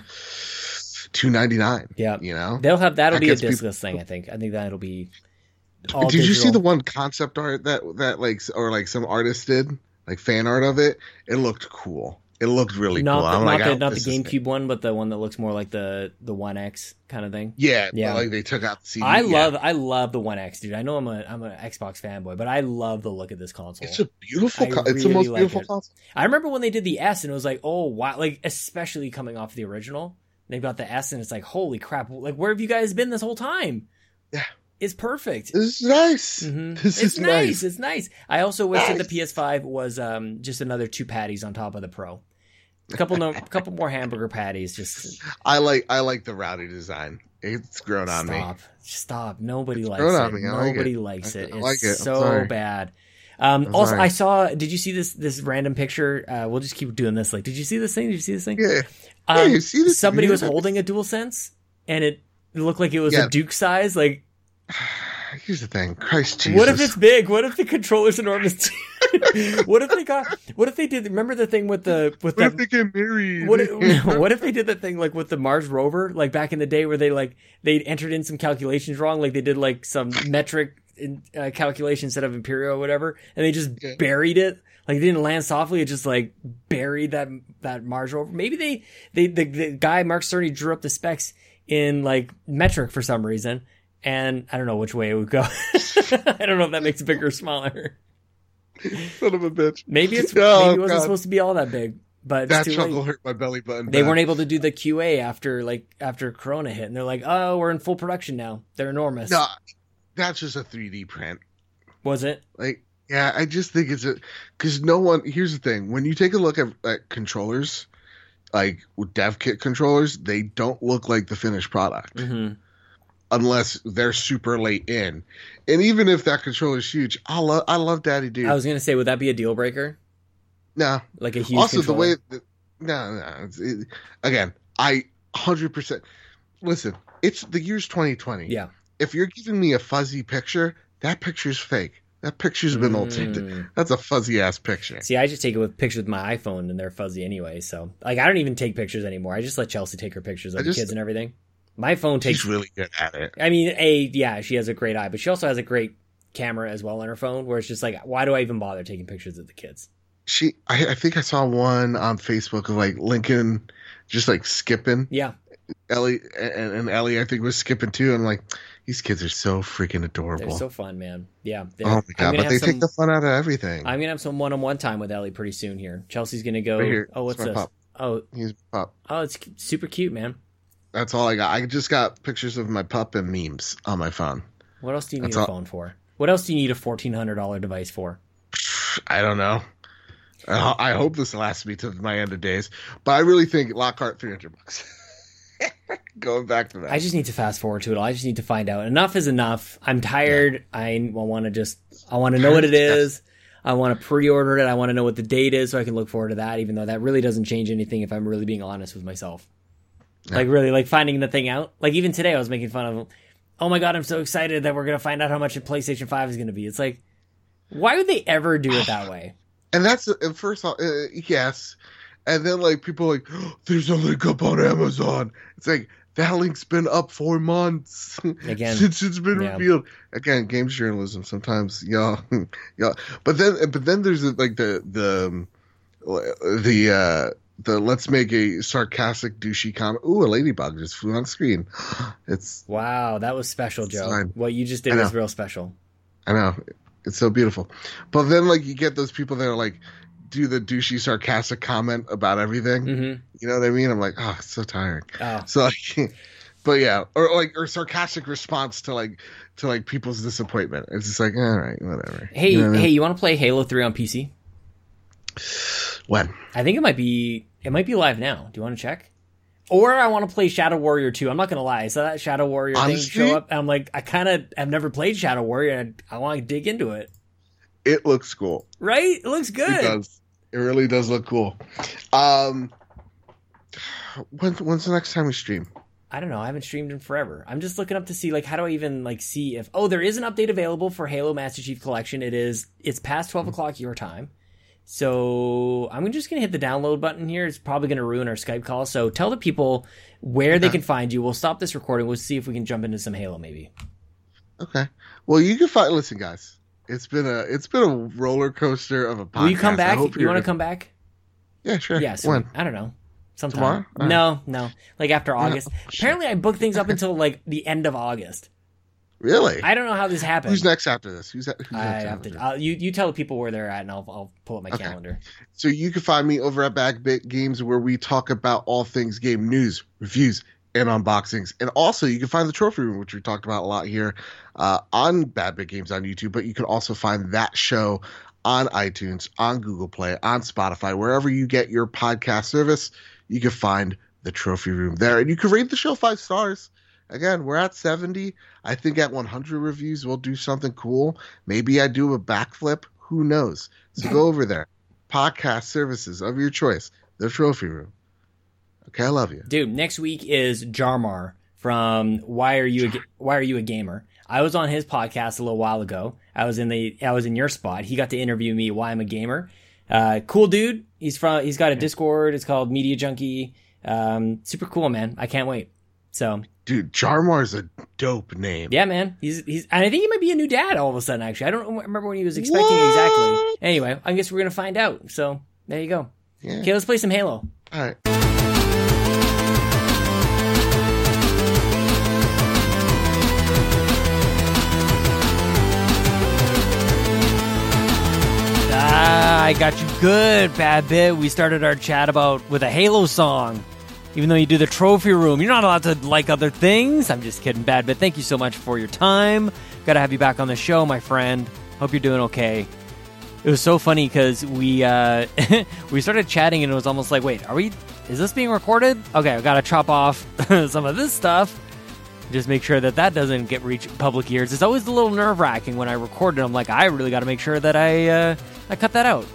Two ninety nine. yeah. You know. They'll have that'll That be a gets people- thing. I think. I think that'll be. All Did you see the one concept art that that like or like some artist did like fan art of it? It looked cool. It looked really not cool. the, I'm not like, the, not the GameCube one, but the one that looks more like the the One X kind of thing. Yeah, Yeah. Like they took out the CD. I yeah. love I love the One X, dude. I know I'm a I'm an Xbox fanboy, but I love the look of this console. It's a beautiful. I Con- it's the most like beautiful it. console. I remember when they did the S and it was like, oh wow, like especially coming off the original. They got the S and it's like, holy crap, like where have you guys been this whole time? Yeah. It's perfect. This is nice. Mhm. This It's is nice. nice. It's nice. I also wish that the PS5 was um, just another two patties on top of the Pro. A couple no, couple more hamburger patties. Just I like I like the rowdy design. It's grown on me. stop, stop. Nobody likes grown it. me. Like Nobody it. likes it. It's like it. So bad. Um, also, sorry. I saw. Did you see this this random picture? Uh, we'll just keep doing this. Like, did you see this thing? Did you see this thing? Yeah. Um, Yeah, you see this- somebody was holding a DualSense, and it looked like it was Yeah. a Duke size. Like, Here's the thing. Christ Jesus. what if it's big? What if the controller's enormous? what if they got? What if they did? Remember the thing with the with What the if they get married? what if, what if they did that thing like with the Mars rover, like back in the day, where they like they entered in some calculations wrong, like they did like some metric in, uh, calculation instead of imperial or whatever, and they just Yeah. buried it. Like it didn't land softly; it just like buried that that Mars rover. Maybe they they the, the guy Mark Cerny drew up the specs in like metric for some reason, and I don't know which way it would go. I don't know if that makes it bigger or smaller. Son of a bitch. Maybe it's Oh, maybe it wasn't God. supposed to be all that big, but That chuckle late hurt my belly button. they bad. weren't able to do the QA after like after Corona hit, and they're like, "Oh, we're in full production now." They're enormous. No, that's just a 3D print. Was it? Like, yeah, I just think it's a because no one. Here's the thing: when you take a look at, at controllers, like dev kit controllers, they don't look like the finished product hmm unless they're super late in. And even if that controller is huge, I love I love Daddy Dude. I was gonna say, would that be a deal breaker? no, Like a huge. also controller? the way no no it, again i 100% listen it's the year's 2020 Yeah. if you're giving me a fuzzy picture that picture's fake that picture's been altered Mm. that's a fuzzy ass picture See, I just take it with pictures with my iPhone, and they're fuzzy anyway. So, like, I don't even take pictures anymore. I just let Chelsea take her pictures of I the kids and everything. My phone takes. she's really good at it I mean, a yeah, she has a great eye, but she also has a great camera as well on her phone. Where it's just like, why do I even bother taking pictures of the kids? she I, I think i saw one on facebook of like lincoln just like skipping Yeah, ellie and, and ellie i think was skipping too and like These kids are so freaking adorable. They're so fun, man. Yeah. oh my god! But they some- take the fun out of everything. I'm gonna have some one-on-one time with Ellie pretty soon here. Chelsea's gonna go. Right here. Oh, what's this? pup. Oh, He's pup. oh, it's super cute, man. That's all I got. I just got pictures of my pup and memes on my phone. What else do you need That's a all- phone for? What else do you need a fourteen hundred dollar device for? I don't know. I I hope this lasts me to my end of days, but I really think Lockhart three hundred bucks. Going back to that, I just need to fast forward to it. all. I just need to find out. Enough is enough. I'm tired. I want to just. I want to know what it is. I want to pre-order it. I want to know what the date is so I can look forward to that. Even though that really doesn't change anything if I'm really being honest with myself. Like really, like finding the thing out. Like even today, I was making fun of. Oh my god, I'm so excited that we're gonna find out how much a PlayStation Five is gonna be. It's like, why would they ever do it that way? and that's first off, uh, yes, and then like people are like, "Oh, there's a link up on Amazon. It's like that link's been up for months Again, since it's been yeah. revealed. Again, games journalism sometimes, yeah, yeah. But then, but then there's like the the um, the uh the let's make a sarcastic douchey comment. Ooh, a ladybug just flew on screen. It's Wow, that was special, Joe. fine. What you just did was real special. I know it's so beautiful, but then like you get those people that are like do the douchey sarcastic comment about everything. hmm You know what I mean? I'm like, oh, it's so tiring. Oh, So like, but yeah, or like or sarcastic response to like to like people's disappointment. It's just like, all right, whatever. hey, You know what I mean? hey, you want to play Halo Three on PC? when? I think it might be it might be live now. Do you want to check? Or I want to play Shadow Warrior 2. I'm not gonna lie. I saw that Shadow Warrior thing show up, and I'm like, I kind of have never played Shadow Warrior. And I want to dig into it. It looks cool. Right? It looks good. It does. It really does look cool. Um, when, when's the next time we stream? I don't know. I haven't streamed in forever. I'm just looking up to see like how do I even like see if oh there is an update available for Halo Master Chief Collection. It is it's past twelve o'clock your time. So I'm just gonna hit the download button here. It's probably gonna ruin our Skype call. So tell the people where they can find you. We'll stop this recording. We'll see if we can jump into some Halo maybe. Okay. Well, you can find. Listen, guys. It's been a it's been a roller coaster of a podcast. Will you come back? You want to come back? Yeah, sure. Yes. When? I don't know. Sometime. Tomorrow? No, no. Like after August. Oh, shit. Apparently, I booked things up until like the end of August. Really? I don't know how this happened. Who's next after this? Who's, who's I next have after to. I'll, you you tell the people where they're at, and I'll I'll pull up my Okay. calendar. So you can find me over at Badbit Games where we talk about all things game news, reviews, and unboxings. And also you can find the trophy room, which we talked about a lot here, uh, on Badbit Games on YouTube. But you can also find that show on iTunes, on Google Play, on Spotify, wherever you get your podcast service. You can find the trophy room there, and you can rate the show five stars. Again, we're at 70. I think at 100 reviews, we'll do something cool. Maybe I do a backflip. Who knows? So go over there. Podcast services of your choice. The trophy room. Okay, I love you. Dude, next week is Jarmar from Why Are You a, Ga- Why Are You a Gamer? I was on his podcast a little while ago. I was in the I was in your spot. He got to interview me why I'm a gamer. Uh, cool dude. He's from he's got a Discord. It's called Media Junkie. Um, super cool, man. I can't wait. So Dude, Jarmar is a dope name. yeah, man. He's he's and I think he might be a new dad all of a sudden. Actually, I don't remember when he was expecting What? exactly. Anyway, I guess we're gonna find out. So there you go. Yeah. Okay, let's play some Halo. All right. I got you good, Badbit. We started our chat about with a Halo song. Even though you do the trophy room, you're not allowed to like other things. I'm just kidding, Badbit. Thank you so much for your time. Got to have you back on the show, my friend. Hope you're doing okay. It was so funny because we uh, we started chatting and it was almost like, wait, are we? Is this being recorded? Okay, I got to chop off some of this stuff. Just make sure that that doesn't get reach public ears. It's always a little nerve wracking when I record it. I'm like, I really got to make sure that I uh, I cut that out.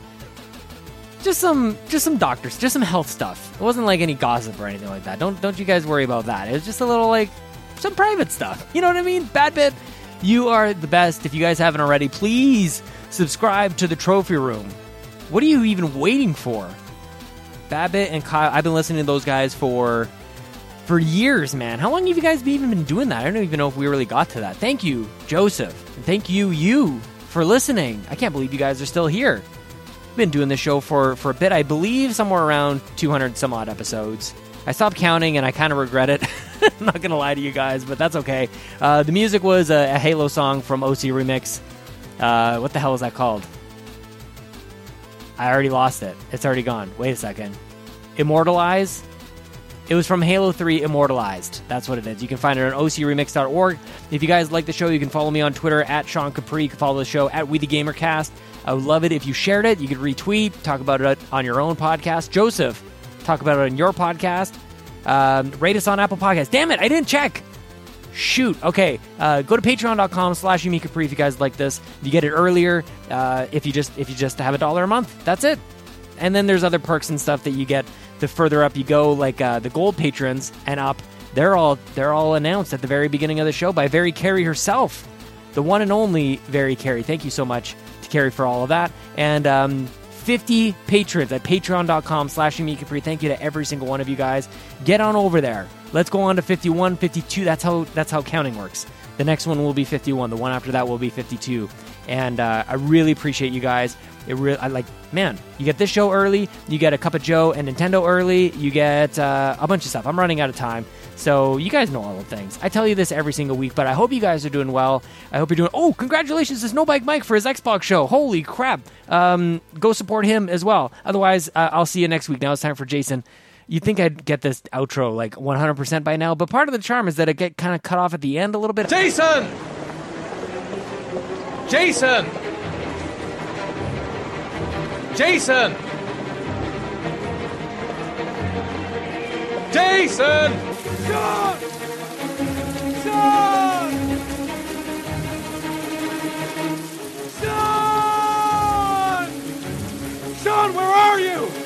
Just some just some doctors, just some health stuff. It wasn't like any gossip or anything like that. Don't don't you guys worry about that. It was just a little like some private stuff. You know what I mean? Badbit. You are the best. If you guys haven't already, please subscribe to the Trophy Room. What are you even waiting for? Badbit and Kyle, I've been listening to those guys for for years, man. How long have you guys even been doing that? I don't even know if we really got to that. Thank you, Joseph. And thank you, you, for listening. I can't believe you guys are still here. Been doing this show for for a bit. I believe somewhere around 200 some odd episodes. I stopped counting and I kind of regret it. I'm not gonna lie to you guys, but that's okay. Uh, the music was a, a, Halo song from OC Remix. Uh, what the hell is that called? I already lost it. It's already gone. Wait a second. Immortalize. It was from Halo 3 Immortalized. That's what it is. You can find it on ocremix.org. If you guys like the show, you can follow me on Twitter at Sean Capri. You can follow the show at We the Gamercast. I would love it if you shared it. You could retweet, talk about it on your own podcast. Joseph, talk about it on your podcast. Um, rate us on Apple Podcasts. Damn it, I didn't check. Shoot. Okay, uh, go to patreon.com slash Capri if you guys like this. You get it earlier uh, if you just if you just have a dollar a month. That's it. And then there's other perks and stuff that you get the further up you go, like uh, the gold patrons and up. They're all they're all announced at the very beginning of the show by Very Carey herself, the one and only Very Carey. Thank you so much to Carey for all of that. And um, 50 patrons at patreon.com slash Capri. Thank you to every single one of you guys. Get on over there. Let's go on to 51, 52. That's how that's how counting works. The next one will be 51. The one after that will be 52. And uh, I really appreciate you guys. It really, I like, man, you get this show early, you get a cup of Joe and Nintendo early, you get uh, a bunch of stuff. I'm running out of time. So you guys know all the things. I tell you this every single week, but I hope you guys are doing well. I hope you're doing. Oh, congratulations to Snowbike Mike for his Xbox show. Holy crap! Um, go support him as well. Otherwise, uh, I'll see you next week. Now it's time for Jason. You'd think I'd get this outro like 100% by now, but part of the charm is that it get kind of cut off at the end a little bit. Jason! Jason! Jason! Jason! Sean! Sean! Sean! Sean, where are you?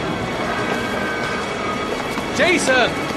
Jason!